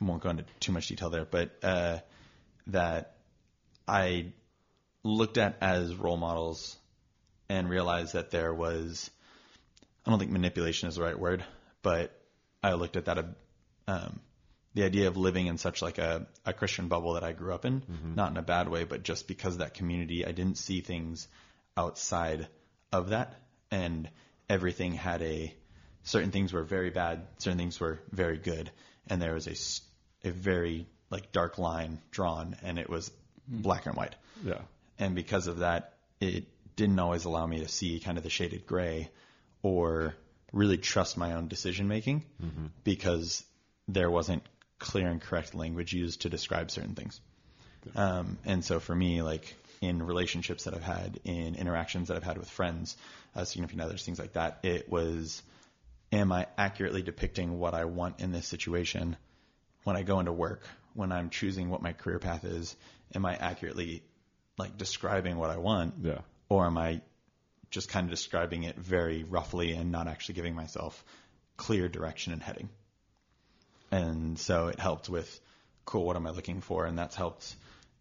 Won't go into too much detail there, but uh, that I looked at as role models and realized that there was, I don't think manipulation is the right word, but I looked at that, uh, um, the idea of living in such like a, a Christian bubble that I grew up in, not in a bad way, but just because of that community, I didn't see things outside of that. And everything had a, certain things were very bad, certain things were very good. And there was a, a very like dark line drawn and it was black and white. Yeah. And because of that, it didn't always allow me to see kind of the shaded gray or really trust my own decision making because there wasn't clear and correct language used to describe certain things. Um, and so for me, like in relationships that I've had, in interactions that I've had with friends, uh, significant others, things like that, it was, am I accurately depicting what I want in this situation? When I go into work, when I'm choosing what my career path is, am I accurately like describing what I want? Yeah. Or am I just kind of describing it very roughly and not actually giving myself clear direction and heading? And so it helped with, cool, what am I looking for? And that's helped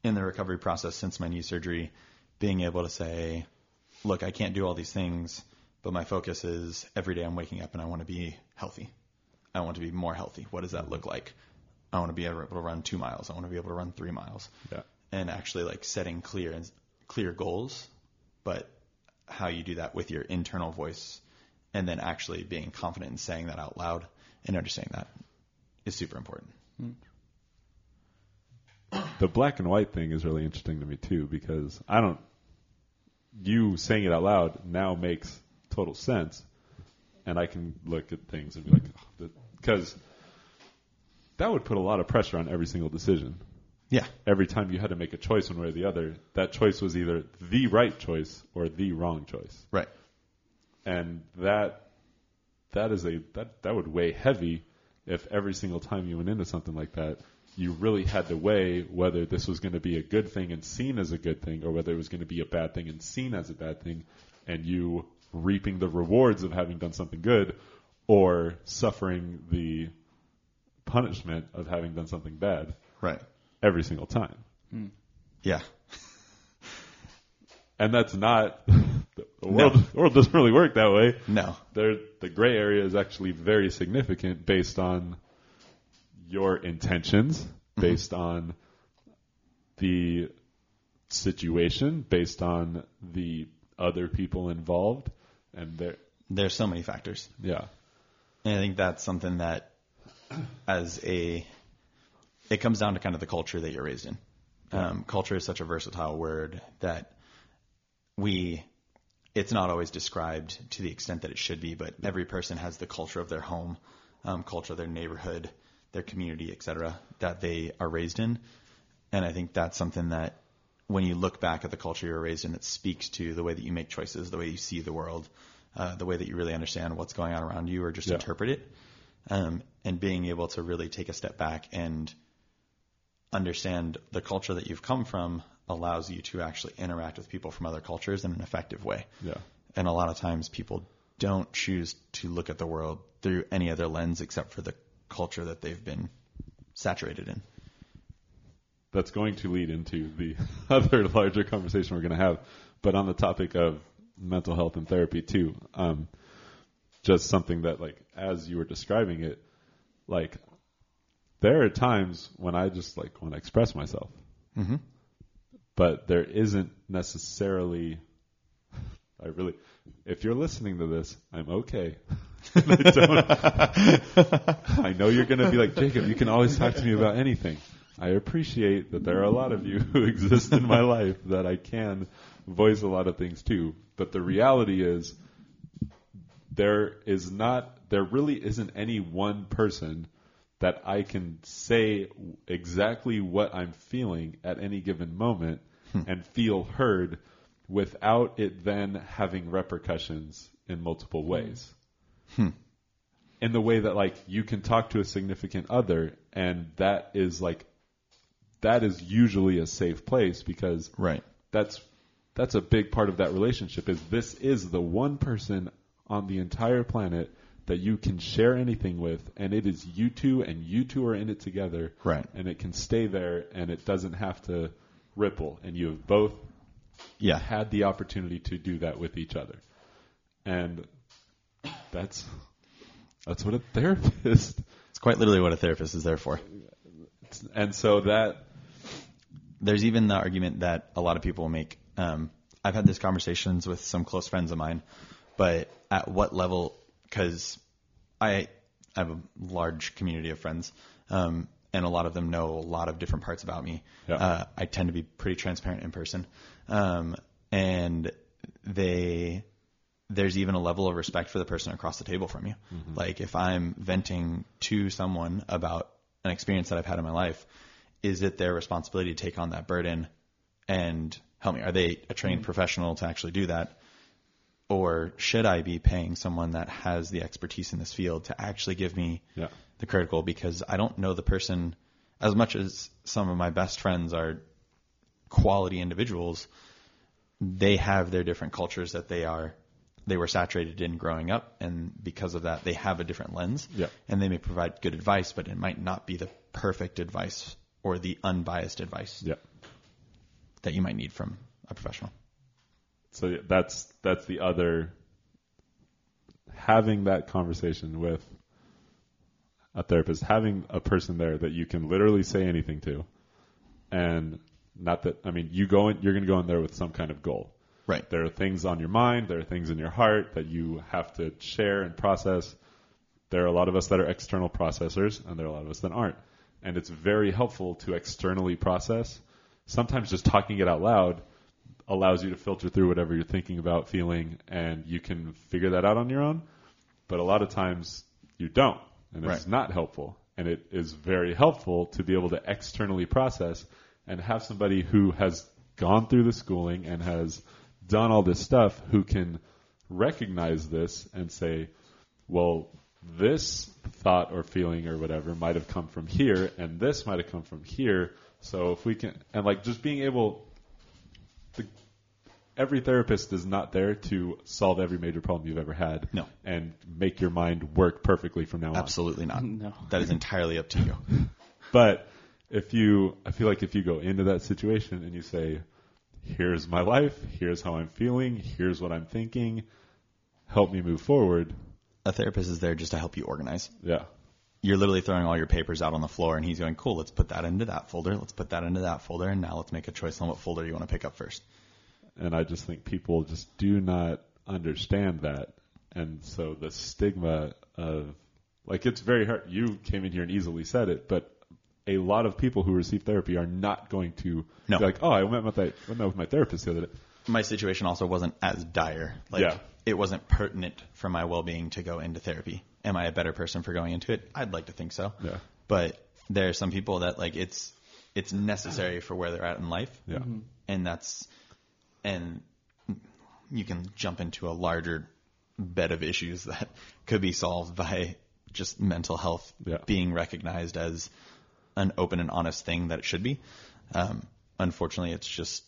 in the recovery process since my knee surgery, being able to say, look, I can't do all these things, but my focus is every day I'm waking up and I want to be healthy. I want to be more healthy. What does that look like? I want to be able to run two miles. I want to be able to run three miles Yeah. and actually like setting clear and clear goals, but how you do that with your internal voice and then actually being confident in saying that out loud and understanding that is super important. The black and white thing is really interesting to me too because I don't. You saying it out loud now makes total sense, and I can look at things and be like, because that would put a lot of pressure on every single decision. Yeah. Every time you had to make a choice one way or the other, that choice was either the right choice or the wrong choice, Right. and that that is a that that would weigh heavy if every single time you went into something like that, you really had to weigh whether this was going to be a good thing and seen as a good thing, or whether it was going to be a bad thing and seen as a bad thing, and you reaping the rewards of having done something good, or suffering the punishment of having done something bad Right. Every single time. Hmm. Yeah. And that's not the world. The world doesn't really work that way. No. there the gray area is actually very significant based on your intentions, mm-hmm. based on the situation, based on the other people involved, and there, There's so many factors. yeah, And I think that's something that, as a, it comes down to kind of the culture that you're raised in. Um, culture is such a versatile word that we, it's not always described to the extent that it should be, but every person has the culture of their home, um, culture of their neighborhood, their community, et cetera, that they are raised in. And I think that's something that when you look back at the culture you're raised in, it speaks to the way that you make choices, the way you see the world, uh, the way that you really understand what's going on around you or just Yeah. interpret it. Um, and being able to really take a step back and understand the culture that you've come from allows you to actually interact with people from other cultures in an effective way. yeah, And a lot of times people don't choose to look at the world through any other lens except for the culture that they've been saturated in. that's going to lead into the other larger conversation we're going to have. But on the topic of mental health and therapy too, um, just something that like as you were describing it, like there are times when I just like want to express myself, Mm-hmm. but there isn't necessarily I really, if you're listening to this, I'm okay. I, don't, I know you're going to be like, Jacob, you can always talk to me about anything. I appreciate that there are a lot of you who exist in my life that I can voice a lot of things to. But the reality is, there is not, there really isn't any one person that I can say exactly what I'm feeling at any given moment hmm. and feel heard without it then having repercussions in multiple hmm. ways. Hmm. In the way that like you can talk to a significant other and that is like that is usually a safe place because Right. that's that's a big part of that relationship is this is the one person on the entire planet that you can share anything with and it is you two and you two are in it together Right. and it can stay there and it doesn't have to ripple and you have both Yeah. had the opportunity to do that with each other and that's that's what a therapist It's quite literally what a therapist is there for. and so that There's even the argument that a lot of people make. Um, I've had these conversations with some close friends of mine, but at what level? Because I, I have a large community of friends, um, and a lot of them know a lot of different parts about me. Yeah. Uh, I tend to be pretty transparent in person, um, and they there's even a level of respect for the person across the table from you. Like if I'm venting to someone about an experience that I've had in my life, is it their responsibility to take on that burden and help me? Are they a trained professional to actually do that? Or should I be paying someone that has the expertise in this field to actually give me Yeah. the critical? Because I don't know the person as much as some of my best friends are quality individuals. They have their different cultures that they are they were saturated in growing up, and because of that, they have a different lens. Yeah. And they may provide good advice, but it might not be the perfect advice or the unbiased advice yeah that you might need from a professional. So that's that's the other having that conversation with a therapist, having a person there that you can literally say anything to, and not that I mean you go in, you're going to go in there with some kind of goal. Right. There are things on your mind, there are things in your heart that you have to share and process. There are a lot of us that are external processors, and there are a lot of us that aren't. And it's very helpful to externally process. Sometimes just talking it out loud allows you to filter through whatever you're thinking about, feeling, and you can figure that out on your own. But a lot of times you don't, and it's Right. not helpful. And it is very helpful to be able to externally process and have somebody who has gone through the schooling and has done all this stuff who can recognize this and say, well, this thought or feeling or whatever might have come from here, and this might have come from here. So if we can, and like just being able, every therapist is not there to solve every major problem you've ever had. No. And make your mind work perfectly from now on. Absolutely not. No. That is entirely up to you. But if you, I feel like if you go into that situation and you say, here's my life, here's how I'm feeling, here's what I'm thinking, help me move forward. A therapist is there just to help you organize. Yeah. You're literally throwing all your papers out on the floor, and he's going, "Cool, let's put that into that folder. Let's put that into that folder, and now let's make a choice on what folder you want to pick up first. And I just think people just do not understand that. And so the stigma of, like, it's very hard. You came in here and easily said it, but a lot of people who receive therapy are not going to No. be like, oh, I met with, my, I met with my therapist the other day. My situation also wasn't as dire. Like, Yeah. it wasn't pertinent for my well-being to go into therapy. Am I a better person for going into it? I'd like to think so. Yeah. But there are some people that like it's it's necessary for where they're at in life. Yeah. Mm-hmm. and that's and you can jump into a larger bed of issues that could be solved by just mental health Yeah. being recognized as an open and honest thing that it should be. Um, unfortunately, it's just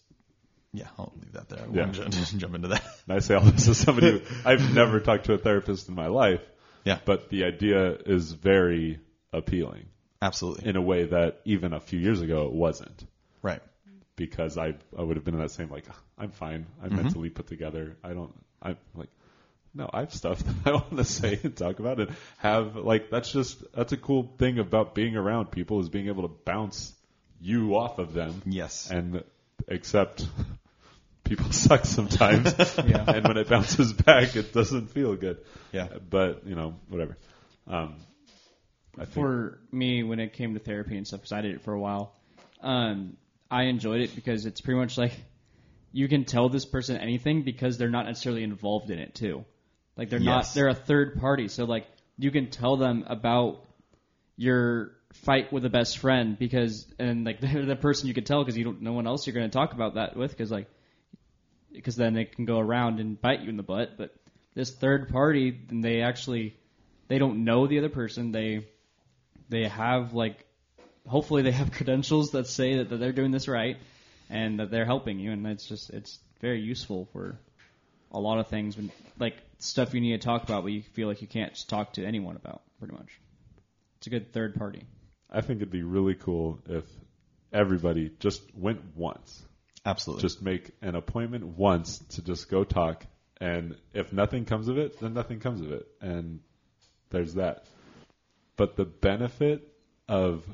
yeah. I'll leave that there. I Yeah. won't ju- jump into that. And I say all this as somebody who I've never talked to a therapist in my life, Yeah, but the idea is very appealing absolutely in a way that even a few years ago it wasn't. right. Because I I would have been in that same like I'm fine. I'm mentally put together. I don't. I'm like no. I have stuff that I want to say and talk about and have like that's just that's a cool thing about being around people is being able to bounce you off of them Yes, and accept people suck sometimes, Yeah. and when it bounces back, it doesn't feel good. Yeah. But you know, whatever. Um, I think for me when it came to therapy and stuff because I did it for a while. Um, I enjoyed it because it's pretty much like you can tell this person anything because they're not necessarily involved in it too. Like they're not they're a third party, so like you can tell them about your fight with a best friend because and like they're the person you can tell because you don't no one else you're going to talk about that with because like because then they can go around and bite you in the butt. But this third party, they actually they don't know the other person. They they have like hopefully they have credentials that say that, that they're doing this right and that they're helping you and it's just it's very useful for a lot of things when like stuff you need to talk about but you feel like you can't just talk to anyone about pretty much it's a good third party I think it'd be really cool if everybody just went once. Absolutely. Just make an appointment once to just go talk, and if nothing comes of it, then nothing comes of it, and there's that. But the benefit of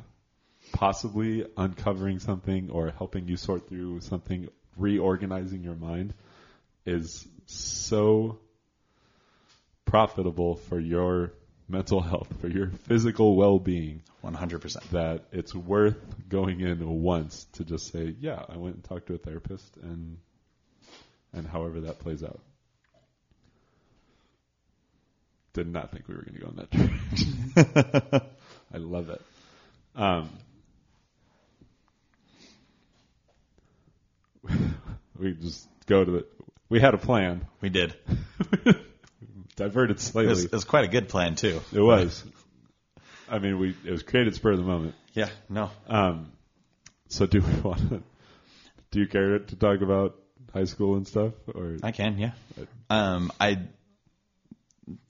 possibly uncovering something or helping you sort through something, reorganizing your mind, is so profitable for your mental health, for your physical well-being, 100%. that it's worth going in once to just say, yeah, I went and talked to a therapist and and however that plays out. Did not think we were going to go in that direction. I love it. Um, we just go to the. We had a plan, We did. diverted It slightly. was, it was quite a good plan too. It was. I mean, we it was created spur of the moment. Yeah. No. Um, so do we want to? Do you care to talk about high school and stuff, or I can. Yeah. Um, I.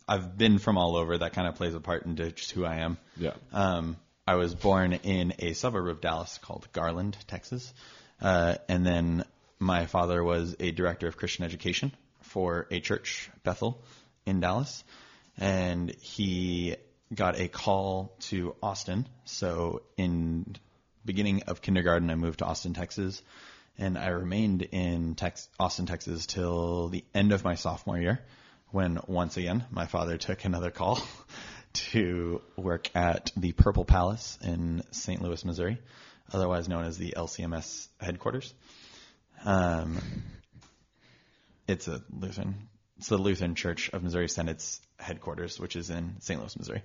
I've been from all over. That kind of plays a part into just who I am. yeah? Um, I was born in a suburb of Dallas called Garland, Texas. Uh, and then my father was a director of Christian education for a church, Bethel, in Dallas. And he got a call to Austin. So in beginning of kindergarten, I moved to Austin, Texas. And I remained in Tex- Austin, Texas till the end of my sophomore year when once again my father took another call to work at the Purple Palace in St. Louis, Missouri, otherwise known as the LCMS headquarters. Um, it's a Lutheran, it's the Lutheran Church of Missouri Synod's headquarters, which is in St. Louis, Missouri.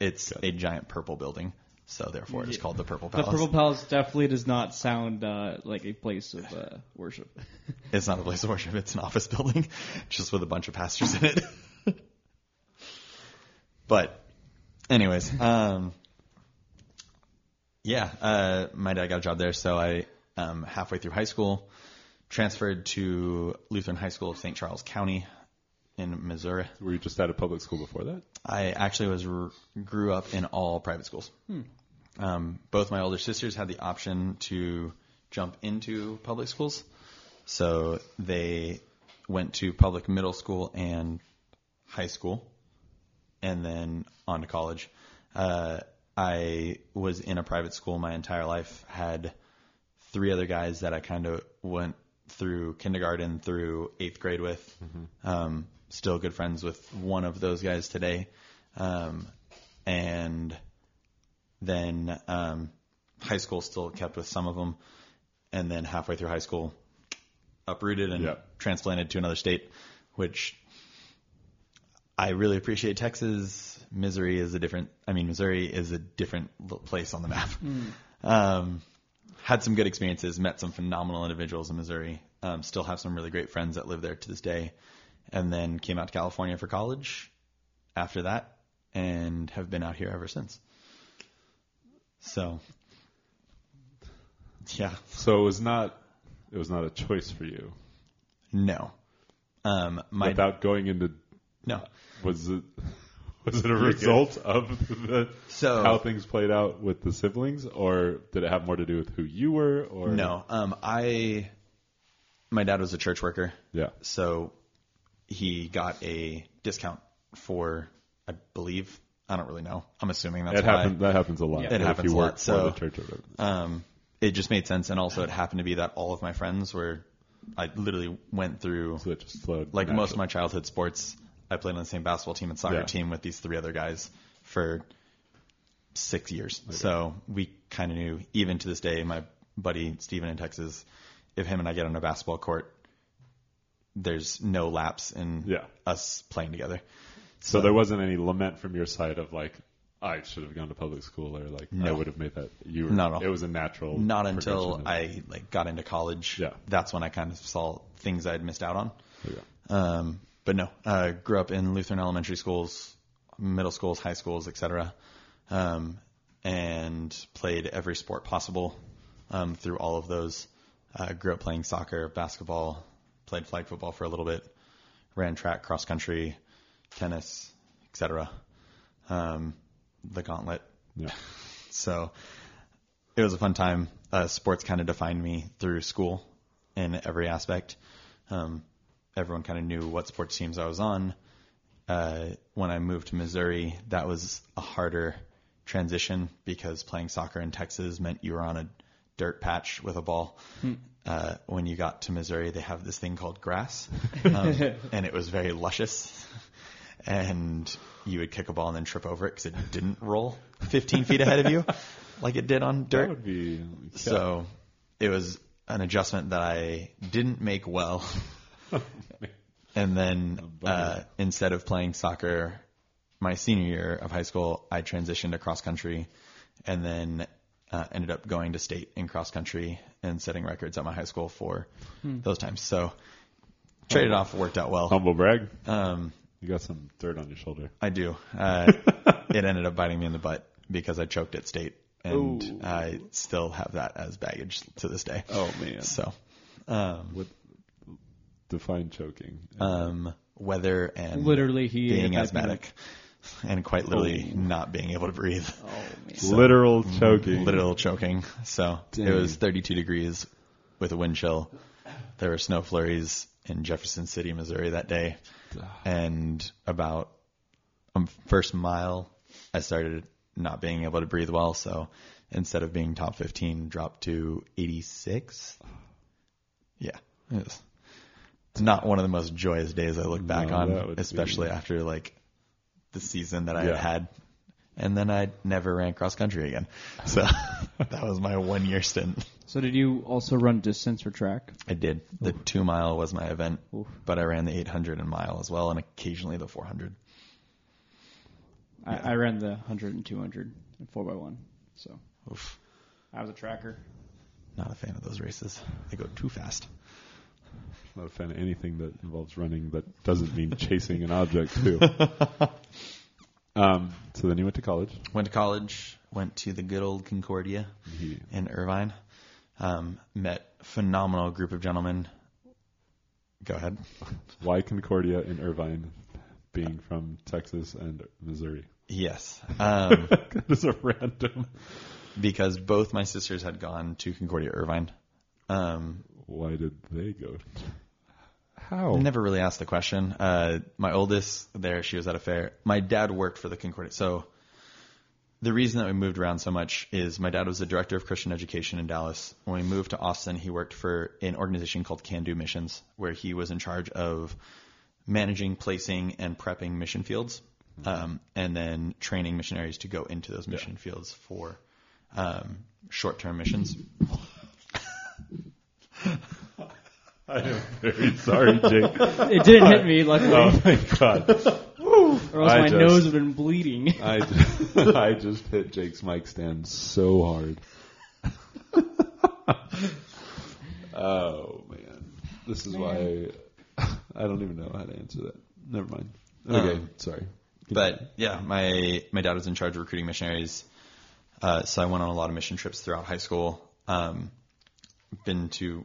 It's a giant purple building, so therefore it's called the Purple Palace. the purple palace definitely does not sound uh, like a place of uh, worship It's not a place of worship. It's an office building, just with a bunch of pastors in it. but, anyways, um, yeah, uh, my dad got a job there, so I um, halfway through high school transferred to Lutheran High School of St. Charles County in Missouri. Were you just at a public school before that? I actually was grew up in all private schools. Um, both my older sisters had the option to jump into public schools, so they went to public middle school and high school, and then on to college. Uh, I was in a private school my entire life. Had three other guys that I kind of went through kindergarten through eighth grade with. Um, still good friends with one of those guys today. Um, and then um, high school still kept with some of them. And then halfway through high school, uprooted and Yeah. transplanted to another state, which I really appreciate Texas. Missouri is a different, I mean, Missouri is a different place on the map. Um, had some good experiences, met some phenomenal individuals in Missouri. Um, still have some really great friends that live there to this day. And then came out to California for college after that and have been out here ever since. So, yeah, So it was not. It was not a choice for you. no. Um, my, Without going into, no. was it was it a result of the So- how things played out with the siblings, or did it have more to do with who you were? Or No. Um, I, my dad was a church worker. Yeah. So he got a discount for, I believe, I don't really know. I'm assuming that's It why. happened. That happens a lot. Yeah. It if happens you a work lot, so- the church. Or. Um, it just made sense, and also it happened to be that all of my friends were I literally went through So it just flowed. like most of my childhood sports. I played on the same basketball team and soccer Yeah. team with these three other guys for six years. So we kind of knew, even to this day, my buddy Steven in Texas, if him and I get on a basketball court, there's no lapse in Yeah. us playing together. So there wasn't any lament from your side of like, I should have gone to public school or like I No. would have made that. You were, Not. It was a natural. Not until I like got into college. Yeah. That's when I kind of saw things I'd missed out on. yeah. Um, but no, uh, grew up in Lutheran elementary schools, middle schools, high schools, etc. Um, and played every sport possible um, through all of those. Uh, grew up playing soccer, basketball, played flag football for a little bit, ran track, cross country, tennis, etc. Um, the gauntlet. Yeah. So it was a fun time. Uh, sports kind of defined me through school in every aspect. Um, everyone kind of knew what sports teams I was on. Uh, when I moved to Missouri, that was a harder transition because playing soccer in Texas meant you were on a dirt patch with a ball. Uh, when you got to Missouri, they have this thing called grass, um, and it was very luscious. And you would kick a ball and then trip over it because it didn't roll 15 feet ahead of you like it did on That dirt. would be. So it was an adjustment that I didn't make well. and then uh, instead of playing soccer my senior year of high school, I transitioned to cross country and then uh, ended up going to state in cross country and setting records at my high school for those times. So traded off worked out well. humble brag. Um, You got some dirt on your shoulder. I do. Uh, it ended up biting me in the butt because I choked at state, and Ooh. I still have that as baggage to this day. Oh man. So, um, What define choking? um, weather and Literally, he being had asthmatic, and quite literally Oh. not being able to breathe, Oh man. so- Literal choking. literal choking. So Dang. it was 32 degrees with a wind chill. There were snow flurries in Jefferson City, Missouri that day, and about um, first mile, I started not being able to breathe well. So instead of being top 15, dropped to 86. Yeah, it was not one of the most joyous days I look back No, on, especially be- after like the season that I Yeah. had had. And then I never ran cross country again. So that was my one year stint. So did you also run distance or track? I did. The two mile was my event, Oof. but I ran the 800 and mile as well, and occasionally the 400. I, I ran the 100 and 200 and 4x1. So Oof. I was a tracker. Not a fan of those races. They go too fast. Not a fan of anything that involves running that doesn't mean chasing an object too. Um, so then you went to college. Went to college, went to the good old Concordia in Irvine. Um, met phenomenal group of gentlemen. Go ahead. why Concordia in Irvine, being from Texas and Missouri? Yes. Um, that is a random. because both my sisters had gone to Concordia Irvine. Um, Why did they go? How? Never really asked the question. Uh, my oldest there, she was at a fair. My dad worked for the Concordia. So the reason that we moved around so much is my dad was the director of Christian education in Dallas. When we moved to Austin, he worked for an organization called Can Do Missions, where he was in charge of managing, placing, and prepping mission fields, um, and then training missionaries to go into those mission fields for um, short-term missions. I am very sorry, Jake. It didn't hit me, luckily, oh my god! or else I my just- nose would have been bleeding. I just, I just hit Jake's mic stand so hard. oh man, this is why I don't even know how to answer that. Never mind. Okay, Um, sorry. But yeah, my my dad was in charge of recruiting missionaries, uh, so I went on a lot of mission trips throughout high school. Um, been to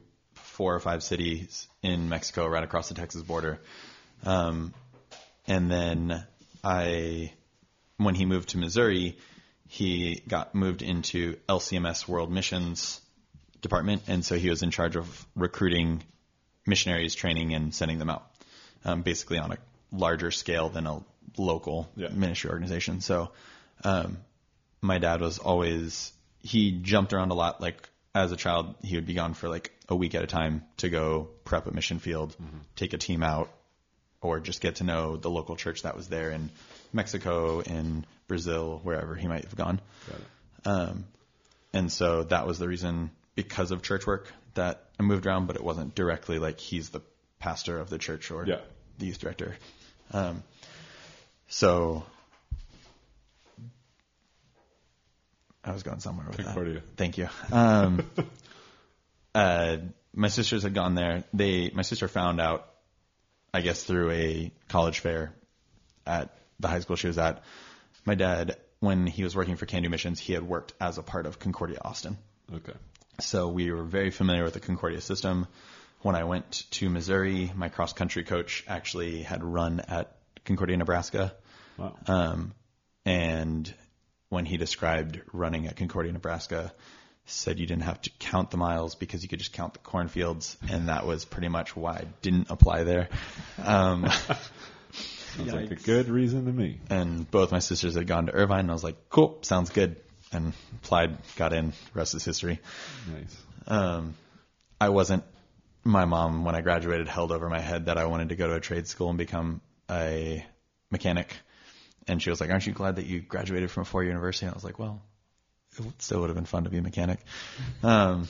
four or five cities in Mexico, right across the Texas border, um, and then I, when he moved to Missouri, he got moved into LCMS World Missions Department, and so he was in charge of recruiting missionaries, training, and sending them out, um, basically on a larger scale than a local Yeah. ministry organization. So, um, my dad was always he jumped around a lot, like as a child, he would be gone for like a week at a time to go prep a mission field, take a team out, or just get to know the local church that was there in Mexico, in Brazil, wherever he might have gone. Um, and so that was the reason, because of church work, that I moved around, but it wasn't directly like he's the pastor of the church or Yeah. the youth director. Um, so I was going somewhere with Concordia. that. Thank you. Um, uh, my sisters had gone there. They, my sister found out, I guess, through a college fair at the high school she was at. My dad, when he was working for Can Do Missions, he had worked as a part of Concordia Austin. Okay. So we were very familiar with the Concordia system. When I went to Missouri, my cross country coach actually had run at Concordia, Nebraska. Wow. Um, and when he described running at Concordia, Nebraska, said you didn't have to count the miles because you could just count the cornfields, and that was pretty much why I didn't apply there. Um, Sounds like a good reason to me. and both my sisters had gone to Irvine, and I was like, "Cool, sounds good," and applied, got in. Rest is history. Nice. Um, I wasn't. My mom, when I graduated, held over my head that I wanted to go to a trade school and become a mechanic. And she was like, "Aren't you glad that you graduated from a four-year university?" And I was like, "Well, it still would have been fun to be a mechanic." Um,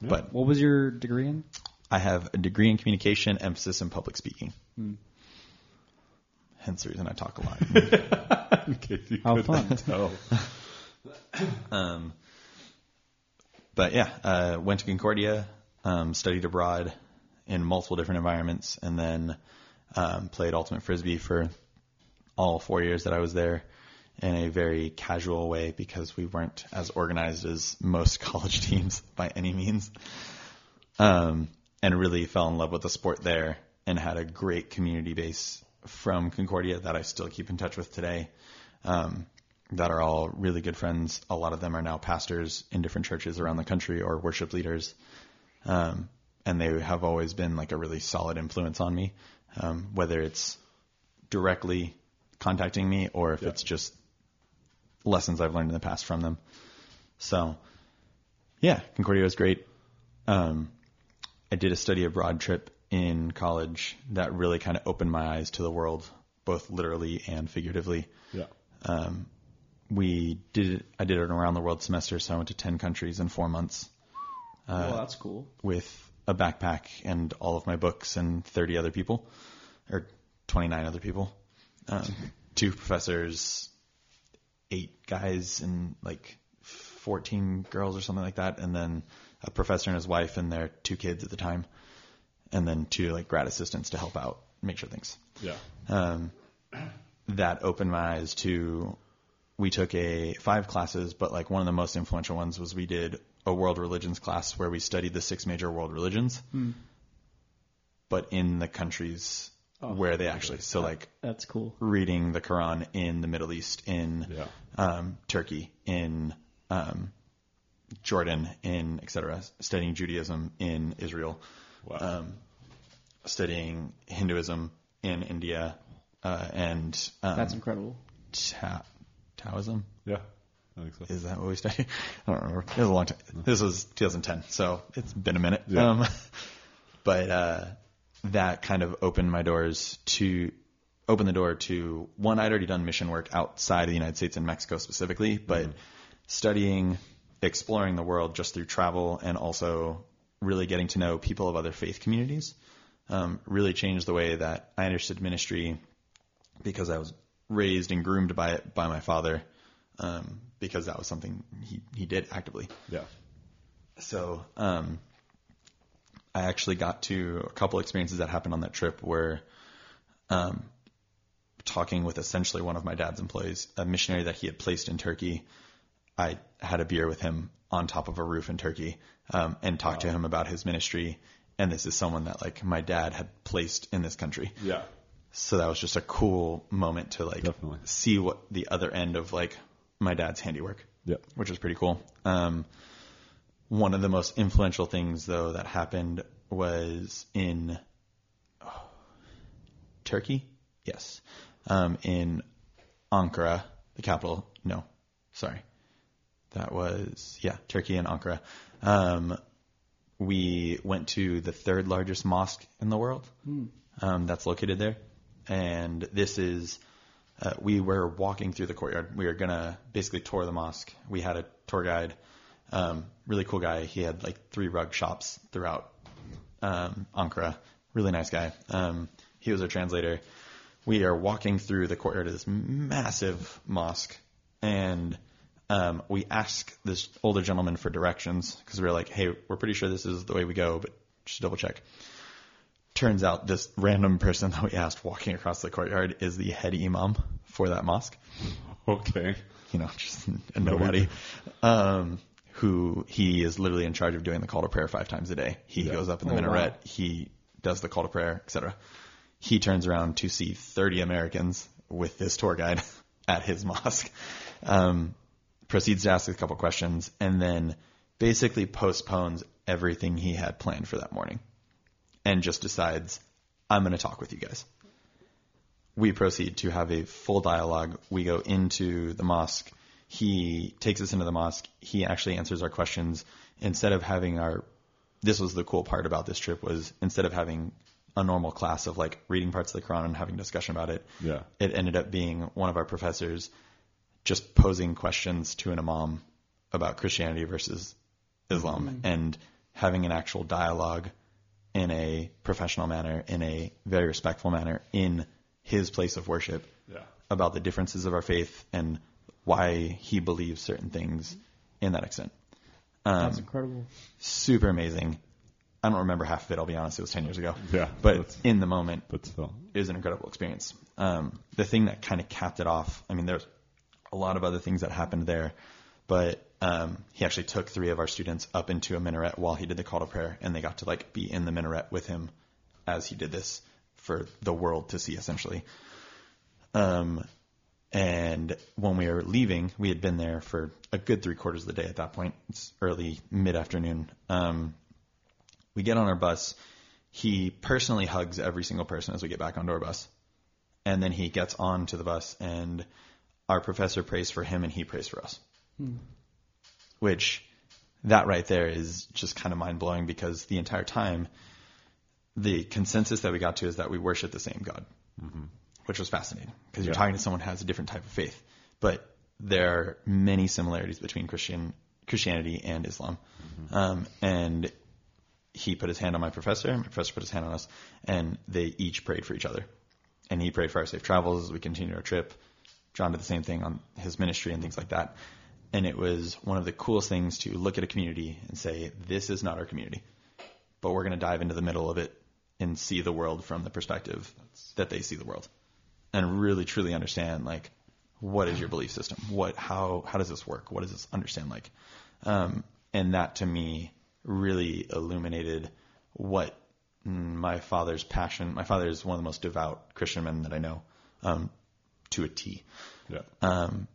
But What was your degree in? I have a degree in communication, emphasis in public speaking. Hmm. Hence the reason I talk a lot. In case you How fun. tell. Um, but yeah, uh, went to Concordia, um, studied abroad in multiple different environments, and then um, played ultimate frisbee for all four years that I was there in a very casual way because we weren't as organized as most college teams by any means. Um, and really fell in love with the sport there and had a great community base from Concordia that I still keep in touch with today. Um, that are all really good friends. A lot of them are now pastors in different churches around the country or worship leaders. Um, and they have always been like a really solid influence on me, um, whether it's directly contacting me or if Yeah. it's just lessons I've learned in the past from them. So, yeah, Concordia was great. Um, I did a study abroad trip in college that really kind of opened my eyes to the world, both literally and figuratively Yeah. um, we did I did an around the world semester, so I went to ten countries in four months well, that's cool. with a backpack and all of my books and thirty other people, or twenty nine other people, um, two professors, eight guys and like fourteen girls or something like that, and then a professor and his wife and their two kids at the time, and then two like grad assistants to help out, make sure things. Yeah. um, that opened my eyes to we took a five classes but like one of the most influential ones was we did a world religions class where we studied the six major world religions. But in the countries where they actually so like That's cool. reading the quran in the middle east in Yeah. um, turkey in um, jordan in etc studying judaism in israel Wow. um, studying Hinduism in India uh, and um, That's incredible. Ta- Taoism. yeah. I think so. Is that what we studied? I don't remember. It was a long time. This was 2010, so it's been a minute. Yeah. Um, but uh, that kind of opened my doors to open the door to one. I'd already done mission work outside of the United States and Mexico specifically, but studying, exploring the world just through travel, and also really getting to know people of other faith communities um, really changed the way that I understood ministry because I was raised and groomed by it by my father um, because that was something he, he did actively. Yeah. So um, I actually got to a couple experiences that happened on that trip where um, talking with essentially one of my dad's employees, a missionary that he had placed in Turkey. I had a beer with him on top of a roof in Turkey um, and talked to him about his ministry. And this is someone that like my dad had placed in this country. Yeah. So that was just a cool moment to like Definitely. see what the other end of like my dad's handiwork Yeah. which was pretty cool. Um, one of the most influential things, though, that happened was in oh, Turkey. Yes, um, in Ankara, the capital. No, sorry, that was yeah, Turkey and Ankara. Um, we went to the third largest mosque in the world. Um, that's located there, and this is. Uh, we were walking through the courtyard. We were gonna basically tour the mosque. We had a tour guide, um, really cool guy. He had like three rug shops throughout um, Ankara. Really nice guy. Um, he was our translator. We are walking through the courtyard of this massive mosque, and um, we ask this older gentleman for directions because we are like, "Hey, we're pretty sure this is the way we go, but just double check." Turns out this random person that we asked walking across the courtyard is the head imam for that mosque Okay. you know, just a nobody, um, who he is literally in charge of doing the call to prayer five times a day. He Yeah. goes up in the Oh, minaret, wow. he does the call to prayer, etc. He turns around to see 30 Americans with this tour guide at his mosque, um, proceeds to ask a couple questions, and then basically postpones everything he had planned for that morning and just decides, I'm going to talk with you guys we proceed to have a full dialogue. We go into the mosque. He takes us into the mosque. He actually answers our questions instead of having our. This was the cool part about this trip was instead of having a normal class of like reading parts of the Quran and having discussion about it, Yeah. it ended up being one of our professors just posing questions to an imam about Christianity versus Islam mm-hmm. and having an actual dialogue in a professional manner, in a very respectful manner, in his place of worship Yeah. about the differences of our faith and why he believes certain things in that extent. Um, That's incredible. super amazing. I don't remember half of it. I'll be honest; it was ten years ago. Yeah, but in the moment, But still. it was an incredible experience. Um, the thing that kind of capped it off, I mean, there's a lot of other things that happened there, but um, he actually took three of our students up into a minaret while he did the call to prayer, and they got to like be in the minaret with him as he did this for the world to see, essentially. Um, and when we were leaving, we had been there for a good three quarters of the day at that point. It's early mid afternoon. Um, we get on our bus. He personally hugs every single person as we get back onto our bus. And then he gets on to the bus and our professor prays for him and he prays for us. Which that right there is just kind of mind blowing because the entire time the consensus that we got to is that we worship the same God, which was fascinating because you're Yeah. talking to someone who has a different type of faith. But there are many similarities between Christian Christianity and Islam. Um, and he put his hand on my professor, my professor put his hand on us, and they each prayed for each other. And he prayed for our safe travels as we continued our trip. John did the same thing on his ministry and things like that. And it was one of the coolest things to look at a community and say, this is not our community, but we're going to dive into the middle of it and see the world from the perspective that they see the world and really truly understand like what is your belief system? What how how does this work? What does this understand like? Um, and that to me really illuminated what mm, my father's passion my father is one of the most devout christian men that i know um, to a t. Yeah. um,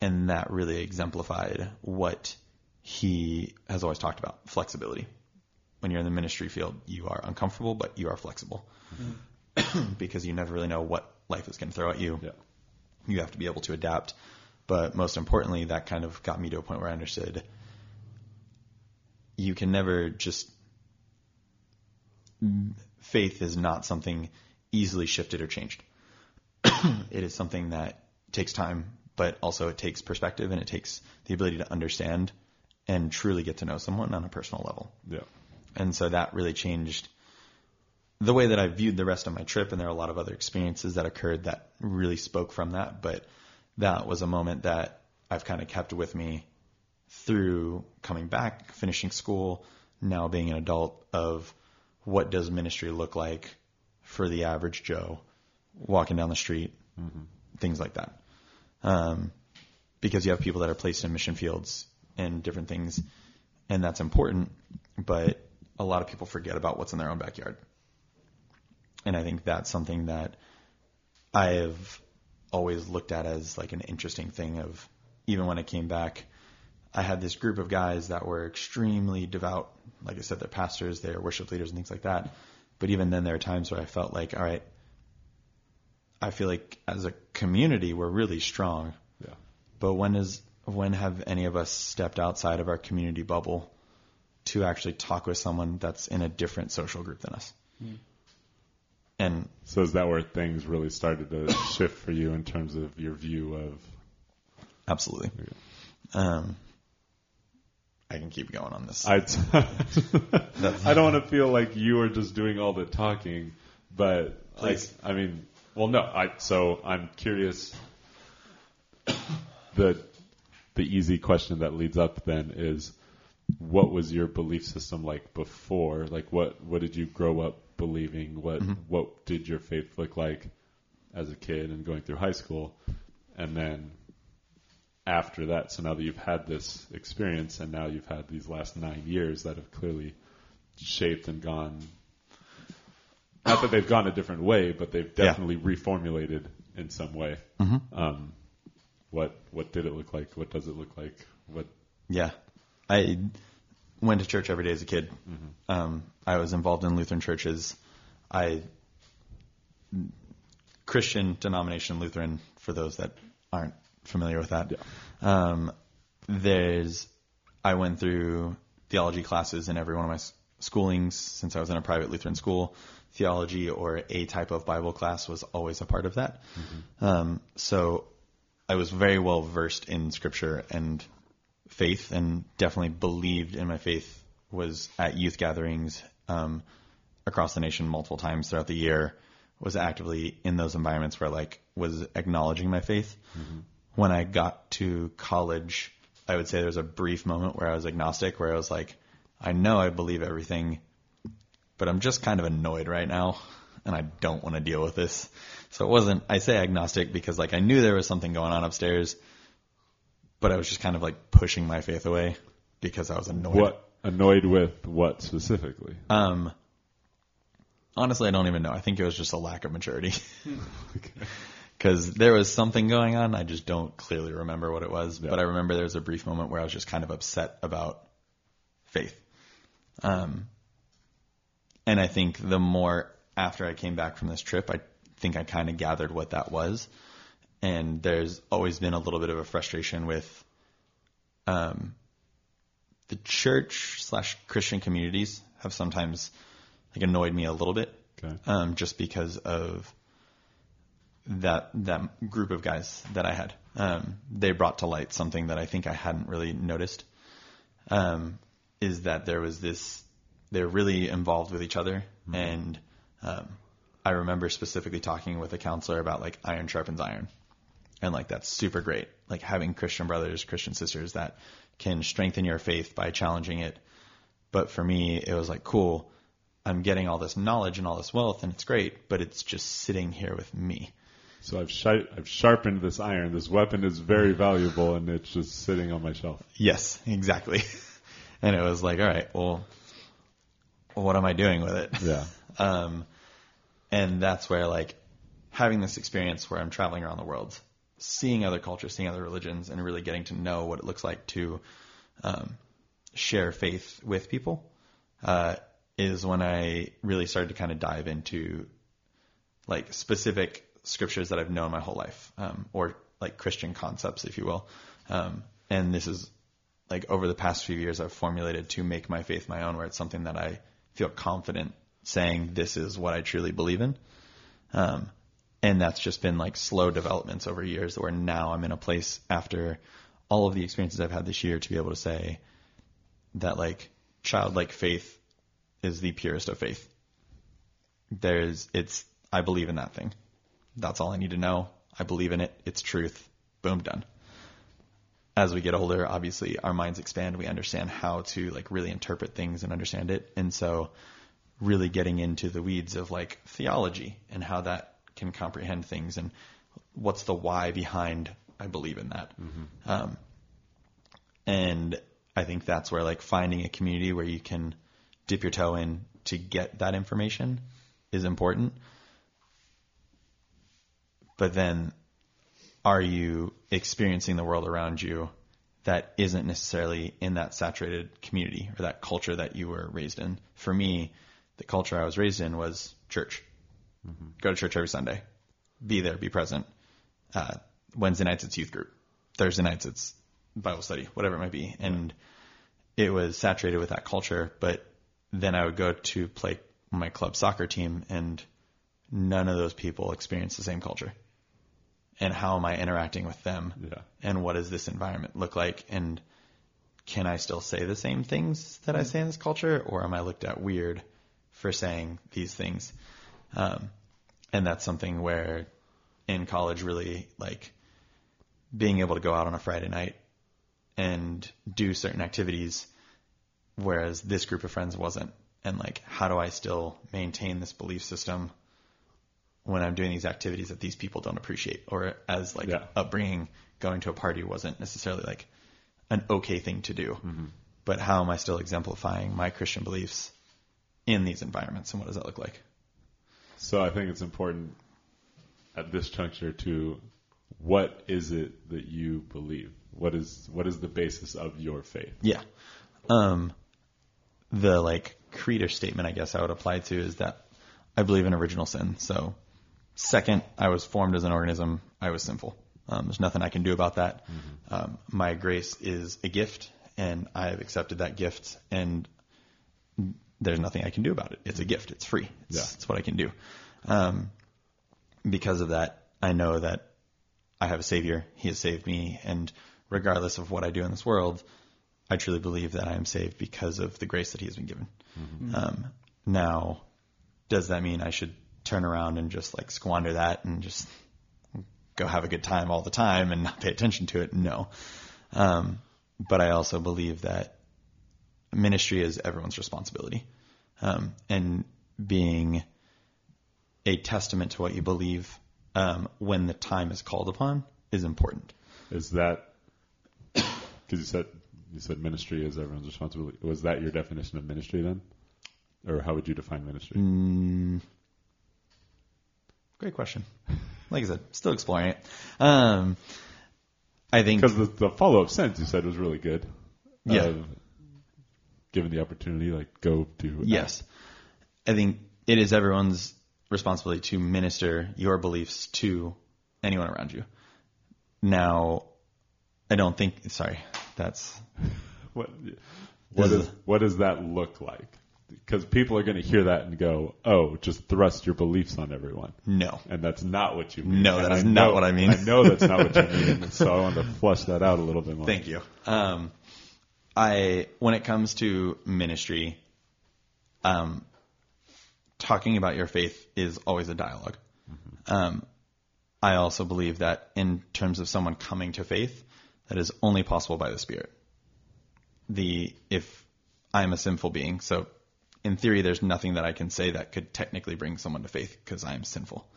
and that really exemplified what he has always talked about flexibility. When you're in the ministry field, you are uncomfortable, but you are flexible. Because you never really know what life is going to throw at you. Yeah. You have to be able to adapt. But most importantly, that kind of got me to a point where I understood you can never just faith is not something easily shifted or changed. it is something that takes time, but also it takes perspective and it takes the ability to understand and truly get to know someone on a personal level. Yeah. And so that really changed the way that I viewed the rest of my trip. And there are a lot of other experiences that occurred that really spoke from that. But that was a moment that I've kind of kept with me through coming back, finishing school, now being an adult of what does ministry look like for the average Joe walking down the street, things like that. Um, because you have people that are placed in mission fields and different things, and that's important. But a lot of people forget about what's in their own backyard, and I think that's something that I have always looked at as like an interesting thing. Of even when I came back, I had this group of guys that were extremely devout. Like I said, they're pastors, they're worship leaders, and things like that. But even then, there are times where I felt like, all right, I feel like as a community we're really strong, Yeah. but when is when have any of us stepped outside of our community bubble to actually talk with someone that's in a different social group than us? Hmm. And So is that where things really started to shift for you in terms of your view of? absolutely. Um, I can keep going on this. I I don't want to feel like you are just doing all the talking, but like I mean, well, no. I so I'm curious. The the easy question that leads up then is, what was your belief system like before? Like, what what did you grow up believing? What what did your faith look like as a kid and going through high school, and then after that, so now that you've had this experience and now you've had these last nine years that have clearly shaped and gone, not that they've gone a different way, but they've Yeah. definitely reformulated in some way. Mm-hmm. Um, what what did it look like? What does it look like? What Yeah. I went to church every day as a kid. Um, I was involved in Lutheran churches. I Christian denomination Lutheran for those that aren't familiar with that. Um, there's I went through theology classes in every one of my schoolings since I was in a private Lutheran school. Theology or a type of Bible class was always a part of that. Um, so I was very well versed in scripture and faith and definitely believed in my faith was at youth gatherings um, across the nation multiple times throughout the year was actively in those environments where like was acknowledging my faith. When i got to college i would say there was a brief moment where i was agnostic where i was like i know i believe everything but i'm just kind of annoyed right now and i don't want to deal with this. So it wasn't i say agnostic because like i knew there was something going on upstairs but I was just kind of like pushing my faith away because I was annoyed. what annoyed with what specifically? Um, honestly, I don't even know. I think it was just a lack of maturity because there was something going on. I just don't clearly remember what it was, but I remember there was a brief moment where I was just kind of upset about faith. Um, and I think the more after I came back from this trip, I think I kind of gathered what that was. And there's always been a little bit of a frustration with um, the church slash Christian communities have sometimes like annoyed me a little bit, Okay. um, just because of that that group of guys that I had. Um, they brought to light something that I think I hadn't really noticed. Um, is that there was this? They're really involved with each other, and um, I remember specifically talking with a counselor about like iron sharpens iron, and like that's super great. Like having Christian brothers, Christian sisters that can strengthen your faith by challenging it. But for me, it was like cool. I'm getting all this knowledge and all this wealth, and it's great, but it's just sitting here with me. So I've shi- I've sharpened this iron. This weapon is very valuable, and it's just sitting on my shelf. Yes, exactly. and it was like, all right, well, what am I doing with it? Yeah. Um, and that's where like having this experience where I'm traveling around the world, seeing other cultures, seeing other religions, and really getting to know what it looks like to um, share faith with people, uh, is when I really started to kind of dive into like specific scriptures that I've known my whole life, um, or like Christian concepts, if you will. Um, and this is like over the past few years, I've formulated to make my faith my own, where it's something that I feel confident saying this is what I truly believe in. Um, and that's just been like slow developments over years where now I'm in a place after all of the experiences I've had this year to be able to say that like childlike faith is the purest of faith. There's, it's, I believe in that thing. That's all I need to know. I believe in it. It's truth. Boom, done. As we get older, obviously our minds expand. We understand how to like really interpret things and understand it. And so really getting into the weeds of like theology and how that can comprehend things and what's the why behind I believe in that. Um, and I think that's where like finding a community where you can dip your toe in to get that information is important. But then are you experiencing the world around you that isn't necessarily in that saturated community or that culture that you were raised in? For me, the culture I was raised in was church. Go to church every Sunday. Be there, be present. Uh, Wednesday nights it's youth group. Thursday nights it's Bible study, whatever it might be, and it was saturated with that culture. But then I would go to play my club soccer team, and none of those people experience the same culture. And how am I interacting with them? Yeah. And what does this environment look like? And can I still say the same things that I say in this culture, or am I looked at weird for saying these things? Um, and that's something where in college, really like being able to go out on a Friday night and do certain activities, whereas this group of friends wasn't. And like, how do I still maintain this belief system when I'm doing these activities that these people don't appreciate, or as like Yeah. upbringing, going to a party wasn't necessarily like an okay thing to do. But how am I still exemplifying my Christian beliefs in these environments, and what does that look like? So I think it's important at this juncture to what is it that you believe? What is what is the basis of your faith? Yeah. Um, the like creed or statement I guess I would apply to is that I believe in original sin. So second, I was formed as an organism. I was sinful. Um, there's nothing I can do about that. Um, my grace is a gift and I have accepted that gift and there's nothing I can do about it. It's a gift. It's free. It's, Yeah. it's what I can do. Um, because of that, I know that I have a savior. He has saved me. And regardless of what I do in this world, I truly believe that I am saved because of the grace that he has been given. Um, now, does that mean I should turn around and just like squander that and just go have a good time all the time and not pay attention to it? No. Um, but I also believe that ministry is everyone's responsibility. Um, and being a testament to what you believe um, when the time is called upon is important. Is that because you said you said ministry is everyone's responsibility? Was that your definition of ministry then, or how would you define ministry? Mm, great question. Like I said, still exploring it. Um, I think Because the, the follow up sentence you said was really good. Yeah. Of given the opportunity, like go do. Yes. I think it is everyone's responsibility to minister your beliefs to anyone around you. Now, I don't think, sorry, that's, What what is what does that look like? Because people are going to hear that and go, "Oh, just thrust your beliefs on everyone," no. and that's not what you mean. No, that And is I not know- what I mean. I know that's not what you mean. so I wanted to flush that out a little bit more. Thank you. Um, I, when it comes to ministry, um, talking about your faith is always a dialog Um, I also believe that in terms of someone coming to faith, that is only possible by the Spirit. The if I'm a sinful being, so in theory, there's nothing that I can say that could technically bring someone to faith because I am sinful.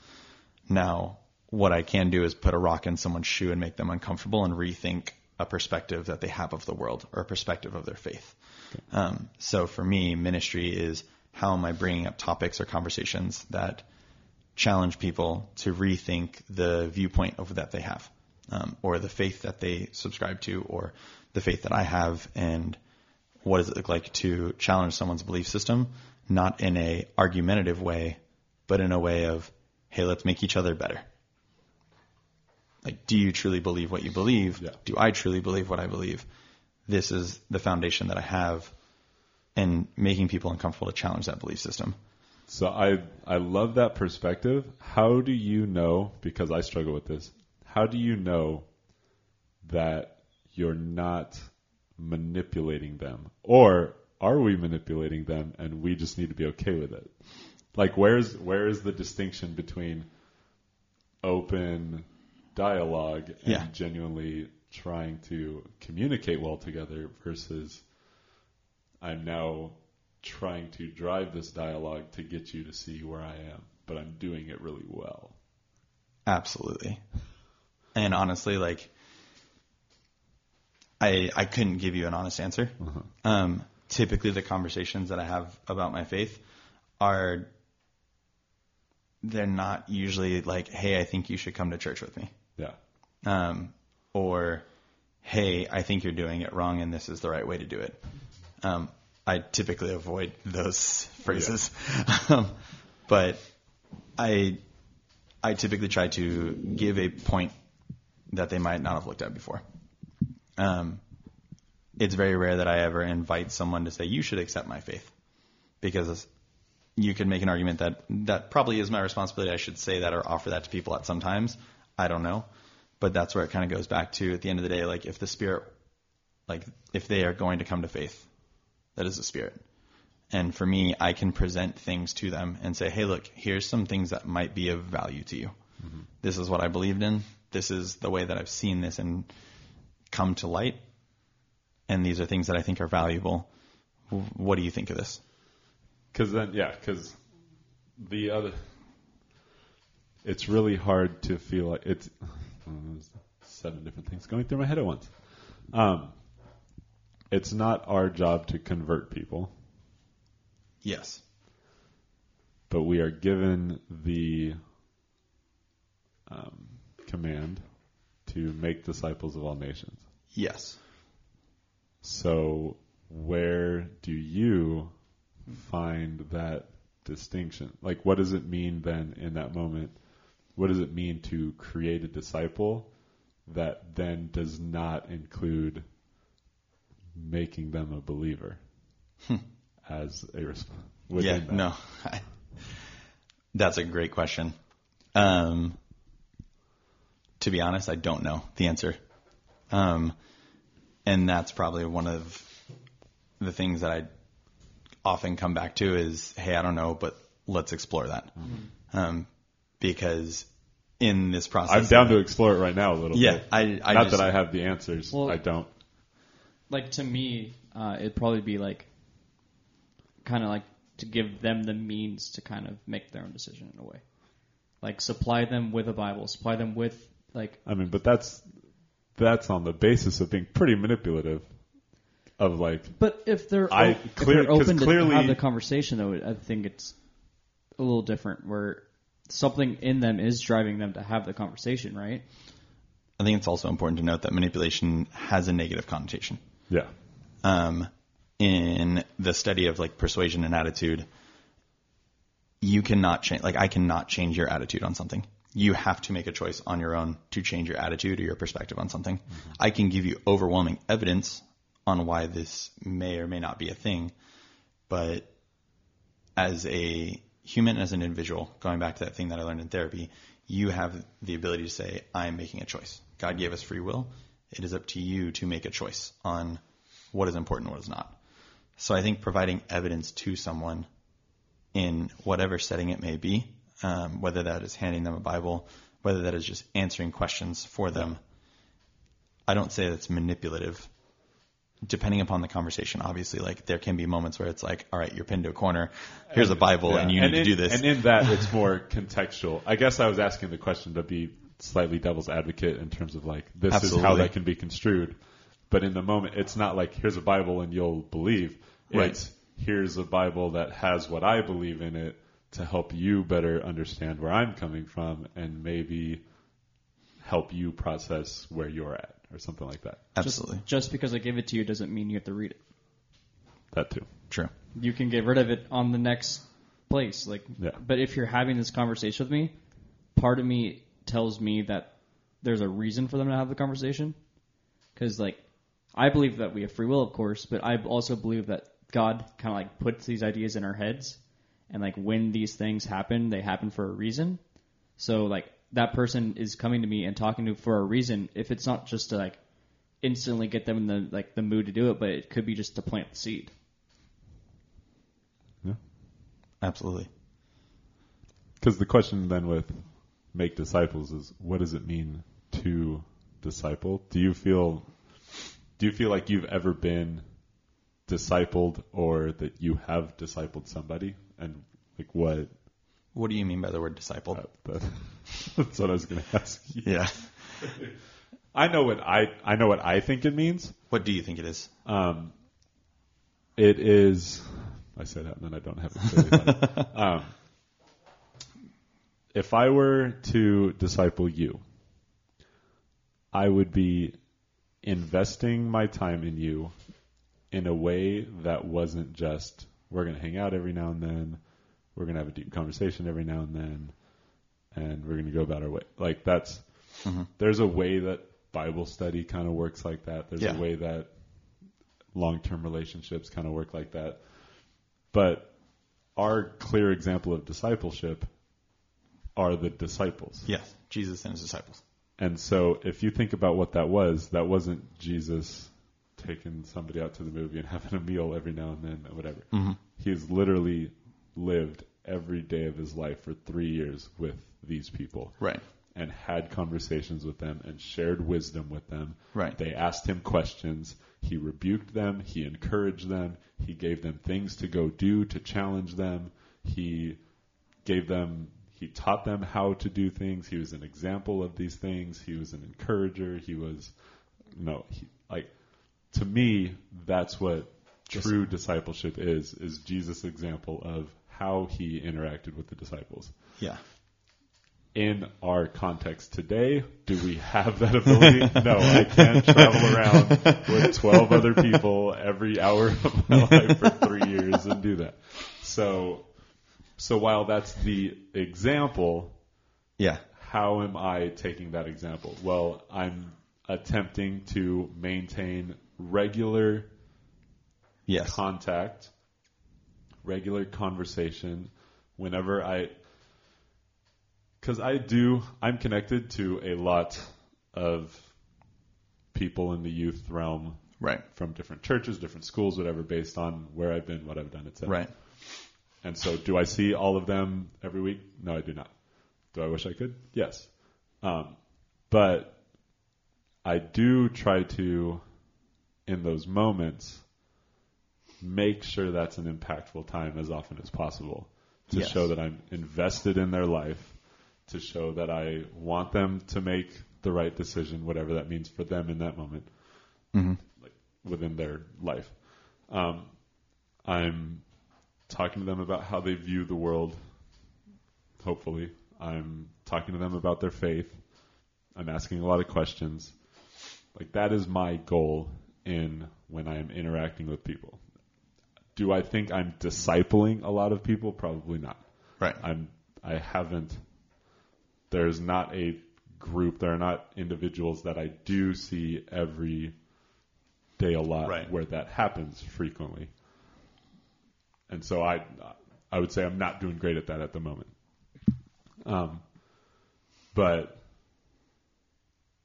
Now, what I can do is put a rock in someone's shoe and make them uncomfortable and rethink a perspective that they have of the world or a perspective of their faith. Um, so for me, ministry is how am I bringing up topics or conversations that challenge people to rethink the viewpoint of that they have, um, or the faith that they subscribe to, or the faith that I have, and what does it look like to challenge someone's belief system, not in a argumentative way, but in a way of, hey, let's make each other better. Like, do you truly believe what you believe? Yeah. Do I truly believe what I believe? This is the foundation that I have, and making people uncomfortable to challenge that belief system. So I I love that perspective. How do you know? Because I struggle with this. How do you know that you're not manipulating them, or are we manipulating them, and we just need to be okay with it? Like, where's where is the distinction between open dialogue and Yeah. genuinely trying to communicate well together versus I'm now trying to drive this dialogue to get you to see where I am, but I'm doing it really well. Absolutely. And honestly, like, I I couldn't give you an honest answer. Um, typically, the conversations that I have about my faith are they're not usually like, "Hey, I think you should come to church with me," Yeah. um, or "Hey, I think you're doing it wrong, and this is the right way to do it." Um, I typically avoid those phrases, um, but I I typically try to give a point that they might not have looked at before. um, it's very rare that I ever invite someone to say, you should accept my faith. Because you could make an argument that that probably is my responsibility. I should say that or offer that to people at some times. I don't know. But that's where it kind of goes back to at the end of the day, like if the spirit, like if they are going to come to faith, that is the spirit. And for me, I can present things to them and say, hey, look, here's some things that might be of value to you. Mm-hmm. This is what I believed in. This is the way that I've seen this and come to light. And these are things that I think are valuable. What do you think of this? Because then, yeah, because the other, it's really hard to feel like it's seven different things going through my head at once. Um, it's not our job to convert people. Yes. But we are given the um, command to make disciples of all nations. Yes. So, where do you find that distinction? Like, what does it mean then in that moment? What does it mean to create a disciple that then does not include making them a believer hmm. as a response? Yeah, that? no. That's a great question. Um, to be honest, I don't know the answer. Um, and that's probably one of the things that I often come back to is, hey, I don't know, but let's explore that. Mm-hmm. Um, because in this process, I'm down to explore it right now a little yeah, bit. I, I not just, that I have the answers. Well, I don't. Like to me, uh, it'd probably be like kind of like to give them the means to kind of make their own decision in a way. Like supply them with a Bible, supply them with like. I mean, but that's that's on the basis of being pretty manipulative. Of like, but if they're I, if clear, they're open to clearly, have the conversation, though, I think it's a little different. Where something in them is driving them to have the conversation, right? I think it's also important to note that manipulation has a negative connotation. Yeah. Um, in the study of like persuasion and attitude, you cannot change. Like I cannot change your attitude on something you have to make a choice on your own to change your attitude or your perspective on something. Mm-hmm. I can give you overwhelming evidence on why this may or may not be a thing, but as a human, as an individual, going back to that thing that I learned in therapy, you have the ability to say, I'm making a choice. God gave us free will. It is up to you to make a choice on what is important and what is not. So I think providing evidence to someone in whatever setting it may be um, whether that is handing them a Bible, whether that is just answering questions for them. I don't say that's manipulative. Depending upon the conversation, obviously, like there can be moments where it's like, all right, you're pinned to a corner. Here's a Bible, yeah. and you and need in, to do this. And in that, it's more contextual. I guess I was asking the question to be slightly devil's advocate in terms of like this Absolutely. is how that can be construed. But in the moment, it's not like here's a Bible and you'll believe. It's right. here's a Bible that has what I believe in it to help you better understand where I'm coming from and maybe help you process where you're at or something like that. Absolutely. Just, just because I give it to you doesn't mean you have to read it. That too. True. You can get rid of it on the next place. Like, yeah. but if you're having this conversation with me, part of me tells me that there's a reason for them to have the conversation. Because like, I believe that we have free will, of course, but I also believe that God kind of like puts these ideas in our heads and like when these things happen, they happen for a reason. So like that person is coming to me and talking to for a reason. If it's not just to like instantly get them in the like the mood to do it, but it could be just to plant the seed. Yeah, absolutely. Because the question then with make disciples is what does it mean to disciple? Do you feel do you feel like you've ever been discipled or that you have discipled somebody? and like what? What do you mean by the word disciple? Uh, that's what I was going to ask. You. Yeah. I know what I I know what I think it means. What do you think it is? Um, it is. I say that and then I don't have it. um, if I were to disciple you, I would be investing my time in you in a way that wasn't just we're going to hang out every now and then. We're going to have a deep conversation every now and then, and we're going to go about our way. Like that's mm-hmm. there's a way that Bible study kind of works like that. There's Yeah. a way that long-term relationships kind of work like that. But our clear example of discipleship are the disciples. Yes, Jesus and his disciples. And so if you think about what that was, that wasn't Jesus taking somebody out to the movie and having a meal every now and then or whatever. Mm-hmm. He's literally lived every day of his life for three years with these people Right. and had conversations with them and shared wisdom with them. Right. They asked him questions. He rebuked them. He encouraged them. He gave them things to go do to challenge them. He gave them, he taught them how to do things. He was an example of these things. He was an encourager. He was, no, he, like, to me, that's what true discipleship is, is Jesus' example of how he interacted with the disciples Yeah. in our context today, do we have that ability? no, I can't travel around with 12 other people every hour of my life for three years and do that. So, so while that's the example, Yeah. how am I taking that example? Well, I'm attempting to maintain regular Yes. contact, regular conversation whenever I because I do I'm connected to a lot of people in the youth realm Right. from different churches, different schools, whatever, based on where I've been, what I've done, etc. Right. And so, do I see all of them every week? No, I do not. Do I wish I could? Yes. Um, but I do try to, in those moments, make sure that's an impactful time as often as possible to Yes. show that I'm invested in their life, to show that I want them to make the right decision, whatever that means for them in that moment Mm-hmm. like within their life. Um, I'm talking to them about how they view the world. Hopefully, I'm talking to them about their faith. I'm asking a lot of questions. Like that is my goal in when I am interacting with people. Do I think I'm discipling a lot of people? Probably not. Right. I'm I haven't there's not a group there are not individuals that I do see every day a lot Right. where that happens frequently. And so I I would say I'm not doing great at that at the moment. Um but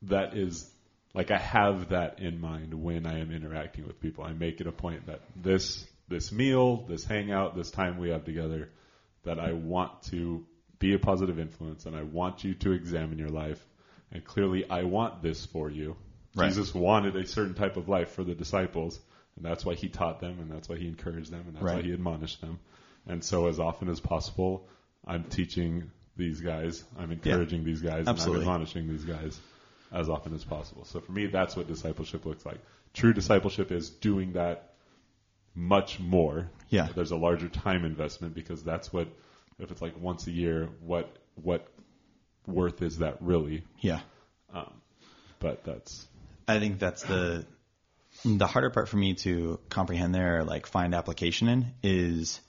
that is like I have that in mind when I am interacting with people. I make it a point that this this meal, this hangout, this time we have together, that I want to be a positive influence and I want you to examine your life. And clearly I want this for you. Right. Jesus wanted a certain type of life for the disciples, and that's why he taught them and that's why he encouraged them and that's why he admonished them. And so as often as possible, I'm teaching these guys, I'm encouraging these guys, Absolutely. and I'm admonishing these guys as often as possible. So for me, that's what discipleship looks like. True discipleship is doing that much more. Yeah. There's a larger time investment because that's what, if it's like once a year, what what worth is that really? Yeah. But that's I think that's the the harder part for me to comprehend there, or like find application in, is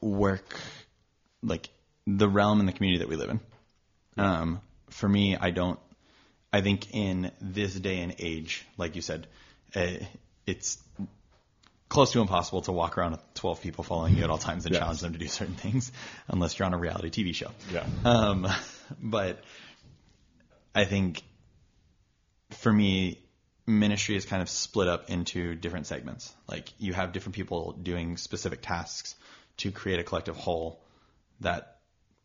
work like the realm and the community that we live in. Um, for me, I don't. I think in this day and age, like you said, uh, it's close to impossible to walk around with 12 people following you at all times and Yes. challenge them to do certain things, unless you're on a reality TV show. yeah. Um, but I think for me, ministry is kind of split up into different segments. Like you have different people doing specific tasks to create a collective whole that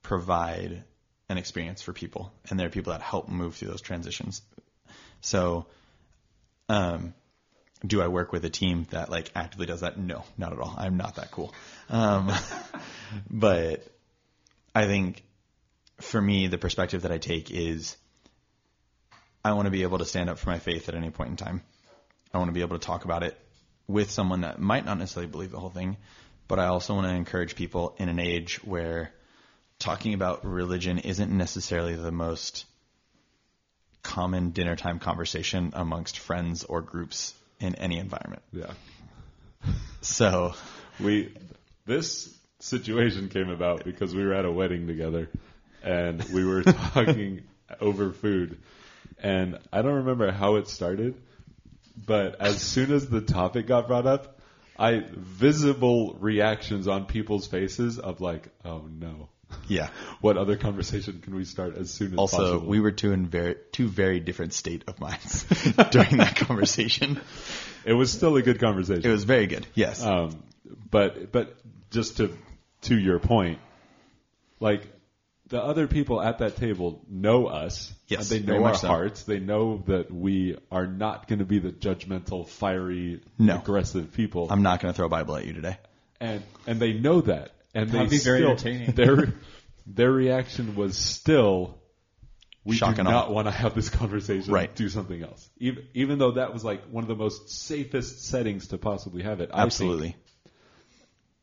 provide an experience for people, and there are people that help move through those transitions. So, um, do I work with a team that like actively does that? No, not at all. I'm not that cool. Um, but I think for me, the perspective that I take is I want to be able to stand up for my faith at any point in time. I want to be able to talk about it with someone that might not necessarily believe the whole thing, but I also want to encourage people in an age where talking about religion isn't necessarily the most common dinner time conversation amongst friends or groups in any environment. Yeah. So, We this situation came about because we were at a wedding together and we were talking over food and I don't remember how it started, but as soon as the topic got brought up, I visible reactions on people's faces of like, oh no, Yeah. what other conversation can we start as soon as Also, possible? we were two in very two very different state of minds during that conversation. it was still a good conversation. It was very good. Yes. Um, but but just to to your point, like the other people at that table know us. Yes, and they know our so. hearts. They know that we are not going to be the judgmental, fiery, No. aggressive people. I'm not going to throw a Bible at you today. and and they know that. And That'd they be very still, entertaining. Their their reaction was still. We Shock do and awe. not want to have this conversation. Right. Do something else. Even even though that was like one of the most safest settings to possibly have it. I Absolutely.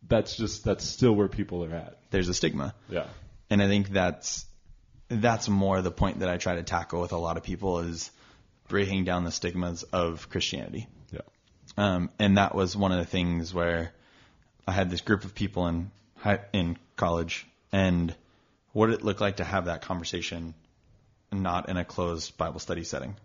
that's just that's still where people are at. There's a stigma. Yeah. And I think that's that's more the point that I try to tackle with a lot of people is breaking down the stigmas of Christianity. Yeah. Um, and that was one of the things where I had this group of people in high, in college, and what did it look like to have that conversation, not in a closed Bible study setting?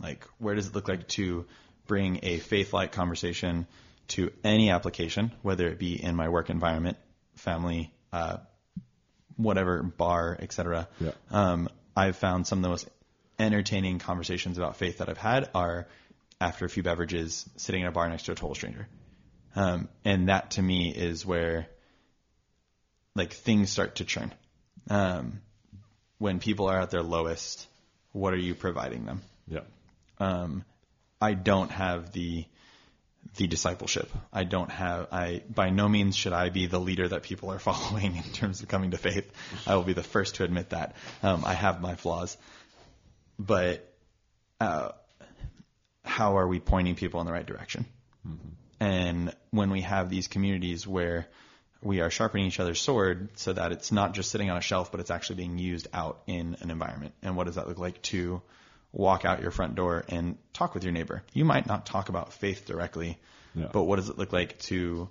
Like, where does it look like to bring a faith-like conversation to any application, whether it be in my work environment, family, uh, whatever, bar, etc. Yeah. Um, I've found some of the most entertaining conversations about faith that I've had are after a few beverages, sitting in a bar next to a total stranger. Um, and that to me is where like things start to churn. Um, when people are at their lowest, what are you providing them? Yeah. um, I don't have the the discipleship. I don't have. I by no means should I be the leader that people are following in terms of coming to faith. I will be the first to admit that. Um, I have my flaws, but uh, how are we pointing people in the right direction? And when we have these communities where we are sharpening each other's sword so that it's not just sitting on a shelf, but it's actually being used out in an environment. And what does that look like to walk out your front door and talk with your neighbor? You might not talk about faith directly, Yeah. but what does it look like to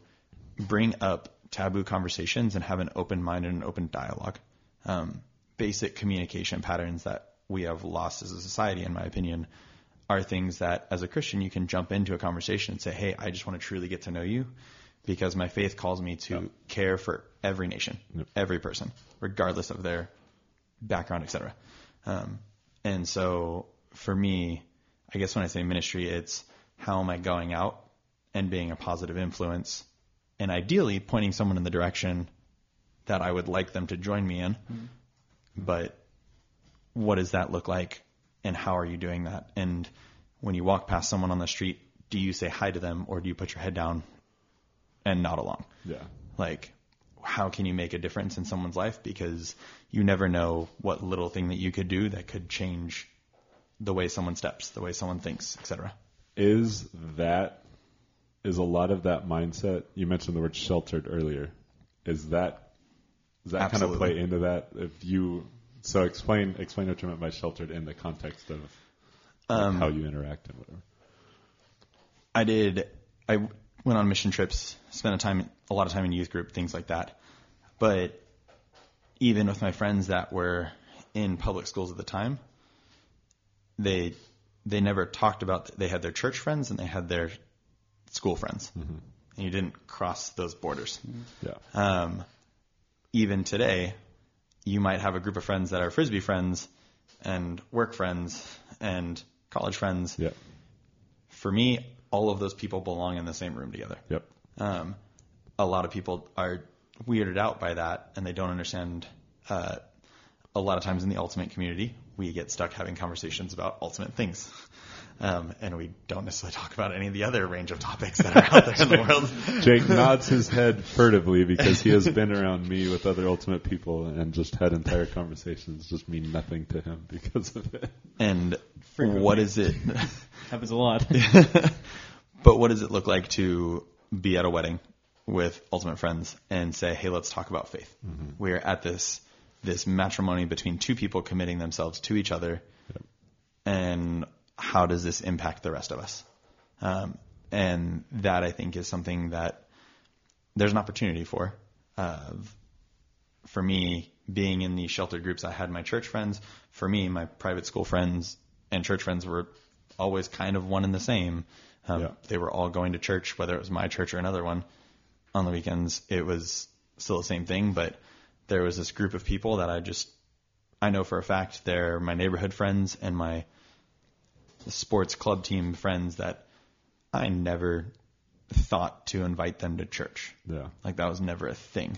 bring up taboo conversations and have an open mind and an open dialogue? Um, basic communication patterns that we have lost as a society, in my opinion, are things that as a Christian you can jump into a conversation and say, "Hey, I just want to truly get to know you." Because my faith calls me to care for every nation, Yep. every person, regardless of their background, etc. Um, and so for me, I guess when I say ministry, it's how am I going out and being a positive influence and ideally pointing someone in the direction that I would like them to join me in. But what does that look like and how are you doing that? And when you walk past someone on the street, do you say hi to them or do you put your head down and not along? Yeah. like how can you make a difference in someone's life because you never know what little thing that you could do that could change the way someone steps the way someone thinks etc Is that is a lot of that mindset? You mentioned the word sheltered earlier. Is that does that kind of play into that? If you so explain explain what you meant by sheltered in the context of like, Um, how you interact and whatever. i did i went on mission trips spent a time a lot of time in youth group things like that but even with my friends that were in public schools at the time they they never talked about they had their church friends and they had their school friends and you didn't cross those borders Yeah. um, even today, you might have a group of friends that are frisbee friends and work friends and college friends. Yep. For me, all of those people belong in the same room together. Yep. Um, a lot of people are weirded out by that and they don't understand. Uh, a lot of times in the ultimate community, we get stuck having conversations about ultimate things. Um, and we don't necessarily talk about any of the other range of topics that are out there in the world. Jake nods his head furtively because he has been around me with other ultimate people and just had entire conversations just mean nothing to him because of it. And Frequently. what is it? Happens a lot. but what does it look like to be at a wedding with ultimate friends and say, "Hey, let's talk about faith." We're at this this matrimony between two people committing themselves to each other, and how does this impact the rest of us? Um, and that I think is something that there's an opportunity for. Uh, for me, being in these sheltered groups, I had my church friends. For me, my private school friends and church friends were always kind of one and the same. Um, Yeah. They were all going to church, whether it was my church or another one. On the weekends, it was still the same thing, but there was this group of people that I just, I know for a fact they're my neighborhood friends and my sports club team friends that I never thought to invite them to church. Yeah. Like that was never a thing.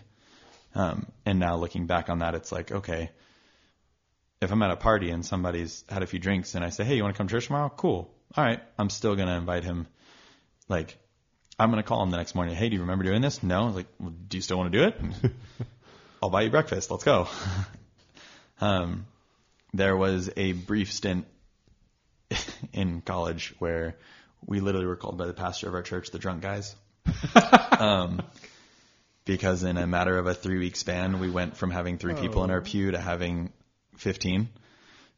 Um, and now looking back on that, it's like, okay, if I'm at a party and somebody's had a few drinks and I say, hey, you want to come to church tomorrow? Cool. All right. I'm still going to invite him. Like, I'm going to call him the next morning. Hey, do you remember doing this? No. I was like, well, do you still want to do it? I'll buy you breakfast. Let's go. um, there was a brief stint in college where we literally were called by the pastor of our church the drunk guys. um, because in a matter of a three week span, we went from having three people in our pew to having 15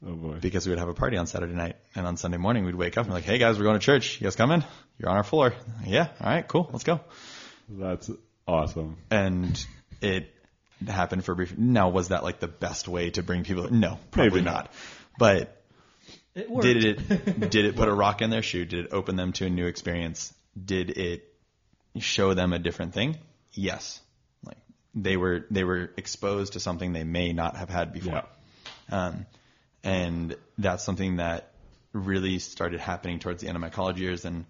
Oh boy. because we would have a party on Saturday night. And on Sunday morning, we'd wake up and be like, hey guys, we're going to church. You guys coming? You're on our floor. Yeah. All right, cool. Let's go. That's awesome. And it happened for a brief. Now, was that like the best way to bring people? No, probably Maybe not. not. But It worked. did it did it put a rock in their shoe? Did it open them to a new experience? Did it show them a different thing? Yes. Like they were they were exposed to something they may not have had before. Yeah. Um, and that's something that really started happening towards the end of my college years and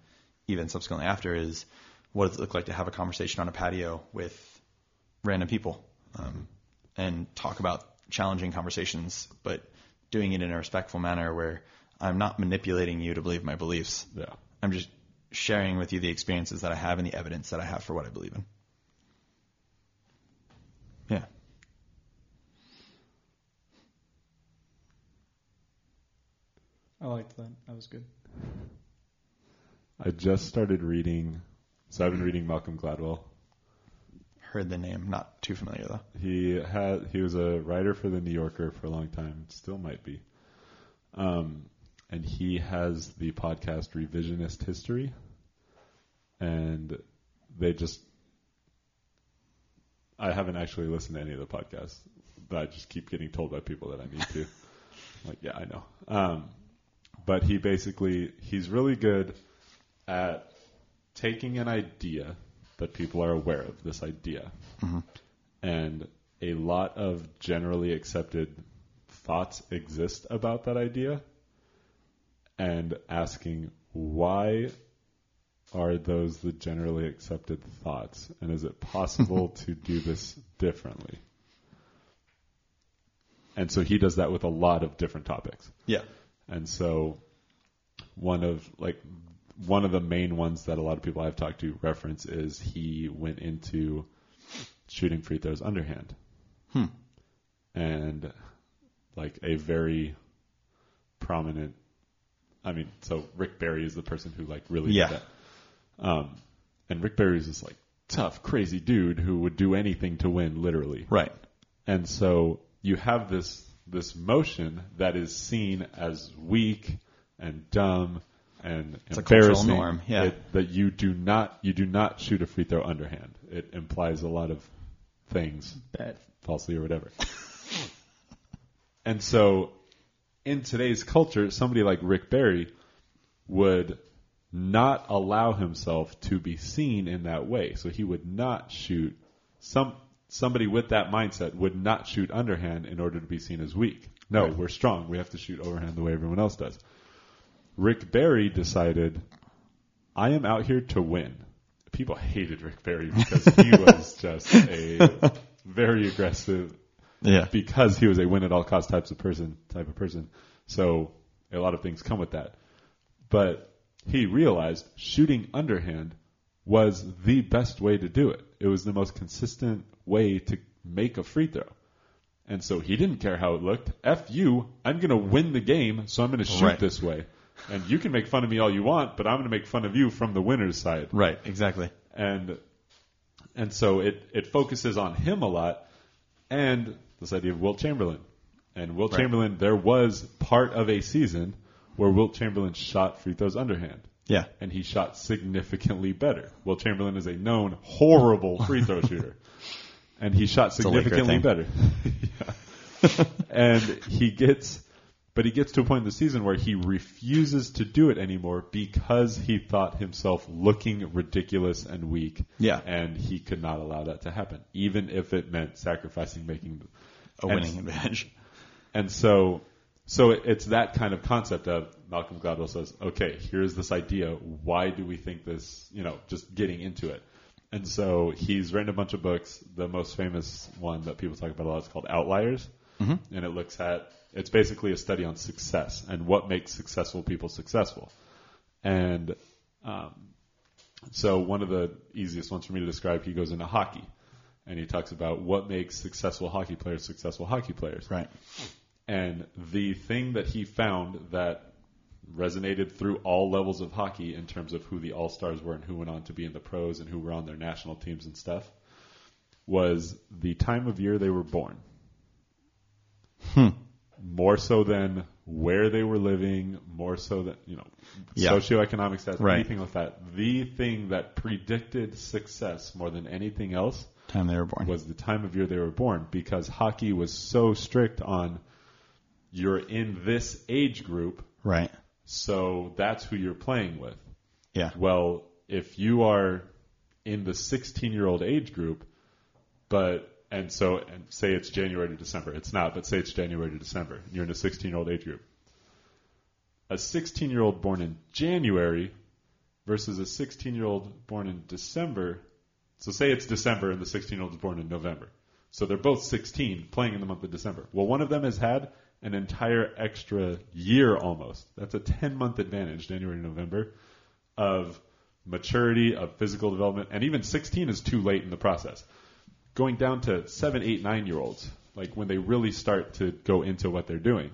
even subsequently after is what does it look like to have a conversation on a patio with random people um, and talk about challenging conversations, but doing it in a respectful manner where I'm not manipulating you to believe my beliefs. Yeah. I'm just sharing with you the experiences that I have and the evidence that I have for what I believe in. Yeah. I liked that. That was good. I just started reading. So I've been reading Malcolm Gladwell. Heard the name, not too familiar though. He had he was a writer for the New Yorker for a long time, still might be. Um, and he has the podcast Revisionist History, and they just. I haven't actually listened to any of the podcasts, but I just keep getting told by people that I need to. like, yeah, I know. Um, but he basically he's really good at taking an idea that people are aware of this idea mm-hmm. and a lot of generally accepted thoughts exist about that idea and asking why are those the generally accepted thoughts and is it possible to do this differently? And so he does that with a lot of different topics. Yeah. And so one of like one of the main ones that a lot of people I've talked to reference is he went into shooting free throws underhand. Hmm. And like a very prominent I mean, so Rick Barry is the person who like really Yeah. did that. Um and Rick Barry is this like tough, crazy dude who would do anything to win, literally. Right. And so you have this this motion that is seen as weak and dumb and It's embarrassing. norm, yeah. it- that you do not you do not shoot a free throw underhand. It implies a lot of things, Bad. falsely or whatever. and so, in today's culture, somebody like Rick Barry would not allow himself to be seen in that way. So he would not shoot some somebody with that mindset would not shoot underhand in order to be seen as weak. No, Right. we're strong. We have to shoot overhand the way everyone else does. Rick Barry decided, I am out here to win. People hated Rick Barry because he was just a very aggressive Yeah. because he was a win at all cost types of person type of person. So a lot of things come with that. But he realized shooting underhand was the best way to do it. It was the most consistent way to make a free throw. And so he didn't care how it looked. F you, I'm going to win the game, so I'm going to shoot Right. this way. And you can make fun of me all you want, but I'm going to make fun of you from the winner's side Right. Exactly. and and so it it focuses on him a lot and this idea of Wilt Chamberlain and Wilt Right. Chamberlain there was part of a season where Wilt Chamberlain shot free throws underhand Yeah. and he shot significantly better. Wilt Chamberlain is a known horrible free throw shooter and he shot significantly better. Yeah. and he gets But he gets to a point in the season where he refuses to do it anymore because he thought himself looking ridiculous and weak. Yeah. And he could not allow that to happen, even if it meant sacrificing making A and- winning advantage. and so, so it's that kind of concept of Malcolm Gladwell says, okay, here's this idea. Why do we think this? You know, just getting into it. And so he's written a bunch of books. The most famous one that people talk about a lot is called Outliers, Mm-hmm. and it looks at it's basically a study on success and what makes successful people successful. And um, so one of the easiest ones for me to describe, he goes into hockey, and he talks about what makes successful hockey players successful hockey players. Right. And the thing that he found that resonated through all levels of hockey in terms of who the all stars were and who went on to be in the pros and who were on their national teams and stuff was the time of year they were born. Hmm. More so than where they were living, more so than, you know, Yeah. socioeconomic status, Right. anything like that. The thing that predicted success more than anything else Time they were born. was the time of year they were born because hockey was so strict on you're in this age group, right. so that's who you're playing with. Yeah. Well, if you are in the 16 year old age group, but and so and say it's January to December, it's not, but say it's January to December, you're in a 16 year old age group. A 16 year old born in January versus a 16 year old born in December. So say it's December and the 16 year old is born in November. So they're both 16 playing in the month of December. Well, one of them has had an entire extra year almost. That's a 10 month advantage, January to November, of maturity, of physical development, and even 16 is too late in the process. Going down to 7, 8, 9 year olds, like when they really start to go into what they're doing.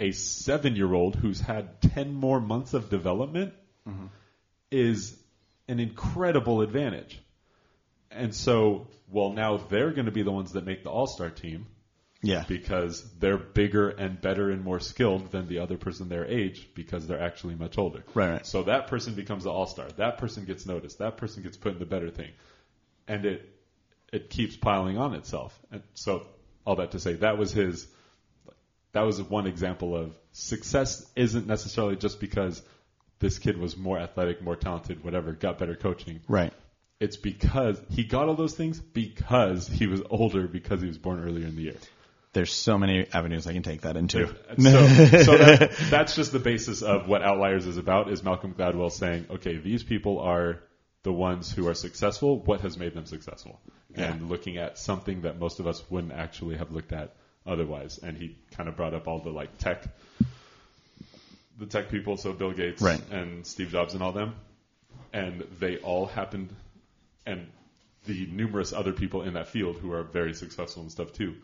A 7 year old who's had 10 more months of development mm-hmm. is an incredible advantage. And so, well, now they're going to be the ones that make the all star team Yeah. because they're bigger and better and more skilled than the other person their age because they're actually much older. Right, right. So that person becomes the all star. That person gets noticed. That person gets put in the better thing, and it it keeps piling on itself. And so all that to say, that was his. That was one example of success isn't necessarily just because this kid was more athletic, more talented, whatever, got better coaching. Right. It's because he got all those things because he was older, because he was born earlier in the year. There's so many avenues I can take that into. So, so that, that's just the basis of what Outliers is about. Is Malcolm Gladwell saying, okay, these people are the ones who are successful. What has made them successful? And looking at something that most of us wouldn't actually have looked at otherwise. And he kind of brought up all the like tech, the tech people. So Bill Gates Right. and Steve Jobs and all them, and they all happened, and the numerous other people in that field who are very successful and stuff too.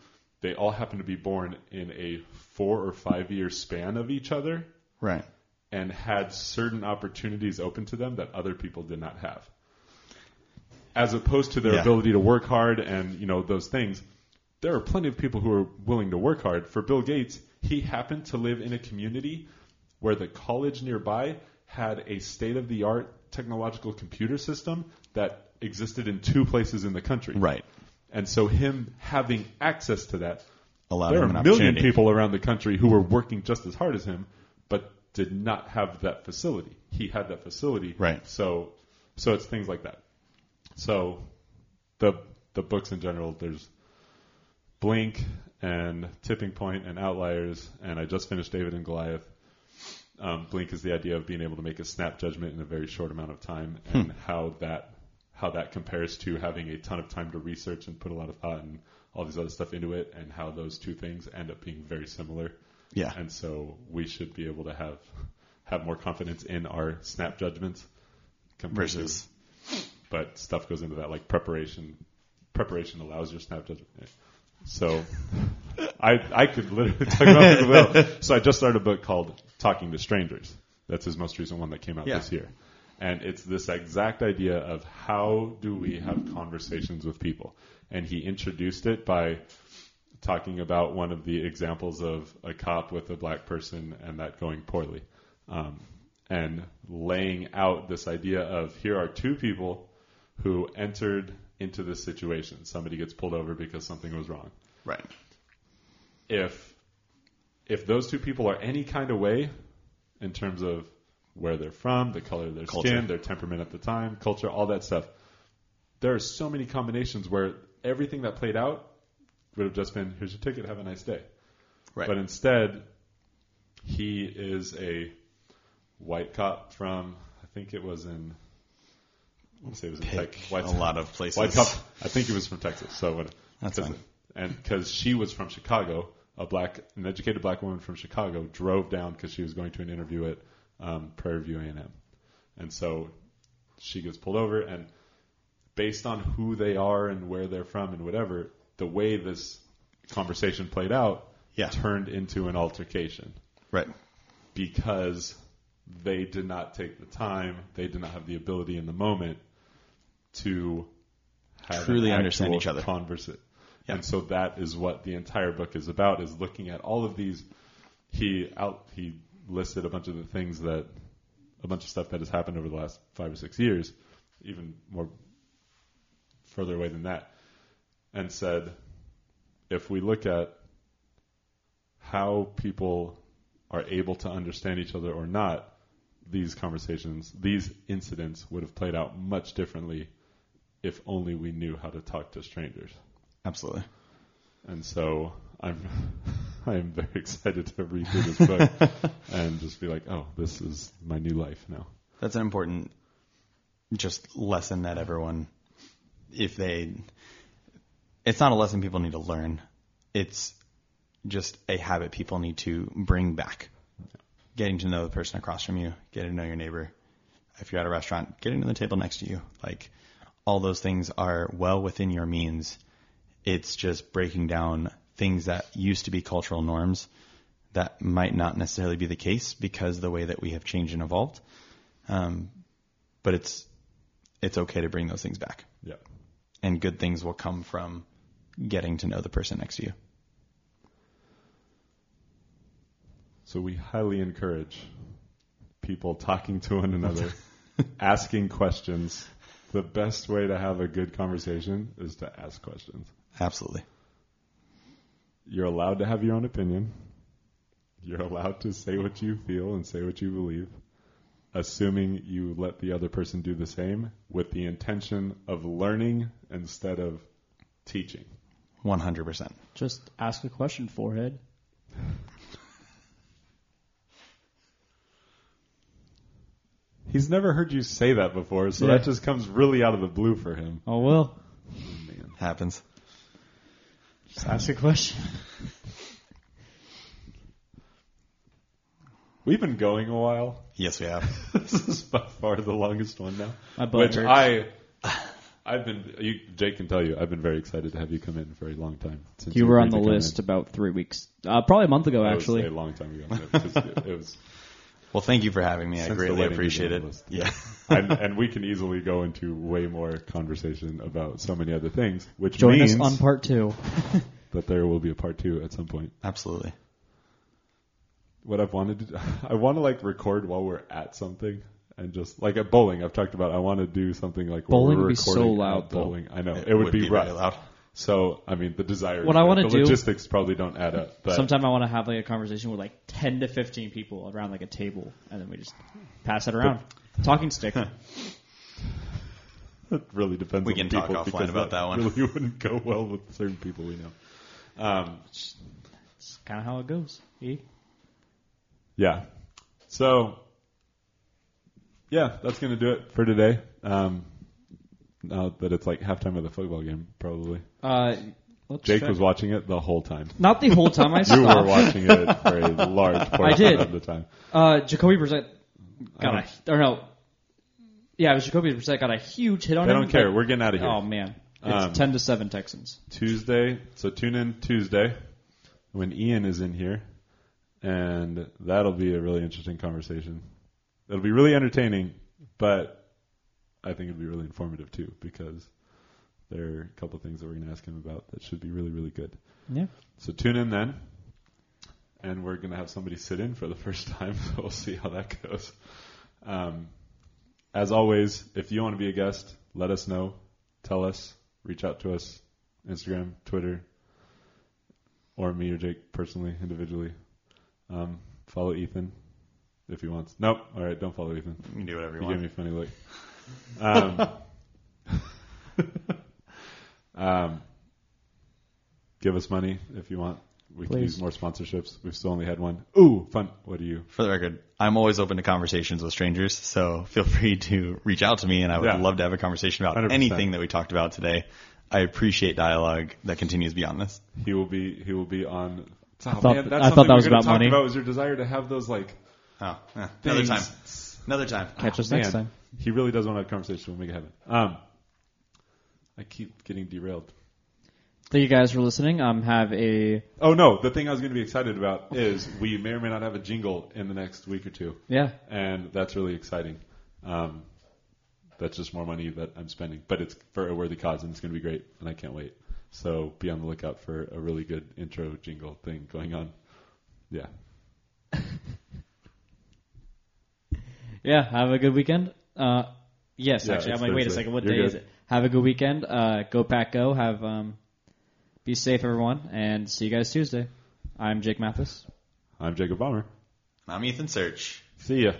They all happen to be born in a four or five year span of each other Right. and had certain opportunities open to them that other people did not have. As opposed to their Yeah. ability to work hard and, you know, those things, there are plenty of people who are willing to work hard. For Bill Gates, he happened to live in a community where the college nearby had a state of the art technological computer system that existed in two places in the country. Right. And so him having access to that Allowed there are a million people around the country who were working just as hard as him, but did not have that facility. He had that facility, Right. So, so it's things like that. So, the the books in general, there's Blink and Tipping Point and Outliers, and I just finished David and Goliath. Um, Blink is the idea of being able to make a snap judgment in a very short amount of time, and how that how that compares to having a ton of time to research and put a lot of thought and all these other stuff into it, and how those two things end up being very similar. Yeah. And so we should be able to have have more confidence in our snap judgments compared Versus- to, but stuff goes into that like preparation. Preparation allows your snap judgment. So I I could literally talk about well. So I just started a book called Talking to Strangers. That's his most recent one that came out Yeah. this year. And it's this exact idea of how do we have conversations with people. And he introduced it by talking about one of the examples of a cop with a black person and that going poorly. Um, and laying out this idea of here are two people who entered into this situation. Somebody gets pulled over because something was wrong Right. if if those two people are any kind of way in terms of where they're from, the color of their Culture. skin, their temperament at the time, culture, all that stuff, there are so many combinations where everything that played out would have just been, here's your ticket, have a nice day. Right. But instead, he is a white cop from, I think it was in, I want to say it was in Texas. White, a lot of places. White cop, I think he was from Texas. So what? That's fine. And because she was from Chicago, a black, an educated black woman from Chicago drove down because she was going to an interview at um, Prairie View A&M, and so she gets pulled over, and based on who they are and where they're from and whatever, the way this conversation played out Yeah. turned into an altercation Right. because they did not take the time, they did not have the ability in the moment to have Truly an understand each other. Conversa- Yeah. And so that is what the entire book is about: is looking at all of these. He out he listed a bunch of the things that a bunch of stuff that has happened over the last five or six years, even more further away than that, and said, if we look at how people are able to understand each other or not, these conversations, these incidents would have played out much differently if only we knew how to talk to strangers. Absolutely. And so I'm I am very excited to read through this book and just be like, oh, this is my new life now. That's an important just lesson that everyone, if they, it's not a lesson people need to learn. It's just a habit people need to bring back. Getting to know the person across from you, getting to know your neighbor. If you're at a restaurant, getting to the table next to you. Like all those things are well within your means. It's just breaking down things that used to be cultural norms that might not necessarily be the case because the way that we have changed and evolved. Um, but it's it's okay to bring those things back, Yeah. and good things will come from getting to know the person next to you. So we highly encourage people talking to one another, asking questions. The best way to have a good conversation is to ask questions. Absolutely. You're allowed to have your own opinion. You're allowed to say what you feel and say what you believe, assuming you let the other person do the same with the intention of learning instead of teaching. One hundred percent. Just ask a question, forehead. He's never heard you say that before, so Yeah. that just comes really out of the blue for him. Oh well, oh, Man. Happens. Just ask a question. We've been going a while. Yes, we have. this is by far the longest one now. My butt Which hurts. I, I've been. You, Jake can tell you, I've been very excited to have you come in for a long time. Since You were on the list in. about three weeks, uh, probably a month ago That was actually. a long time ago. It was, it was Well, thank you for having me. I Since the greatly appreciate it. on list. Yeah. and, and we can easily go into way more conversation about so many other things, which Join means us on part two. that there will be a part two at some point. Absolutely. What I've wanted to, do, I want to like record while we're at something. And just like at bowling, I've talked about. I want to do something like where Bowling we're would be so loud, at though. Bowling, I know it, would, be, very rough. loud. So I mean, the desire. What I wanna the do- logistics probably don't add up. But Sometime I want to have like a conversation with like ten to fifteen people around like a table, and then we just pass it around. Talking stick. It really depends. We on can the talk offline because about that one. Really wouldn't go well with certain people we know. Um, It's kind of how it goes. E? yeah. So, yeah, that's gonna do it for today. Um, now that it's like halftime of the football game, probably. Uh, Jake check. was watching it the whole time. not the whole time. I saw it. You were watching it for a large portion did. of the time. Uh, Jacoby Brissett got I a or no, yeah, it was Jacoby Brissett got a huge hit on They him. don't care. We're getting out of here. Oh man, it's Um, ten to seven Texans. Tuesday. So tune in Tuesday when Ian is in here, and that'll be a really interesting conversation. It'll be really entertaining, but I think it'd be really informative too because there are a couple of things that we're going to ask him about that should be really, really good. Yeah. So tune in then, and we're going to have somebody sit in for the first time. So we'll see how that goes. Um, as always, if you want to be a guest, let us know. Tell us. Reach out to us. Instagram, Twitter, or me or Jake personally, individually. Um, follow Ethan if he wants. Nope. All right, don't follow Ethan. You can do whatever you You want. gave me a funny look. Um, um, give us money if you want. We can Please. use more sponsorships. We've still only had one. Ooh, fun. What do you? For the record, I'm always open to conversations with strangers, so feel free to reach out to me, and I would Yeah. love to have a conversation about 100%. anything that we talked about today. I appreciate dialogue that continues beyond this. He will be. He will be on. Oh, thought- man, I thought something that was we're gonna about talk money. About was your desire to have those like Oh, eh, another time. Another time. Catch us next man. time. He really does want to have a conversation. We'll make it happen. Um, I keep getting derailed. Thank you guys for listening. Um, have a Oh no, the thing I was going to be excited about is we may or may not have a jingle in the next week or two, yeah. and that's really exciting. Um, that's just more money that I'm spending, but it's for a worthy cause, and it's going to be great, and I can't wait. So be on the lookout for a really good intro jingle thing going on. Yeah, Yeah, have a good weekend. Uh, yes, Yeah, actually, I'm it's like, wait a Thursday. second, what You're day is good. it? Have a good weekend. Uh, go pack, go. Have um, be safe, everyone, and see you guys Tuesday. I'm Jake Mathis. I'm Jacob Bomber. I'm Ethan Search. See ya.